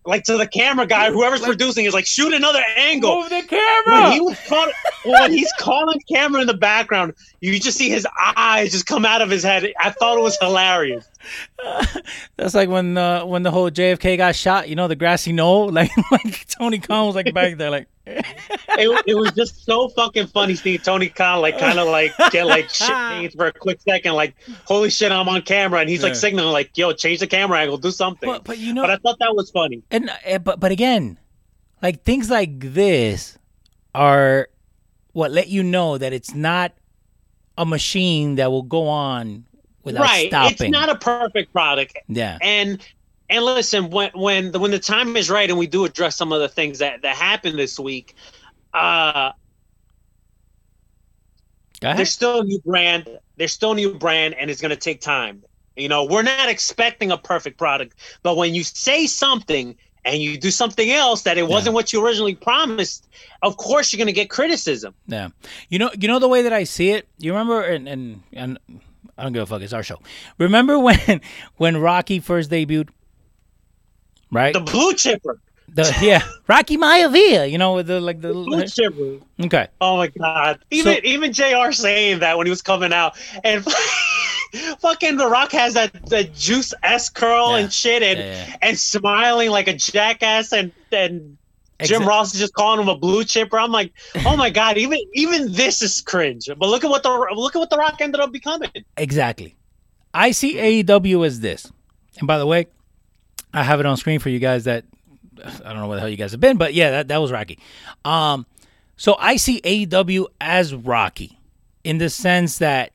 Like to the camera guy, whoever's producing is like shoot another angle. move the when camera. he was call- when he's calling camera in the background, you just see his eyes just come out of his head. I thought it was hilarious. That's like when uh, when the whole JFK got shot. You know, the grassy knoll. Like like Tony Khan was like back there, like It, it was just so fucking funny seeing Tony Khan like kind of like get like shit faced for a quick second, like holy shit, I'm on camera, and he's like Yeah. signaling like, yo, change the camera angle, do something. But but you know, But I thought that was funny. and uh, but but again, like things like this are what let you know that it's not a machine that will go on without right? stopping. It's not a perfect product, yeah. and and listen when when the when the time is right and we do address some of the things that that happened this week uh there's still a new brand there's still a new brand and it's going to take time you know we're not expecting a perfect product but when you say something and you do something else that it wasn't what you originally promised of course you're going to get criticism Yeah. You know you know the way that I see it? You remember and and, and I don't give a fuck, it's our show. Remember when when Rocky first debuted? Right? the blue chipper The, yeah. Rocky Maivia, you know, with the like the blue chipper Okay. oh my god even So- even jr saying that when he was coming out and fucking the rock has that the juice s curl Yeah. and shit and Yeah, yeah. and smiling like a jackass and and Jim Ross is just calling him a blue chipper. I'm like, oh my god, even even this is cringe. But look at what the look at what the Rock ended up becoming. Exactly. I see AEW as this. And by the way, I have it on screen for you guys that I don't know where the hell you guys have been, but yeah, that, that was Rocky. Um, so I see AEW as Rocky in the sense that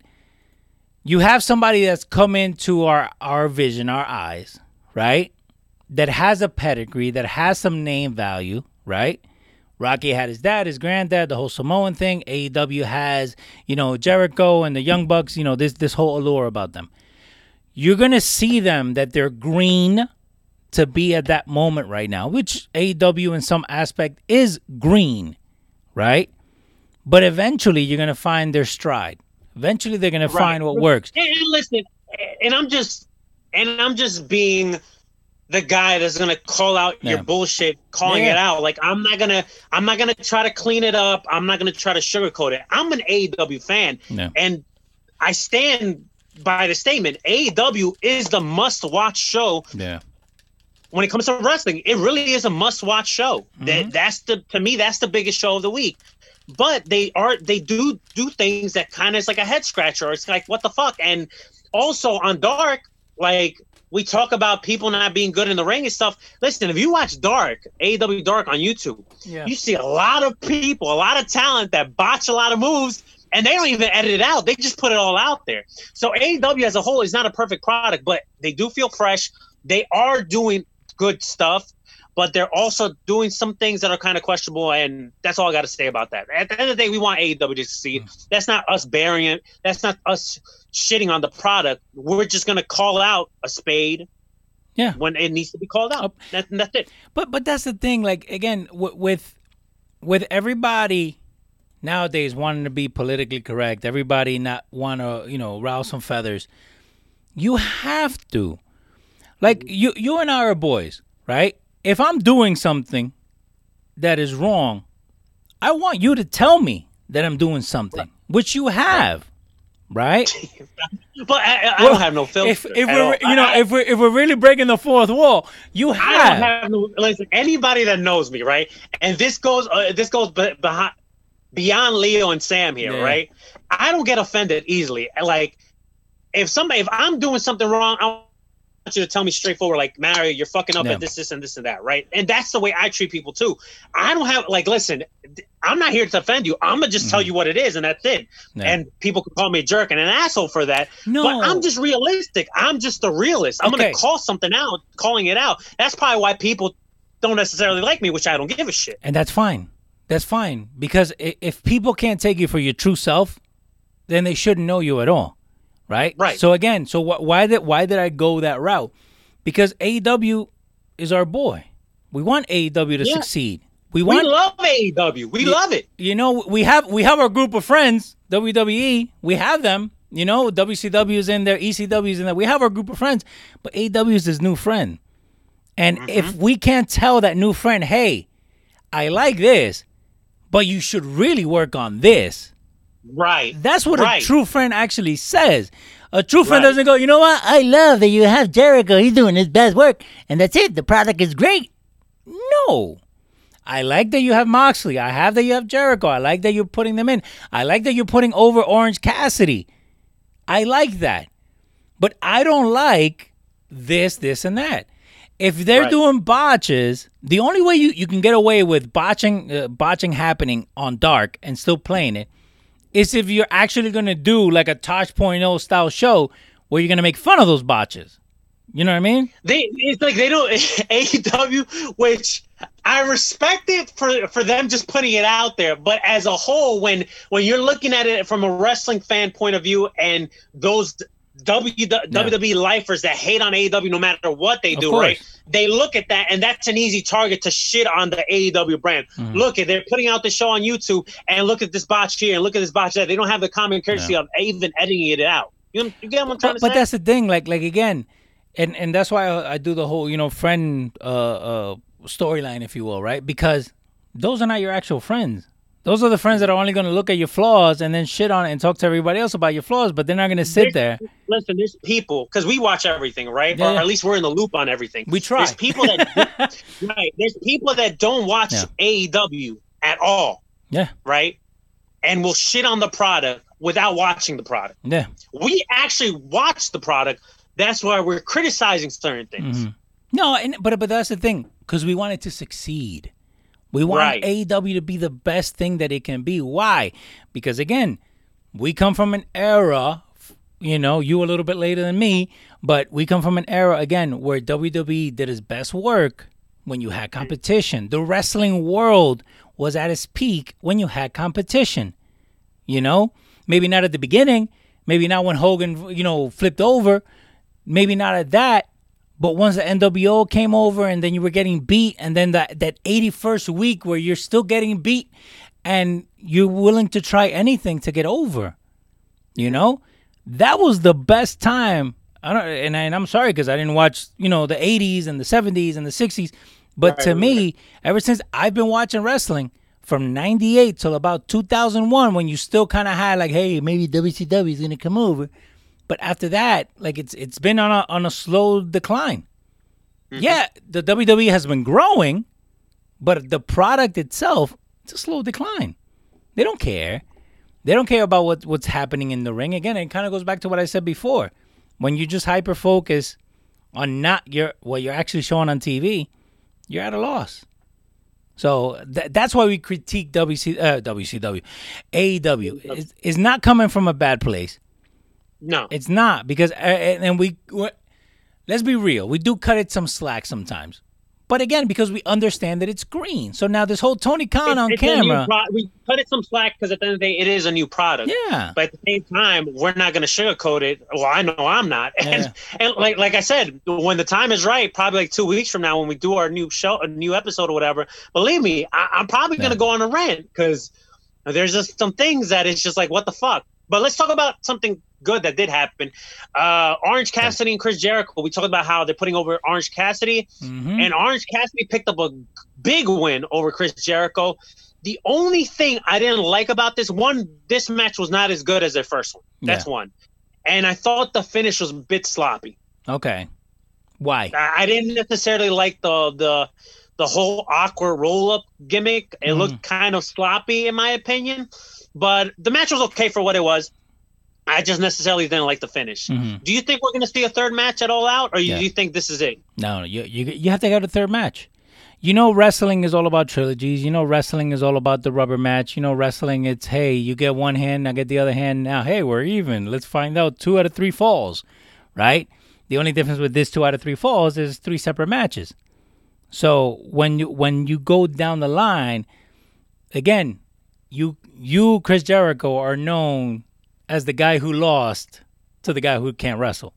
you have somebody that's come into our our vision, our eyes, right? That has a pedigree, that has some name value, right? Rocky had his dad, his granddad, the whole Samoan thing. AEW has, you know, Jericho and the Young Bucks, you know, this this whole allure about them. You're gonna see them that they're green to be at that moment right now, which AEW in some aspect is green, right? But eventually you're gonna find their stride. Eventually they're gonna find what works. And, and listen, and I'm just and I'm just being the guy that's gonna call out your bullshit, calling Yeah. it out. Like I'm not gonna I'm not gonna try to clean it up. I'm not gonna try to sugarcoat it. I'm an AEW fan, Yeah. and I stand by the statement. AEW is the must-watch show Yeah. when it comes to wrestling, it really is a must-watch show. Mm-hmm. That that's the to me that's the biggest show of the week. But they are they do do things that kind of is like a head scratcher. It's like what the fuck. And also on Dark, like we talk about people not being good in the ring and stuff. Listen, if you watch Dark, AEW Dark on YouTube, Yeah. you see a lot of people, a lot of talent that botch a lot of moves. And they don't even edit it out. They just put it all out there. So AEW as a whole is not a perfect product, but they do feel fresh. They are doing good stuff, but they're also doing some things that are kind of questionable. And that's all I got to say about that. At the end of the day, we want AEW to succeed. Hmm. That's not us burying it. That's not us shitting on the product. We're just going to call out a spade Yeah. when it needs to be called out. That, that's it. But but that's the thing. Like again, w- with with everybody nowadays wanting to be politically correct, everybody not want to you know rouse some feathers. You have to, like you you and I are boys, right? If I'm doing something that is wrong, I want you to tell me that I'm doing something, which you have, right? But I, I Well, don't have no filter. If if we're all. you know I- if we're if we're really breaking the fourth wall, you I have. don't have no listen. Anybody that knows me, right? And this goes, uh, this goes be, behind, beyond Leo and Sam here, Yeah. right? I don't get offended easily. Like, if somebody, if I'm doing something wrong, I you to tell me straightforward, like Mario, you're fucking up Yeah. at this, this, and this and that, right? And that's the way I treat people too. I don't have like, listen, I'm not here to offend you. I'm gonna just tell you what it is, and that's it. Mm-hmm. And people can call me a jerk and an asshole for that. No. But I'm just realistic. I'm just a realist. I'm Okay. gonna call something out, calling it out. That's probably why people don't necessarily like me, which I don't give a shit. and that's fine. That's fine because if people can't take you for your true self, then they shouldn't know you at all, right? Right. So again, so wh- why did why did I go that route? Because AEW is our boy. We want AEW to Yeah. succeed. We want We love AEW. We love it. you know we have we have our group of friends WWE. We have them. You know WCW is in there, ECW is in there. We have our group of friends, but AEW is his new friend. And Mm-hmm. if we can't tell that new friend, hey, I like this, but you should really work on this. Right. That's what right. a true friend actually says. A true friend Right. doesn't go, you know what? I love that you have Jericho. He's doing his best work, and that's it. The product is great. No. I like that you have Moxley. I have that you have Jericho. I like that you're putting them in. I like that you're putting over Orange Cassidy. I like that. But I don't like this, this, and that. If they're Right. doing botches, the only way you, you can get away with botching uh, botching happening on Dark and still playing it is if you're actually going to do like a Tosh.0 style show where you're going to make fun of those botches. You know what I mean? They it's like they don't AEW, which I respect it for for them just putting it out there. But as a whole, when when you're looking at it from a wrestling fan point of view, and those W, WWE lifers that hate on AEW no matter what they do, right? They look at that, and that's an easy target to shit on the AEW brand. Mm-hmm. Look at they're putting out the show on YouTube, and look at this botch here, and look at this botch there. They don't have the common courtesy of even editing it out. You, know, you get what I'm trying but, to but say? that's the thing like like again and and that's why I, I do the whole you know friend uh uh storyline if you will right because those are not your actual friends those are the friends that are only going to look at your flaws and then shit on it and talk to everybody else about your flaws but they're not going to sit there listen, there's people because we watch everything, right? Yeah, or yeah. at least we're in the loop on everything. We try. There's people that right. There's people that don't watch Yeah. AEW at all, yeah right? And will shit on the product without watching the product. yeah We actually watch the product. That's why we're criticizing certain things. Mm-hmm. no and but but that's the thing because we want it to succeed we want Right. AEW to be the best thing that it can be. Why? Because again we come from an era you know you a little bit later than me but we come from an era again where WWE did its best work when you had competition. The wrestling world was at its peak when you had competition you know? Maybe not at the beginning. Maybe not when Hogan you know flipped over. Maybe not at that but once the NWO came over and then you were getting beat and then that that 81st week where you're still getting beat and you're willing to try anything to get over you know? That was the best time. I don't and, I, and I'm sorry cuz I didn't watch you know the 80s and the 70s and the 60s but to me ever since I've been watching wrestling from 98 till about 2001 when you still kind of had like hey maybe WCW is going to come over but after that like it's it's been on a on a slow decline. Yeah the WWE has been growing but the product itself it's a slow decline. They don't care. They don't care about what what's happening in the ring. Again it kind of goes back to what I said before. When you just hyper focus on not your what you're actually showing on TV you're at a loss. So th- that's why we critique WC, uh, WCW. AEW is, is not coming from a bad place. No, It's not because uh, and we let's be real. We do cut it some slack sometimes, but again because we understand that it's green. So now this whole Tony Khan on It's camera, pro- we cut it some slack because at the end of the day, it is a new product. yeah, But at the same time, we're not going to sugarcoat it. Well, I know I'm not. And, and like like I said, when the time is right, probably like two weeks from now, when we do our new show, a new episode or whatever, believe me, I, I'm probably going to Yeah. go on a rant because there's just some things that it's just like, what the fuck. But let's talk about something good that did happen. Uh, Orange Cassidy and Chris Jericho. We talked about how they're putting over Orange Cassidy, Mhm. and Orange Cassidy picked up a big win over Chris Jericho. The only thing I didn't like about this one, this match was not as good as their first one. That's Yeah. one. And I thought the finish was a bit sloppy. okay. Why? I, I didn't necessarily like the the the whole awkward roll up gimmick. It Mm-hmm. looked kind of sloppy in my opinion. But the match was okay for what it was. I just necessarily didn't like the finish. Mhm. Do you think we're going to see a third match at All Out, or Yeah. do you think this is it? No, you you you have to go to third match. You know, wrestling is all about trilogies. You know, wrestling is all about the rubber match. You know, wrestling it's hey, you get one hand, I get the other hand. Now, hey, we're even. Let's find out two out of three falls, right? The only difference with this two out of three falls is three separate matches. So when you when you go down the line, again, you you Chris Jericho are known as the guy who lost to the guy who can't wrestle.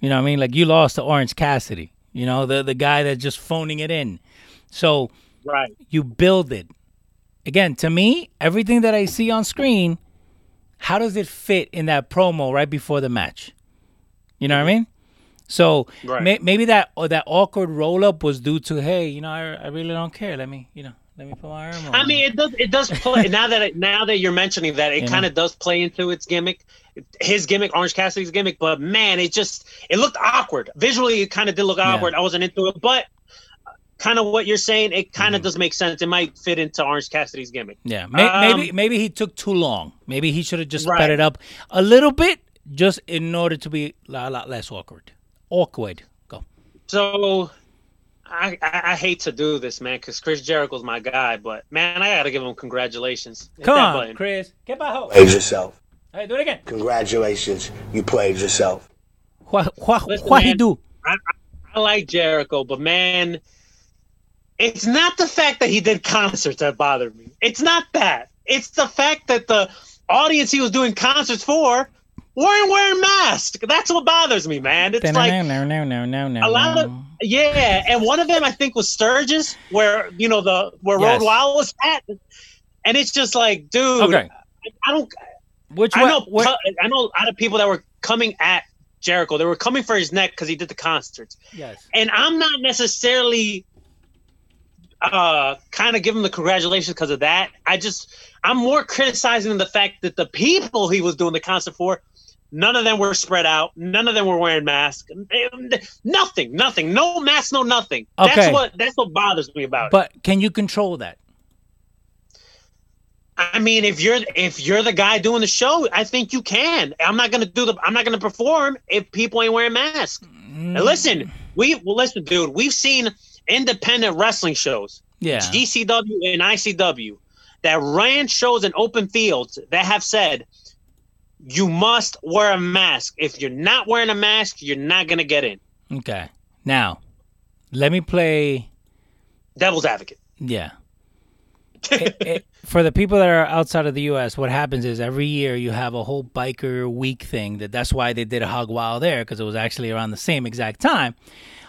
You know what I mean? Like you lost to Orange Cassidy. You know the the guy that's just phoning it in. So Right. you build it. Again, to me, everything that I see on screen, how does it fit in that promo right before the match? You know what I mean? So Right. may, maybe that or that awkward roll up was due to hey, you know, I, I really don't care. Let me, you know, let me put my arm on. I mean, it does. It does play now that it, now that you're mentioning that, it You kind of does play into its gimmick, his gimmick, Orange Cassidy's gimmick. But man, it just it looked awkward visually. It kind of did look Yeah. awkward. I wasn't into it, but kind of what you're saying, it kind of Mm-hmm. does make sense. It might fit into Orange Cassidy's gimmick. yeah, may, Um, maybe maybe he took too long. Maybe he should have just sped it up a little bit, just in order to be a lot less awkward. Awkward. Go. So. I, I, I hate to do this, man, because Chris Jericho's my guy, but man, I gotta give him congratulations. Hit Come on, button. Chris. Get by home. Played yourself. Hey, do it again. Congratulations. You played yourself. What what Listen, what he do? I, I like Jericho, but man, it's not the fact that he did concerts that bothered me. It's not that. It's the fact that the audience he was doing concerts for weren't wearing masks. That's what bothers me, man. It's like no, no, no, no, no. a lot of yeah, and one of them I think was Sturgis, where you know the where Yes. Road Wild was at, and it's just like, dude, Okay. I don't. Which I know, what- I know a lot of people that were coming at Jericho. They were coming for his neck because he did the concerts yes. and I'm not necessarily uh kind of giving the congratulations because of that. I just I'm more criticizing the fact that the people he was doing the concert for, none of them were spread out, none of them were wearing masks, nothing, nothing, no mask, no nothing. Okay. That's what that's what bothers me about it. But can you control that? I mean, if you're if you're the guy doing the show, I think you can. I'm not gonna do the I'm not gonna perform if people ain't wearing masks. Mm. And listen, we well, listen, dude. We've seen independent wrestling shows, Yeah. GCW and ICW, that ran shows in open fields that have said you must wear a mask. If you're not wearing a mask, you're not gonna get in. Okay. Now, let me play. Devil's advocate. Yeah. It- it- for the people that are outside of the U.S., what happens is every year you have a whole biker week thing. That that's why they did a hog wild there because it was actually around the same exact time.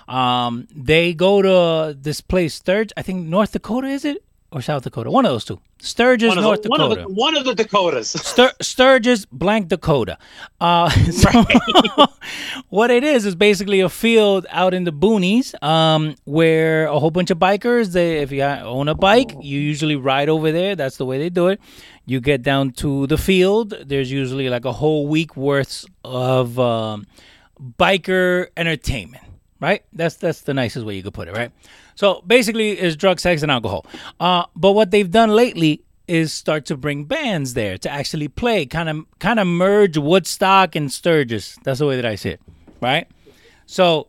Um, they go to this place, Sturgis. I think North Dakota is it or South Dakota? One of those two. Sturgis, One North the, one, Dakota. of the, one of the Dakotas. Stur- Sturgis, blank Dakota. Uh, so what it is is basically a field out in the boonies, um, where a whole bunch of bikers. They, if you own a bike, you usually ride over there. That's the way they do it. You get down to the field. There's usually like a whole week worth of um, biker entertainment. Right? That's that's the nicest way you could put it. Right? So basically, it's drug, sex, and alcohol. Uh, but what they've done lately is start to bring bands there to actually play, kind of kind of merge Woodstock and Sturgis. That's the way that I see it, right? So,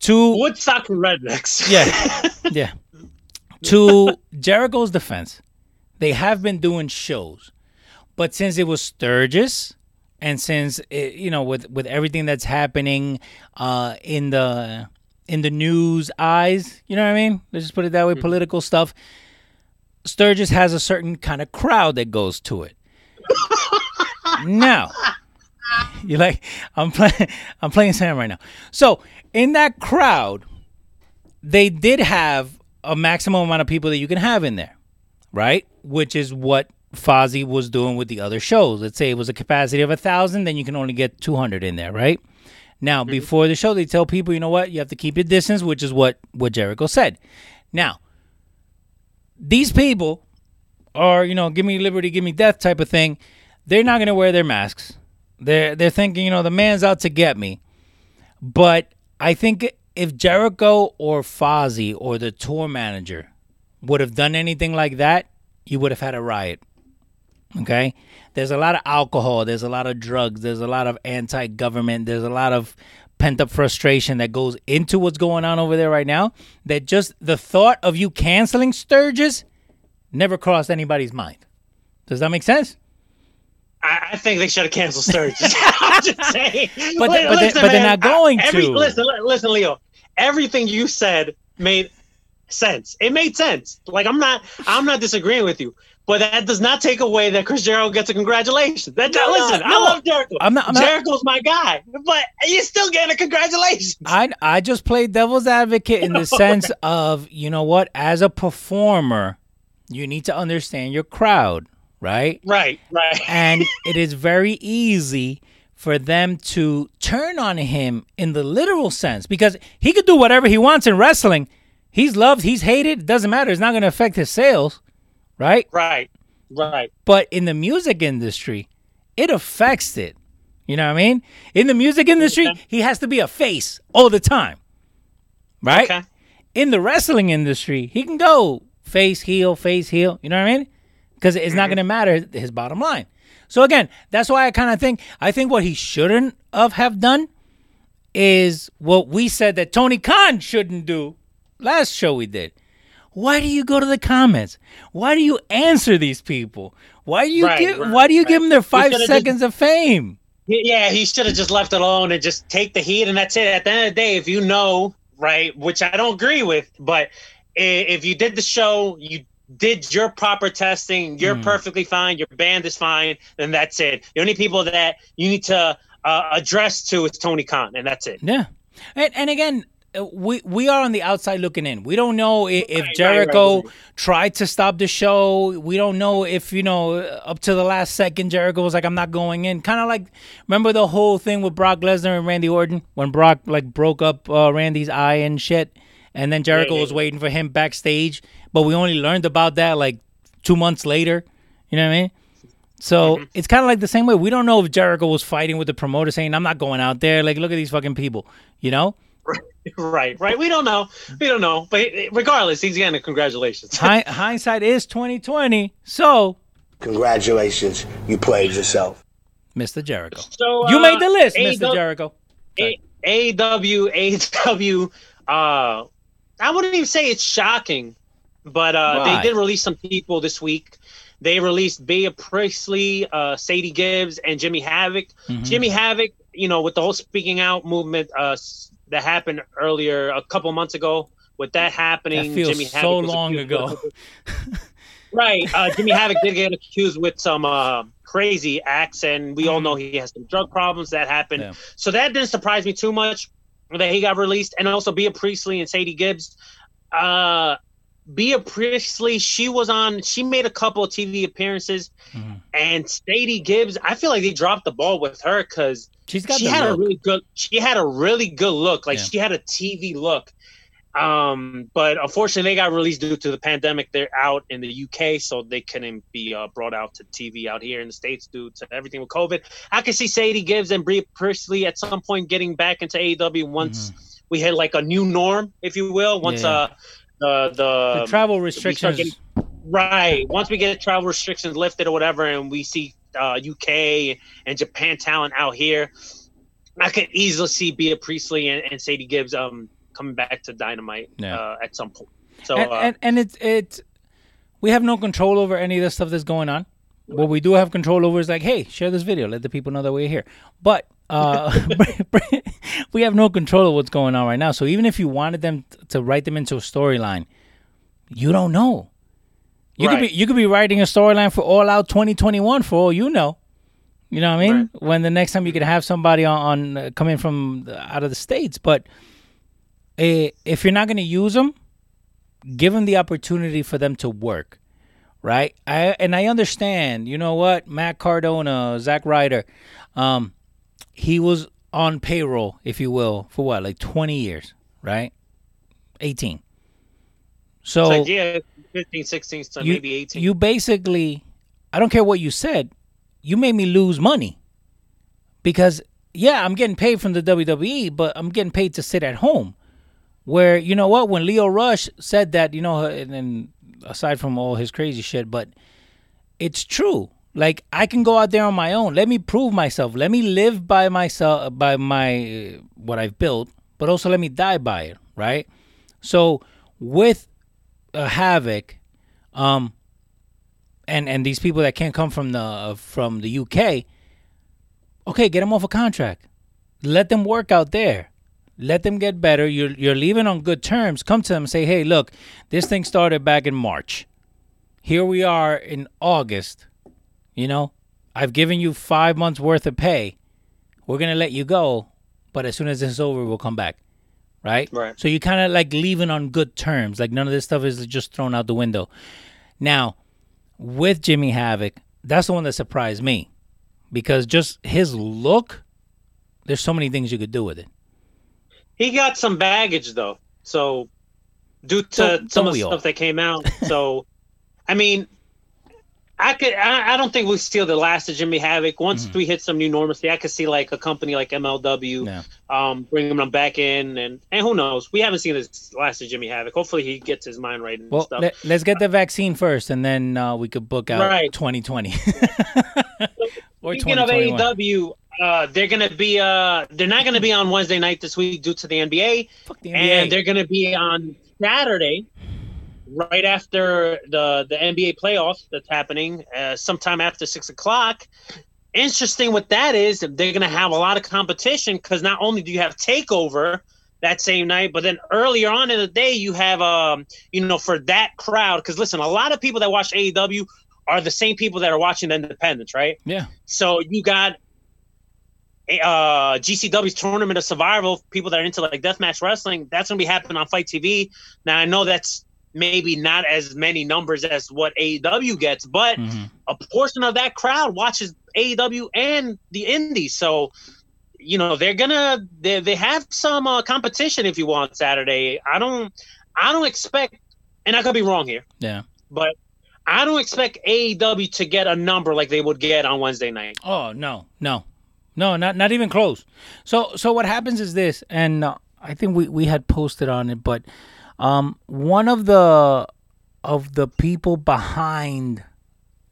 to Woodstock for rednecks. yeah, yeah. To Jericho's defense, they have been doing shows, but since it was Sturgis, and since it, you know, with with everything that's happening uh, in the in the news eyes, you know what I mean? Let's just put it that way. Mm-hmm. Political stuff. Sturgis has a certain kind of crowd that goes to it. now, you like I'm playing I'm playing Sam right now. So in that crowd, they did have a maximum amount of people that you can have in there, right? Which is what Fozzy was doing with the other shows. Let's say it was a capacity of a thousand, then you can only get two hundred in there, right? Now, mm-hmm. before the show, they tell people, you know what, you have to keep your distance, which is what what Jericho said. Now, these people are, you know, give me liberty, give me death type of thing. They're not gonna wear their masks. They're they're thinking, you know, the man's out to get me. But I think if Jericho or Fozzy or the tour manager would have done anything like that, you would have had a riot. Okay? There's a lot of alcohol, there's a lot of drugs, there's a lot of anti government, there's a lot of pent up frustration that goes into what's going on over there right now. That just the thought of you canceling Sturgis never crossed anybody's mind. Does that make sense? I, I think they should have canceled Sturgis. I'm just saying. But they- Li- but they- but they're not going every- to. Listen, listen, Leo. Everything you said made sense. It made sense. Like I'm not I'm not disagreeing with you. But that does not take away that Chris Jericho gets a congratulations. That No, listen, no, I love Jericho. I'm not- I'm not- Jericho's my guy, but you're still getting a congratulations. I I just played devil's advocate in the sense of you know what, as a performer, you need to understand your crowd, right? Right, right. and it is very easy for them to turn on him in the literal sense because he could do whatever he wants in wrestling. He's loved, he's hated, doesn't matter. It's not going to affect his sales, right? Right, right. But in the music industry, it affects it. You know what I mean? In the music industry, Okay. he has to be a face all the time, right? Okay. in the wrestling industry, he can go face, heel, face, heel. You know what I mean? Because it's not mm-hmm. going to matter his bottom line. So again, that's why I kind of think I think what he shouldn't have, have done is what we said that Tony Khan shouldn't do last show we did. Why do you go to the comments? Why do you answer these people? Why do you Right, give right, Why do you right. give them their five should've just- seconds of fame? Yeah, he should have just left it alone and just take the heat, and that's it. At the end of the day, if you know, right, which I don't agree with, but if you did the show, you did your proper testing, you're Hmm. perfectly fine, your band is fine, then that's it. The only people that you need to uh, address to is Tony Khan, and that's it. Yeah, and and again, we we are on the outside looking in. We don't know if, if Right, right, Jericho right, right. tried to stop the show. We don't know if you know up to the last second Jericho was like, "I'm not going in." Kind of like remember the whole thing with Brock Lesnar and Randy Orton when Brock like broke up uh, Randy's eye and shit, and then Jericho yeah, was yeah. waiting for him backstage, but we only learned about that like two months later. You know what I mean? So Mm-hmm. it's kind of like the same way. We don't know if Jericho was fighting with the promoter saying, I'm not going out there. Like, look at these fucking people, you know? Right, right. We don't know. We don't know. But regardless, he's getting a congratulations. Hindsight is 2020. So, Congratulations, you played yourself. Mr. Jericho. So You uh, made the list, Mr. AEW Jericho. A- AW, AW, uh, I wouldn't even say it's shocking, but uh, Why? they did release some people this week. They released Bea Priestley, uh, Sadie Gibbs, and Jimmy Havoc. Mm-hmm. Jimmy Havoc, you know, with the whole speaking out movement uh, s- that happened earlier a couple months ago, with that happening, That feels Jimmy so Havoc long ago. right. Uh, Jimmy Havoc did get accused with some uh, crazy acts, and we all know he has some drug problems that happened. Yeah. So that didn't surprise me too much that he got released, and also Bea Priestley and Sadie Gibbs. Uh, Bea Priestley, she was on. She made a couple of TV appearances, Mhm. and Sadie Gibbs. I feel like they dropped the ball with her because She's got she had a really good. She had a really good look. Like Yeah. she had a TV look. Um, but unfortunately, they got released due to the pandemic. They're out in the UK, so they couldn't be uh, brought out to TV out here in the states due to everything with COVID. I can see Sadie Gibbs and Bea Priestley at some point getting back into AEW once we hit like a new norm, if you will. Once. Yeah. uh the the, the travel restrictions. getting- right once we get travel restrictions lifted or whatever, and we see uh, UK and Japan talent out here, I could easily see Bea Priestley and, and Sadie Gibbs um coming back to Dynamite Yeah. uh, at some point. So and, uh, and, and it's it's we have no control over any of the stuff that's going on. What we do have control over is like, hey, share this video, let the people know that we're here. But uh, we have no control of what's going on right now. So even if you wanted them to write them into a storyline, you don't know. You could be you could be writing a storyline for All Out 2021 for all you know. You know what I mean? When the next time you could have somebody on, on uh, coming from the, out of the states, but eh, if you're not going to use them, give them the opportunity for them to work, right? I and I understand. You know what? Matt Cardona, Zack Ryder, um, he was on payroll, if you will, for what, like 20 years, right? 18. So like, yeah, 15, 16, so you, maybe 18. you basically, I don't care what you said, you made me lose money because yeah, I'm getting paid from the WWE, but I'm getting paid to sit at home. Where you know what, when Lio Rush said that, you know, and, and aside from all his crazy shit, but it's true. Like I can go out there on my own. Let me prove myself. Let me live by myself, by my what I've built, but also let me die by it. Right. So with uh, Havoc, um, and and these people that can't come from the from the UK, okay, get them off a contract. Let them work out there. Let them get better. You're you're leaving on good terms. Come to them and say, hey, look, this thing started back in March. Here we are in August. You know, I've given you five months worth of pay. We're gonna let you go, but as soon as this is over, we'll come back. Right? Right. So you kind of like leaving on good terms. Like none of this stuff is just thrown out the window. Now, with Jimmy Havoc, that's the one that surprised me because just his look, there's so many things you could do with it. He got some baggage though, so due to Don't- some don't of the all? stuff that came out. So, I mean, I could. I, I don't think we steal the last of Jimmy Havoc. Once we hit some new normalcy, I could see like a company like MLW. Yeah. um, bringing them back in, and and who knows? We haven't seen this last of Jimmy Havoc. Hopefully, he gets his mind right and Well, stuff. let, us get the vaccine first, and then uh, we could book out Right. 2020 or Speaking of AEW, uh, they're gonna be uh, they're not gonna be on Wednesday night this week due to the NBA. The and they're going to be on Saturday, right after the the NBA playoffs that's happening, uh, sometime after six o'clock. Interesting, what that is, they're going to have a lot of competition because not only do you have Takeover that same night, but then earlier on in the day you have um you know for that crowd because listen, a lot of people that watch AEW are the same people that are watching the Independence, right? yeah, So you got uh GCW's Tournament of Survival, people that are into like deathmatch wrestling, that's gonna be happening on FITE TV. Now I know that's maybe not as many numbers as what AEW gets, but Mhm. a portion of that crowd watches AEW and the indies. So you know they're gonna they, they have some uh, competition if you want Saturday. I don't I don't expect and I could be wrong here, yeah. but I don't expect AEW to get a number like they would get on Wednesday night. Oh no, no, no, not not even close. So so what happens is this, and uh, I think we we had posted on it, but um, one of the of the people behind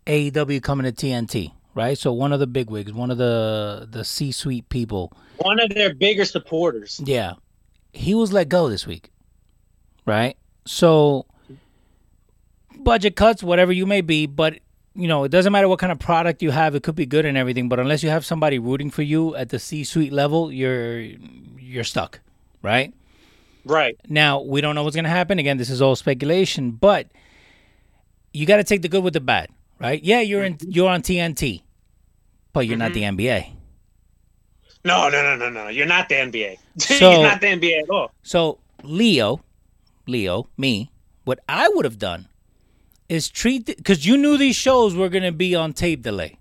AEW coming to TNT, right? So one of the bigwigs, one of the the C suite people, one of their bigger supporters. yeah, he was let go this week, right? So budget cuts, whatever you may be, but you know, it doesn't matter what kind of product you have. It could be good and everything, but unless you have somebody rooting for you at the C-suite level, you're you're stuck, right? Right. Now we don't know what's gonna happen. Again, this is all speculation, but you got to take the good with the bad, right? Yeah, you're in you're on TNT, but you're not the NBA. No, no, no, no, no. You're not the NBA. So- You're not the NBA at all. So Leo, Leo, me, what I would have done is treat because you knew these shows were gonna be on tape delay,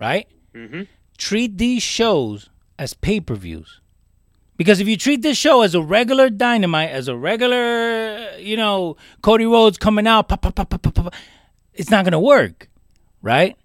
right? Mm-hmm. Treat these shows as pay per views. Because if you treat this show as a regular dynamite, as a regular, you know, Cody Rhodes coming out, pop, pop, pop, pop, pop, pop, it's not gonna work, right?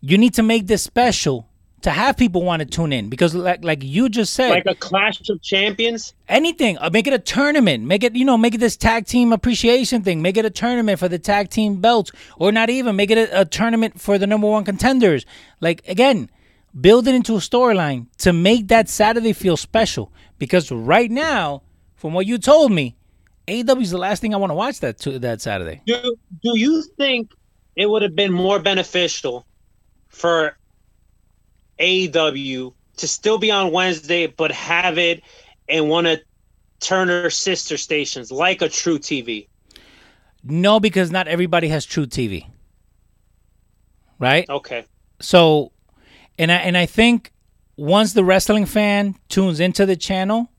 You need to make this special to have people want to tune in because, like, like you just said, Like a Clash of Champions. anything. Uh, make it a tournament. Make it, you know, make it this tag team appreciation thing. Make it a tournament for the tag team belts, or not even make it a, a tournament for the number one contenders. Like again, build it into a storyline to make that Saturday feel special. Because right now, from what you told me, AEW is the last thing I want to watch that to, that Saturday. Do Do you think it would have been more beneficial for AEW to still be on Wednesday, but have it in one of Turner sister stations, like a truTV? No, because not everybody has truTV. Right? Okay. So, and I and I think once the wrestling fan tunes into the channel,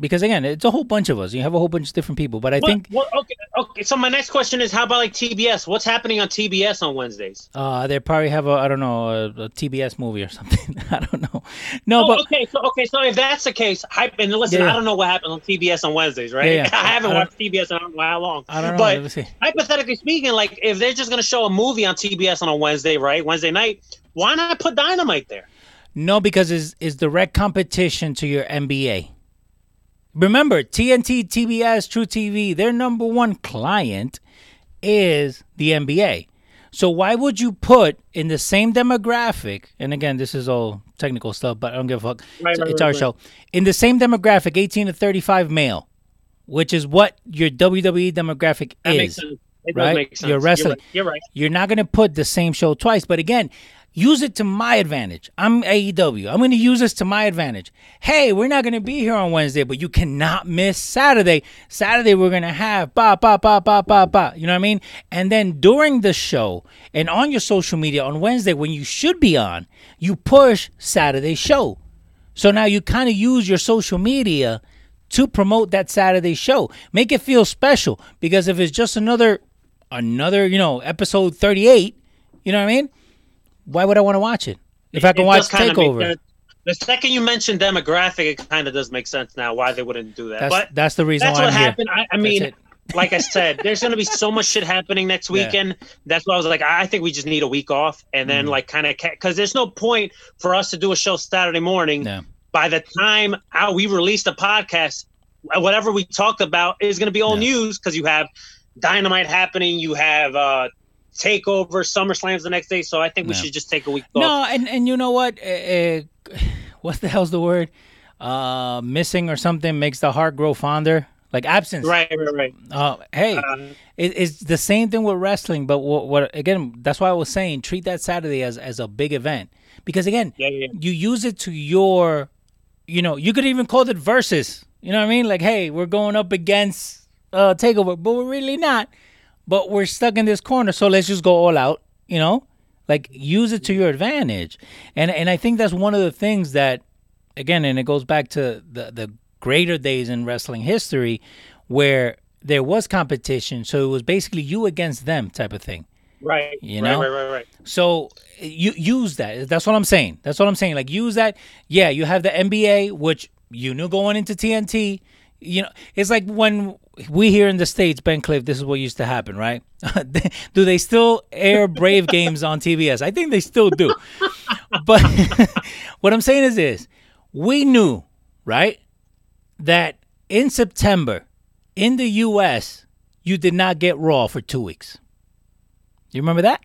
because again, it's a whole bunch of us. You have a whole bunch of different people, but I What- think what- okay. Okay. So my next question is, how about like TBS? What's happening on TBS on Wednesdays? uh, they probably have a I don't know a, a TBS movie or something. I don't know. No, Oh, but okay, so okay, so if that's the case, hype and listen, Yeah. I don't know what happens on TBS on Wednesdays, right? Yeah, yeah. I haven't I watched TBS in I don't know how long. I don't know. Let me But see. hypothetically speaking, like if they're just gonna show a movie on TBS on a Wednesday, right? Wednesday night, why not put Dynamite there? No, because it's, it's direct competition to your NBA. Remember, TNT, TBS, truTV, their number one client is the NBA. So why would you put in the same demographic? And again, this is all technical stuff, but I don't give a fuck. Right, it's right, it's our right. show. In the same demographic, 18 to 35 male, which is what your WWE demographic That is makes sense. It right? does make sense. You're wrestling. right. You're right. you're not going to put the same show twice. But again, use it to my advantage. I'm AEW. I'm going to use this to my advantage. Hey, we're not going to be here on Wednesday, but you cannot miss Saturday. Saturday, we're going to have ba, ba, ba, ba, ba, ba. You know what I mean? And then during the show and on your social media on Wednesday, when you should be on, you push Saturday show. So now you kind of use your social media to promote that Saturday show. Make it feel special because if it's just another another, you know, episode 38, you know what I mean? Why would I want to watch it? If I can watch make Takeover. The second you mention demographic, it kind of does make sense now why they wouldn't do that. That's but that's the reason that's why what I'm happened. I, I mean, like I said, there's going to be so much shit happening next Yeah. weekend. That's why I was like, I think we just need a week off and then Mhm. like kind of because there's no point for us to do a show Saturday morning. No. By the time uh, we release the podcast, whatever we talked about is going to be all Yeah. news because you have Dynamite happening, you have uh Takeover, SummerSlam's the next day. So I think we No. should just take a week off. No, and and you know what? Uh, uh, what the hell's the word? Uh, missing or something makes the heart grow fonder. Like absence. Right, right, right. Uh, hey, Uh, it, it's the same thing with wrestling, but what, what again? That's why I was saying treat that Saturday as as a big event because again, Yeah, yeah. you use it to your, you know, you could even call it versus. You know what I mean? Like, hey, we're going up against uh Takeover, but we're really not. But we're stuck in this corner, so let's just go all out. You know, like use it to your advantage, and and I think that's one of the things that, again, and it goes back to the the greater days in wrestling history, where there was competition, so it was basically you against them type of thing. Right. You right, know? right, right, right. So you use that. That's what I'm saying. That's what I'm saying. Like use that. Yeah, you have the NBA, which you knew going into TNT. You know, it's like when we here in the states, Ben Cliff. This is what used to happen, right? do they still air Brave games on TBS? I think they still do. But what I'm saying is this: we knew, right, that in September, in the U.S., you did not get Raw for two weeks. You remember that?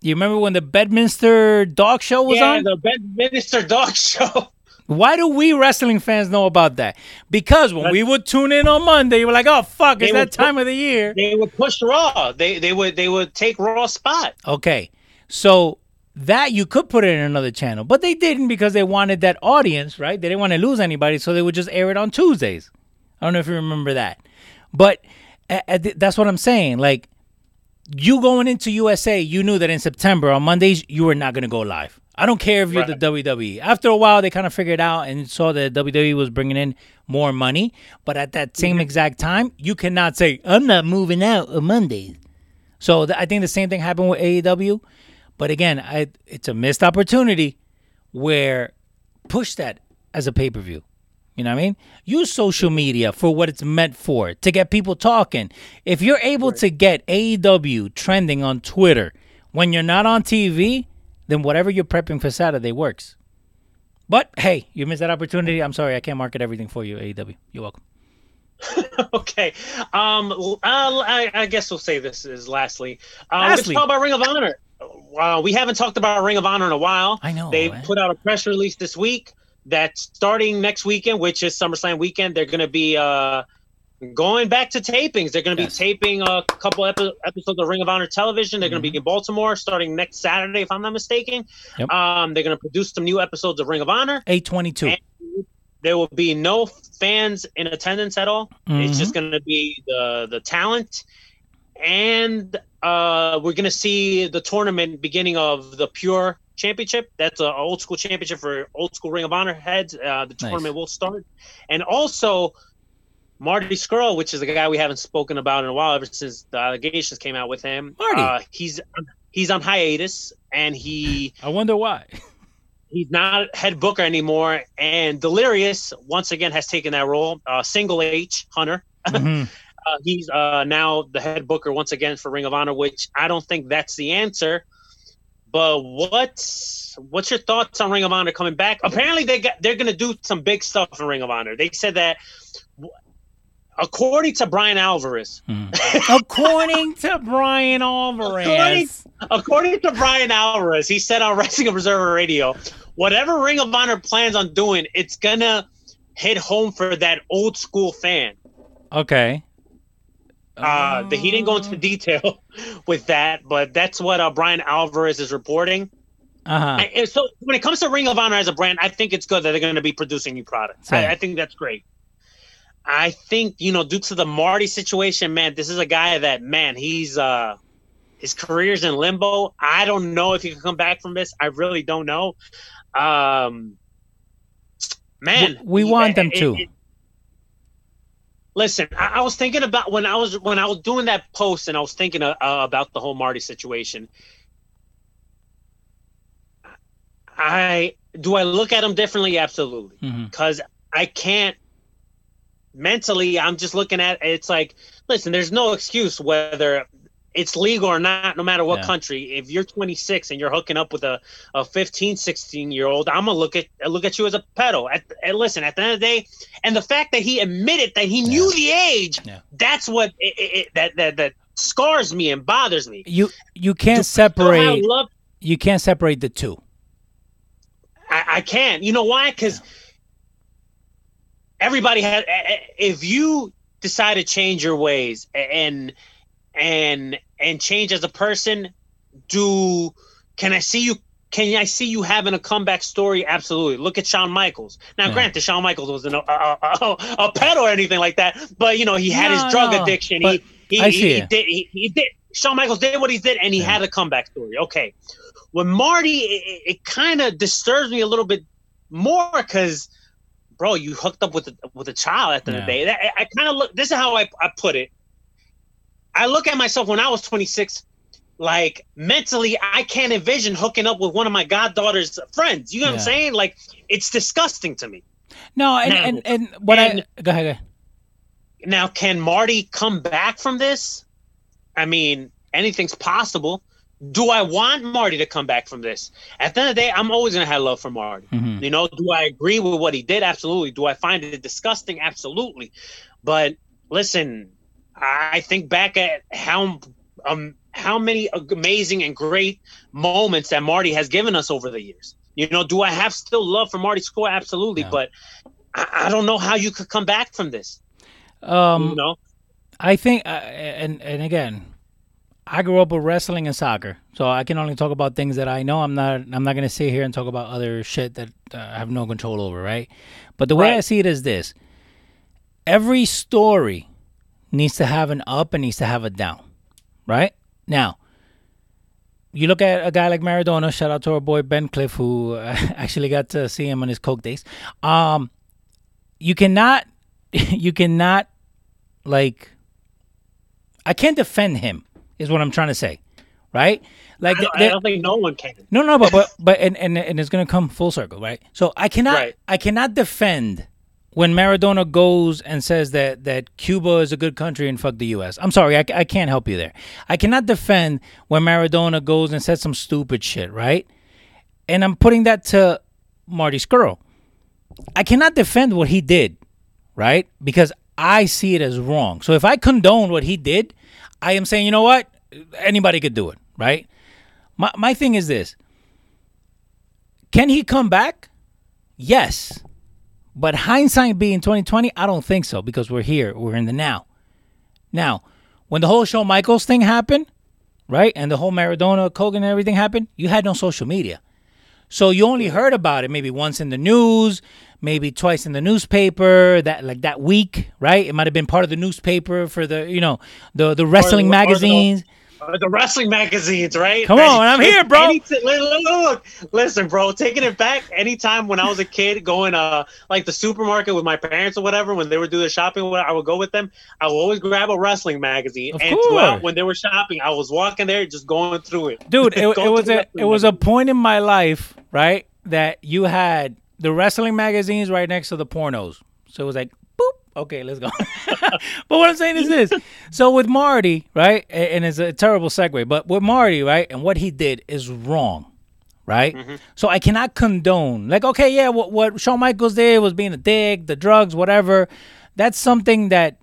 You remember when the Westminster Dog Show was yeah, on? the Westminster Dog Show. Why do we wrestling fans know about that? Because when we would tune in on Monday, you were like, "Oh fuck, it's that time of the year." They would push Raw. They they would they would take Raw spot. Okay, so that you could put it in another channel, but they didn't because they wanted that audience, right? They didn't want to lose anybody, so they would just air it on Tuesdays. I don't know if you remember that, but uh, th- that's what I'm saying. Like you going into USA, you knew that in September on Mondays you were not going to go live. I don't care if you're the WWE. After a while, they kind of figured out and saw that WWE was bringing in more money. But at that same mm-hmm. exact time, you cannot say, I'm not moving out on Mondays. So th- I think the same thing happened with AEW. But again, I, it's a missed opportunity where push that as a pay per view. You know what I mean? Use social media for what it's meant for to get people talking. If you're able to get AEW trending on Twitter when you're not on TV, then whatever you're prepping for Saturday works. But hey, you missed that opportunity. I'm sorry, I can't market everything for you, AEW. You're welcome. okay. Um. Uh, I, I guess we'll say this is lastly. Um, Let's talk about Ring of Honor. Uh, we haven't talked about Ring of Honor in a while. I know, They eh? put out a press release this week that starting next weekend, which is SummerSlam weekend, they're going to be uh, going back to tapings. They're going to Yes. be taping a couple epi- episodes of Ring of Honor television. They're going to be in Baltimore starting next Saturday, if I'm not mistaken. Mm-hmm. Yep. Um, they're going to produce some new episodes of Ring of Honor. 822. And there will be no fans in attendance at all. It's just going to be the the talent, and uh, we're going to see the tournament beginning of the Pure Championship. That's an old school championship for old school Ring of Honor heads. Uh, the Nice. tournament will start, and also. Marty Scurll, which is a guy we haven't spoken about in a while, ever since the allegations came out with him. Marty. uh, he's he's on hiatus, and he I wonder why. he's not head booker anymore. And Delirious once again has taken that role. Uh, Single H Hunter. Mhm. Uh, he's uh, now the head booker once again for Ring of Honor, which I don't think that's the answer. But what's what's your thoughts on Ring of Honor coming back? Apparently they got they're gonna do some big stuff in Ring of Honor. They said that according to Bryan Alvarez, According to Bryan Alvarez. according to Bryan Alvarez, he said on Wrestling Observer Radio, whatever Ring of Honor plans on doing, it's gonna hit home for that old school fan. Okay. Uh, the, he didn't go into detail with that, but that's what uh, Bryan Alvarez is reporting. Uh-huh. And so when it comes to Ring of Honor as a brand, I think it's good that they're going to be producing new products. I, I think that's great. I think you know, due to the Marty situation, man, this is a guy that man, he's uh his career's in limbo. I don't know if he can come back from this. I really don't know. Um, man, We he- want them to. it- listen, I, I was thinking about when I was when I was doing that post, and I was thinking uh, uh, about the whole Marty situation. I do I look at him differently? Absolutely, Mhm. because I can't mentally. I'm just looking at it's like, listen, there's no excuse whether it's legal or not, no matter what Yeah. country. If you're 26 and you're hooking up with a, a 15, 16 year old, I'm gonna look at look at you as a pedo. At, and listen, at the end of the day, and the fact that he admitted that he knew the age, Yeah. that's what it, it, it- that that that scars me and bothers me. You you can't I separate love you can't separate the two. I, I can't. You know why? Because everybody has. If you decide to change your ways and and and change as a person, do can I see you? Can I see you having a comeback story? Absolutely. Look at Shawn Michaels. Now, Yeah. granted, Shawn Michaels wasn't a, a, a, a pet or anything like that, but you know he had No, his drug no, addiction. but He he, I he, see he did he, he did. Shawn Michaels did what he did, and he Yeah. had a comeback story. Okay, when Marty, it, it kind of disturbs me a little bit more because, bro, you hooked up with a, with a child at the end of the day. That, I, I kind of look. This is how I, I put it. I look at myself when I was 26. Like mentally, I can't envision hooking up with one of my goddaughter's friends. You know what I'm saying? Like it's disgusting to me. No, and Now- and, and what and- I go ahead, go ahead. Now, can Marty come back from this? I mean, anything's possible. Do I want Marty to come back from this? At the end of the day, I'm always gonna have love for Marty. Mhm. You know, do I agree with what he did? Absolutely. Do I find it disgusting? Absolutely. But listen, I think back at how um how many amazing and great moments that Marty has given us over the years. You know, do I have still love for Marty Scurll? Absolutely. Yeah. But I, I don't know how you could come back from this. Um, you know, I think, uh, and and again, I grew up with wrestling and soccer, so I can only talk about things that I know. I'm not I'm not gonna sit here and talk about other shit that uh, I have no control over, right? But the way I see it is this: every story needs to have an up and needs to have a down, right? Now, you look at a guy like Maradona. Shout out to our boy Ben Cliff, who uh, actually got to see him on his coke days. Um, you cannot, you cannot, like, I can't defend him. Is what I'm trying to say, right? Like, I don't, I don't think no one can. no, no, but but but and, and and it's gonna come full circle, right? So I cannot Right. I cannot defend when Maradona goes and says that that Cuba is a good country and fuck the U.S. I'm sorry, I, I can't help you there. I cannot defend when Maradona goes and says some stupid shit, right? And I'm putting that to Marty Scurll. I cannot defend what he did, right? Because I see it as wrong. So if I condone what he did, I am saying, you know what? Anybody could do it, right? My my thing is this. Can he come back? Yes. But hindsight being 2020, I don't think so because we're here. We're in the now. Now, when the whole Shawn Michaels thing happened, right? And the whole Maradona, Kogan, and everything happened, you had no social media. So you only heard about it maybe once in the news, maybe twice in the newspaper, that like that week, right? It might have been part of the newspaper for the, you know, the the wrestling or magazines. Uh, the wrestling magazines, right? Come on, I'm here, bro. Any- look, look, look. Listen, bro, taking it back. Anytime when I was a kid, going uh like the supermarket with my parents or whatever, when they would do their shopping, I would go with them. I would always grab a wrestling magazine, Of and course. throughout when they were shopping, I was walking there, just going through it. dude it, it was a it was a point in my life right that you had the wrestling magazines right next to the pornos so it was like okay let's go. But what i'm saying is this. So with marty right and it's a terrible segue but with marty right and what he did is wrong right? Mm-hmm. So i cannot condone like okay yeah what, what shawn michaels did was being a dick the drugs whatever. That's something that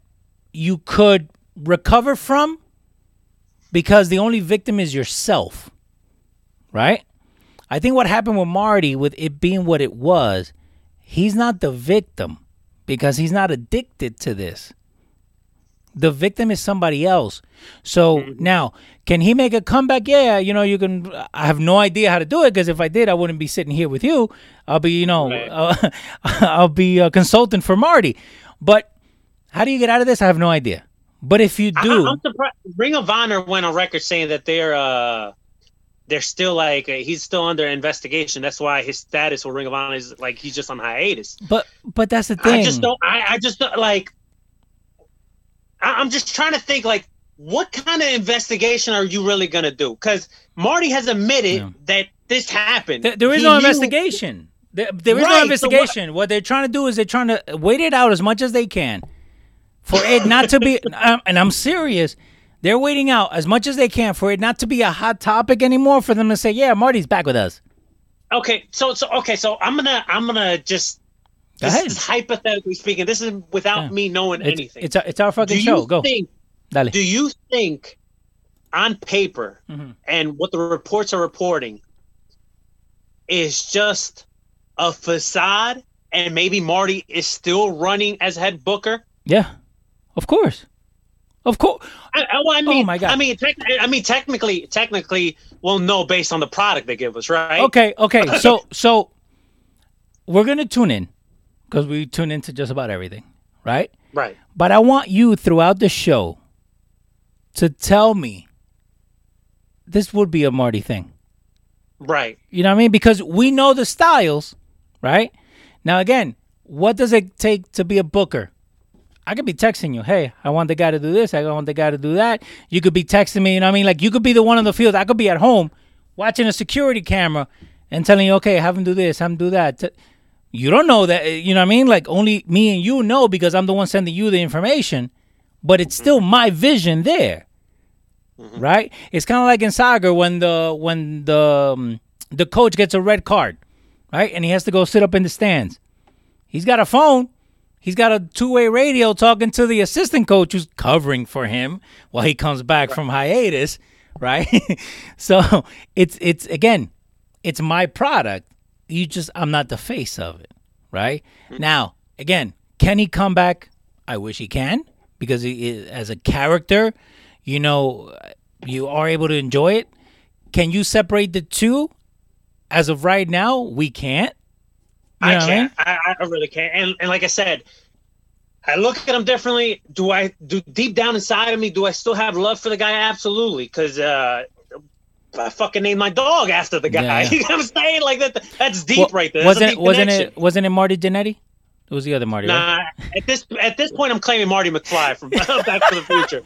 you could recover from because the only victim is yourself right? I think what happened with Marty, with it being what it was, he's not the victim because he's not addicted to this. The victim is somebody else. So Mm-hmm. now, can he make a comeback? Yeah, you know, you can. I have no idea how to do it because if I did, I wouldn't be sitting here with you. I'll be, you know, Right. uh, I'll be a consultant for Marty. But how do you get out of this? I have no idea. But if you I, do, I'm surprised. Ring of Honor went on record saying that they're uh they're still like uh, he's still under investigation. That's why his status with Ring of Honor is like he's just on hiatus. but but that's the thing. I just don't. I, I just don't, like. I, I'm just trying to think like what kind of investigation are you really gonna do? Because Marty has admitted Yeah. that this happened. There- there is He no knew- investigation. There, there is Right, no so investigation. what, they're trying to do is they're trying to wait it out as much as they can for it not to be. um, and I'm serious. They're waiting out as much as they can for it not to be a hot topic anymore. For them to say, "Yeah, Marty's back with us." Okay, so so okay, so I'm gonna I'm gonna just. Go this ahead. is hypothetically speaking. This is without Yeah. me knowing It's anything. it's, our- it's our fucking do show. Go, think Dale. do you think on paper Mm-hmm. and what the reports are reporting is just a facade and maybe Marty is still running as head booker? Yeah, of course, of course. I, well, I oh mean, Oh my God. I mean, tec- I mean, technically, technically, we'll know based on the product they give us, right? Okay, okay. So so we're gonna tune in because we tune into just about everything, right? Right. But I want you throughout the show to tell me this would be a Marty thing. Right. You know what I mean? Because we know the styles, right? Now, again, what does it take to be a booker? I could be texting you, hey, I want the guy to do this. I want the guy to do that. You could be texting me, you know what I mean? Like, you could be the one on the field. I could be at home watching a security camera and telling you, okay, have him do this, have him do that. You don't know that, uh, you know what I mean? Like, only me and you know because I'm the one sending you the information, but it's still my vision there right? It's kind of like in soccer when the when the um, the coach gets a red card, right? And he has to go sit up in the stands. He's got a phone. He's got a two-way radio talking to the assistant coach who's covering for him while he comes back from hiatus, right? so it's it's again, it's my product. You just I'm not the face of it, right? Mm. Now, again, can he come back? I wish he can because he is, as a character, you know, you are able to enjoy it. Can you separate the two? As of right now, we can't. I what I mean? can't. I, I really can't. And and like I said, I look at him differently. Do I do deep down inside of me? Do I still have love for the guy? Absolutely, because uh, I fucking named my dog after the guy. Yeah. You know what I'm saying? Like that. That's deep Well, right there. That's Wasn't it? Wasn't it? Wasn't it Marty Jannetty? Was the other Marty. right? Nah, at this at this point, I'm claiming Marty McFly from Back to the Future.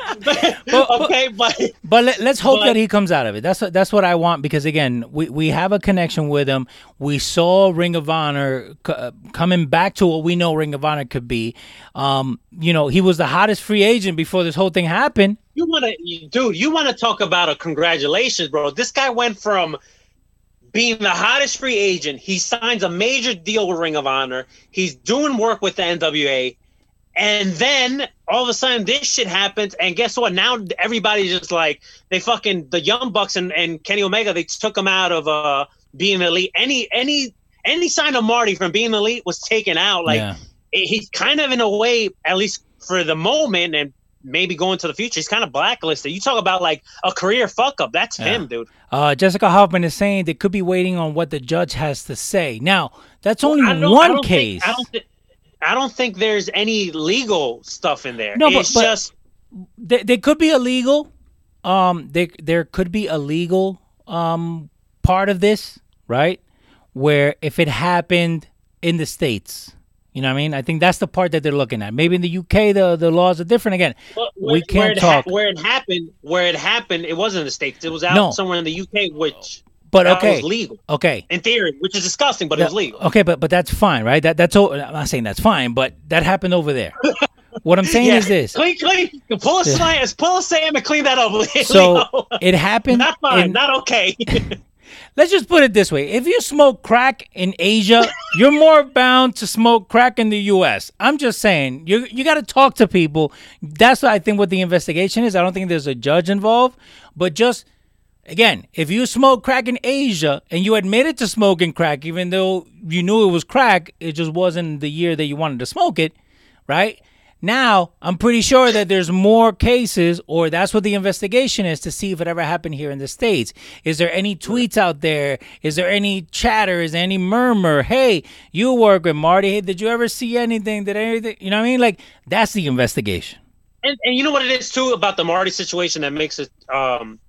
okay, but But let, let's hope But- that he comes out of it. That's what that's what I want because again, we, we have a connection with him. We saw Ring of Honor c- uh, coming back to what we know Ring of Honor could be. Um, you know, he was the hottest free agent before this whole thing happened. you want to, dude, you want to talk about a congratulations, bro? This guy went from being the hottest free agent. He signs a major deal with Ring of Honor. He's doing work with the NWA. And then all of a sudden this shit happens. And guess what? Now everybody's just like, they fucking, the Young Bucks and, and Kenny Omega, they took him out of uh being elite. Any, any, any sign of Marty from being elite was taken out. Like, yeah. he's kind of in a way, at least for the moment, and maybe going to the future, he's kind of blacklisted. You talk about like a career fuck up. That's him, dude. Uh, Jessica Hoffman is saying they could be waiting on what the judge has to say. Now, that's only I one case. Think, I don't. Th- I don't think there's any legal stuff in there. No, but- it's but- just they, there could be illegal. um there there could be a legal um part of this right where if it happened in the states you know what i mean i think that's the part that they're looking at maybe in the uk the the laws are different again But we where- can't where it ha- talk where it happened. Where it happened, it wasn't in the states. It was out No. somewhere in the UK, which but okay was legal okay in theory, which is disgusting, but it was legal. okay but but that's fine right that that's all i'm not saying that's fine but that happened over there what i'm saying is this Clean, clean. Pull a slam, pull a Sam and clean that up. so it happened not fine, in- not okay. Let's just put it this way. If you smoke crack in Asia, you're more bound to smoke crack in the US. I'm just saying, you you got to talk to people. That's what I think what the investigation is. I don't think there's a judge involved, but just again, if you smoke crack in Asia and you admitted to smoking crack even though you knew it was crack, it just wasn't the year that you wanted to smoke it, right? Now, I'm pretty sure that there's more cases, or that's what the investigation is to see if it ever happened here in the States. Is there any tweets out there? Is there any chatter? Is there any murmur? Hey, you work with Marty. Hey, did you ever see anything? Did anything? You know what I mean? Like, that's the investigation. And, and you know what it is too about the Marty situation that makes it um,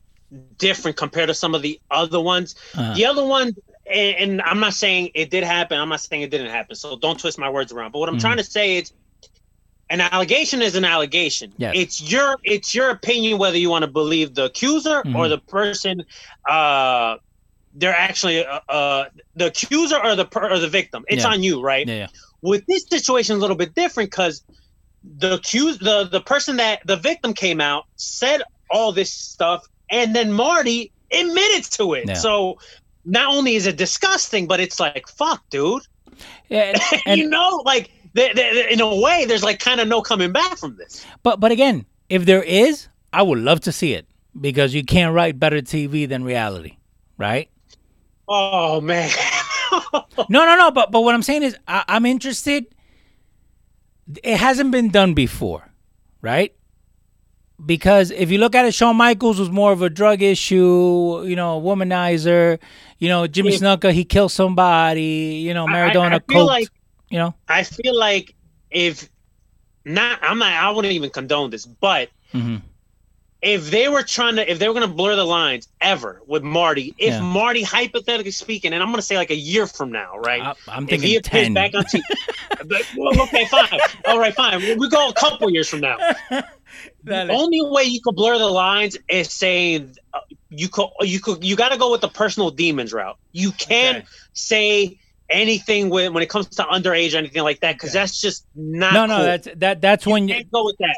different compared to some of the other ones. Uh-huh. The other one, and, and I'm not saying it did happen. I'm not saying it didn't happen. So don't twist my words around. But what I'm Mm-hmm. trying to say is, an allegation is an allegation. Yes. It's your it's your opinion whether you want to believe the accuser Mm-hmm. or the person. Uh, they're actually uh, uh, the accuser or the per, or the victim. It's Yeah. on you, right? Yeah, yeah. with this situation a little bit different because the accused the the person that the victim came out said all this stuff and then marty admitted to it Yeah. so not only is it disgusting but it's like fuck dude Yeah, and- and- you know like th- th- in a way there's like kind of no coming back from this But but again, if there is, I would love to see it because you can't write better TV than reality, right? oh man No, no, no. But but what I'm saying is, I, I'm interested. It hasn't been done before, right? Because if you look at it, Shawn Michaels was more of a drug issue, you know, womanizer. You know, Jimmy Yeah. Snuka, he killed somebody. You know, I- I- Maradona I feel coked, like- you know, i feel like if not i'm not i wouldn't even condone this but Mhm. if they were trying to if they were going to blur the lines ever with marty if Yeah. marty hypothetically speaking and i'm going to say like a year from now right I, I'm if thinking he appears ten. back on TV, well, okay, fine. All right, fine. We- go a couple years from now. The only way you could blur the lines is saying uh, you could you could you got to go with the personal demons route. You can't Okay. say anything when when it comes to underage or anything like that because that's just not. no, no, cool. that's that. That's you when you. go with that.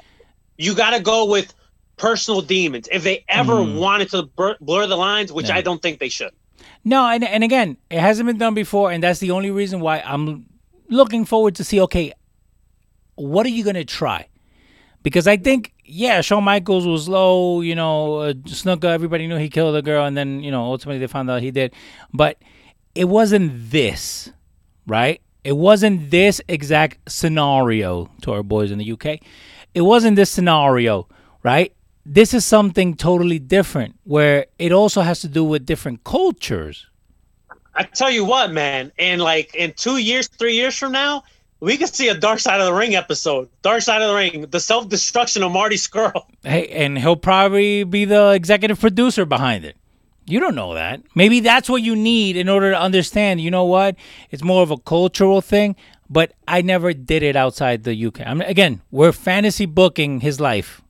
You got to go with personal demons if they ever Mm. wanted to blur, blur the lines, which. I don't think they should. No, and and again, it hasn't been done before, and that's the only reason why I'm looking forward to see. Okay, what are you gonna try? Because I think, yeah, Shawn Michaels was low. You know, uh, Snuka, everybody knew he killed a girl, and then you know, ultimately they found out he did. But it wasn't this, right? It wasn't this exact scenario to our boys in the UK. It wasn't this scenario, right? This is something totally different where it also has to do with different cultures. I tell you what, man, in like in two years, three years from now, we could see a Dark Side of the Ring episode. Dark Side of the Ring, the self destruction of Marty Scurll. Hey, and he'll probably be the executive producer behind it. You don't know that. Maybe that's what you need in order to understand. You know what? It's more of a cultural thing. But I never did it outside the UK. I mean, again, we're fantasy booking his life.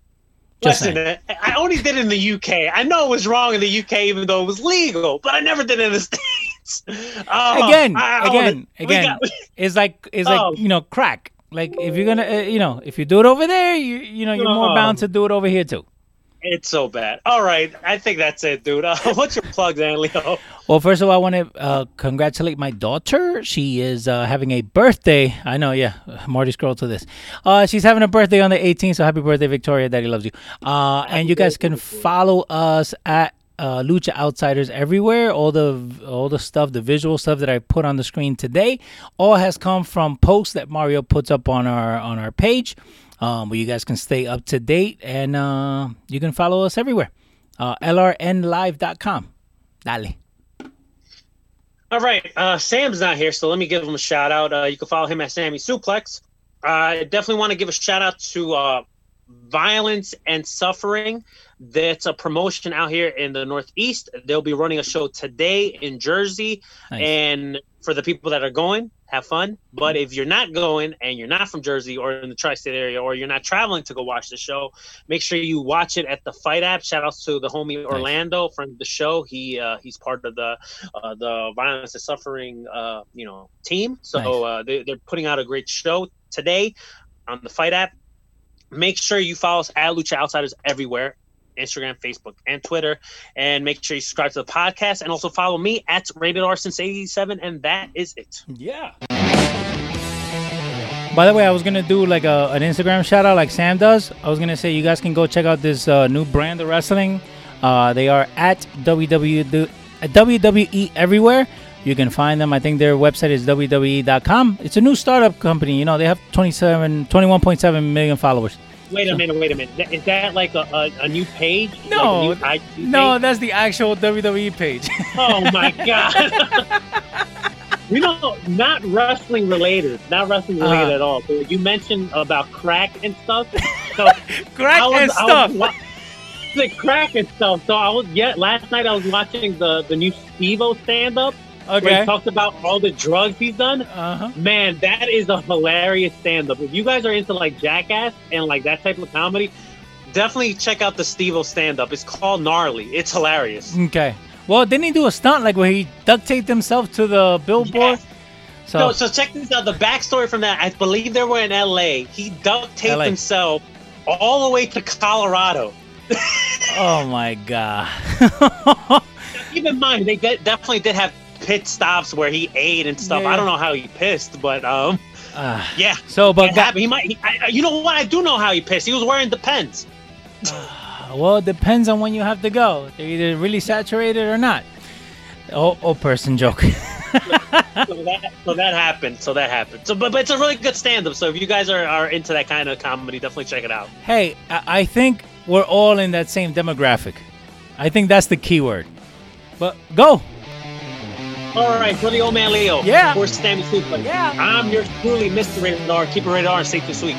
Just Listen, saying. I only did it in the UK. I know it was wrong in the UK, even though it was legal, but I never did it in the States. Oh, again, I- I again, again. got- it's like it's Oh. like you know crack. Like if you're gonna, uh, you know, if you do it over there, you you know, you're more bound to do it over here too. It's so bad. All right, I think that's it, dude. Uh, what's your plug, then, Leo? Well, first of all, I want to uh, congratulate my daughter. She is uh, having a birthday. I know, yeah. Marty Scurll to this. Uh, she's having a birthday on the 18th, so happy birthday, Victoria. Daddy loves you. Uh, and you guys can follow us at uh, Lucha Outsiders everywhere. All the all the stuff, the visual stuff that I put on the screen today, all has come from posts that Mario puts up on our on our page, um, where you guys can stay up to date and uh, you can follow us everywhere. Uh, LRNlive.com. Dale. All right, uh, Sam's not here, so let me give him a shout out. Uh, you can follow him at Sammy Suplex. I definitely want to give a shout out to uh, Violence and Suffering. That's a promotion out here in the Northeast. They'll be running a show today in Jersey, Nice. and for the people that are going, have fun. But if you're not going and you're not from Jersey or in the tri-state area, or you're not traveling to go watch the show, make sure you watch it at the FITE app. Shout out to the homie Orlando from the show. He uh, he's part of the uh, the violence and suffering uh, you know team. So Nice. uh, they, they're putting out a great show today on the FITE app. Make sure you follow us at Lucha Outsiders everywhere. Instagram, Facebook, and Twitter, and make sure you subscribe to the podcast, and also follow me at Rated R since '87, and that is it. Yeah. By the way, I was gonna do like a, an Instagram shout out like Sam does. I was gonna say you guys can go check out this uh, new brand of wrestling. Uh, they are at WW, WWE everywhere. You can find them. I think their website is WWE.com. It's a new startup company. You know, they have 27, 21.7 million followers. Wait a minute, wait a minute. Is that like a, a, a new page? No, Like new no, page? that's the actual WWE page. Oh my god. you know, not wrestling related, not wrestling related Uh-huh. at all. But you mentioned about crack and stuff. So Crack was- and stuff. wa- the crack and stuff. So I was yeah. Last night I was watching the the new Steve-O stand up where Okay. he talks about all the drugs he's done. Uh-huh. Man, that is a hilarious stand up. If you guys are into like Jackass and like that type of comedy, definitely check out the Steve-O stand up. It's called Gnarly. It's hilarious. Okay. Well, didn't he do a stunt like where he duct taped himself to the billboard? So, No, so check this out. The backstory from that, I believe they were in LA. He duct taped LA. himself all the way to Colorado. oh my god. Keep in mind, they de- definitely did have pit stops where he ate and stuff. Yeah, I don't know how he pissed, but um, Ah. yeah. so, but It ga- he might. He, I, I- you know what? I do know how he pissed. He was wearing the Depends. well, it depends on when you have to go. They're either really saturated or not. Oh, oh, person joke. so that so that happened. So that happened. So, but, but it's a really good stand-up. So if you guys are, are into that kind of comedy, definitely check it out. hey, I, I think we're all in that same demographic. I think that's the key word. But go. All right, for the old man Leo. Yeah. For Sammy Suplex. Yeah. I'm your truly Mr. Rated R. Keep it rated R and stay too sweet.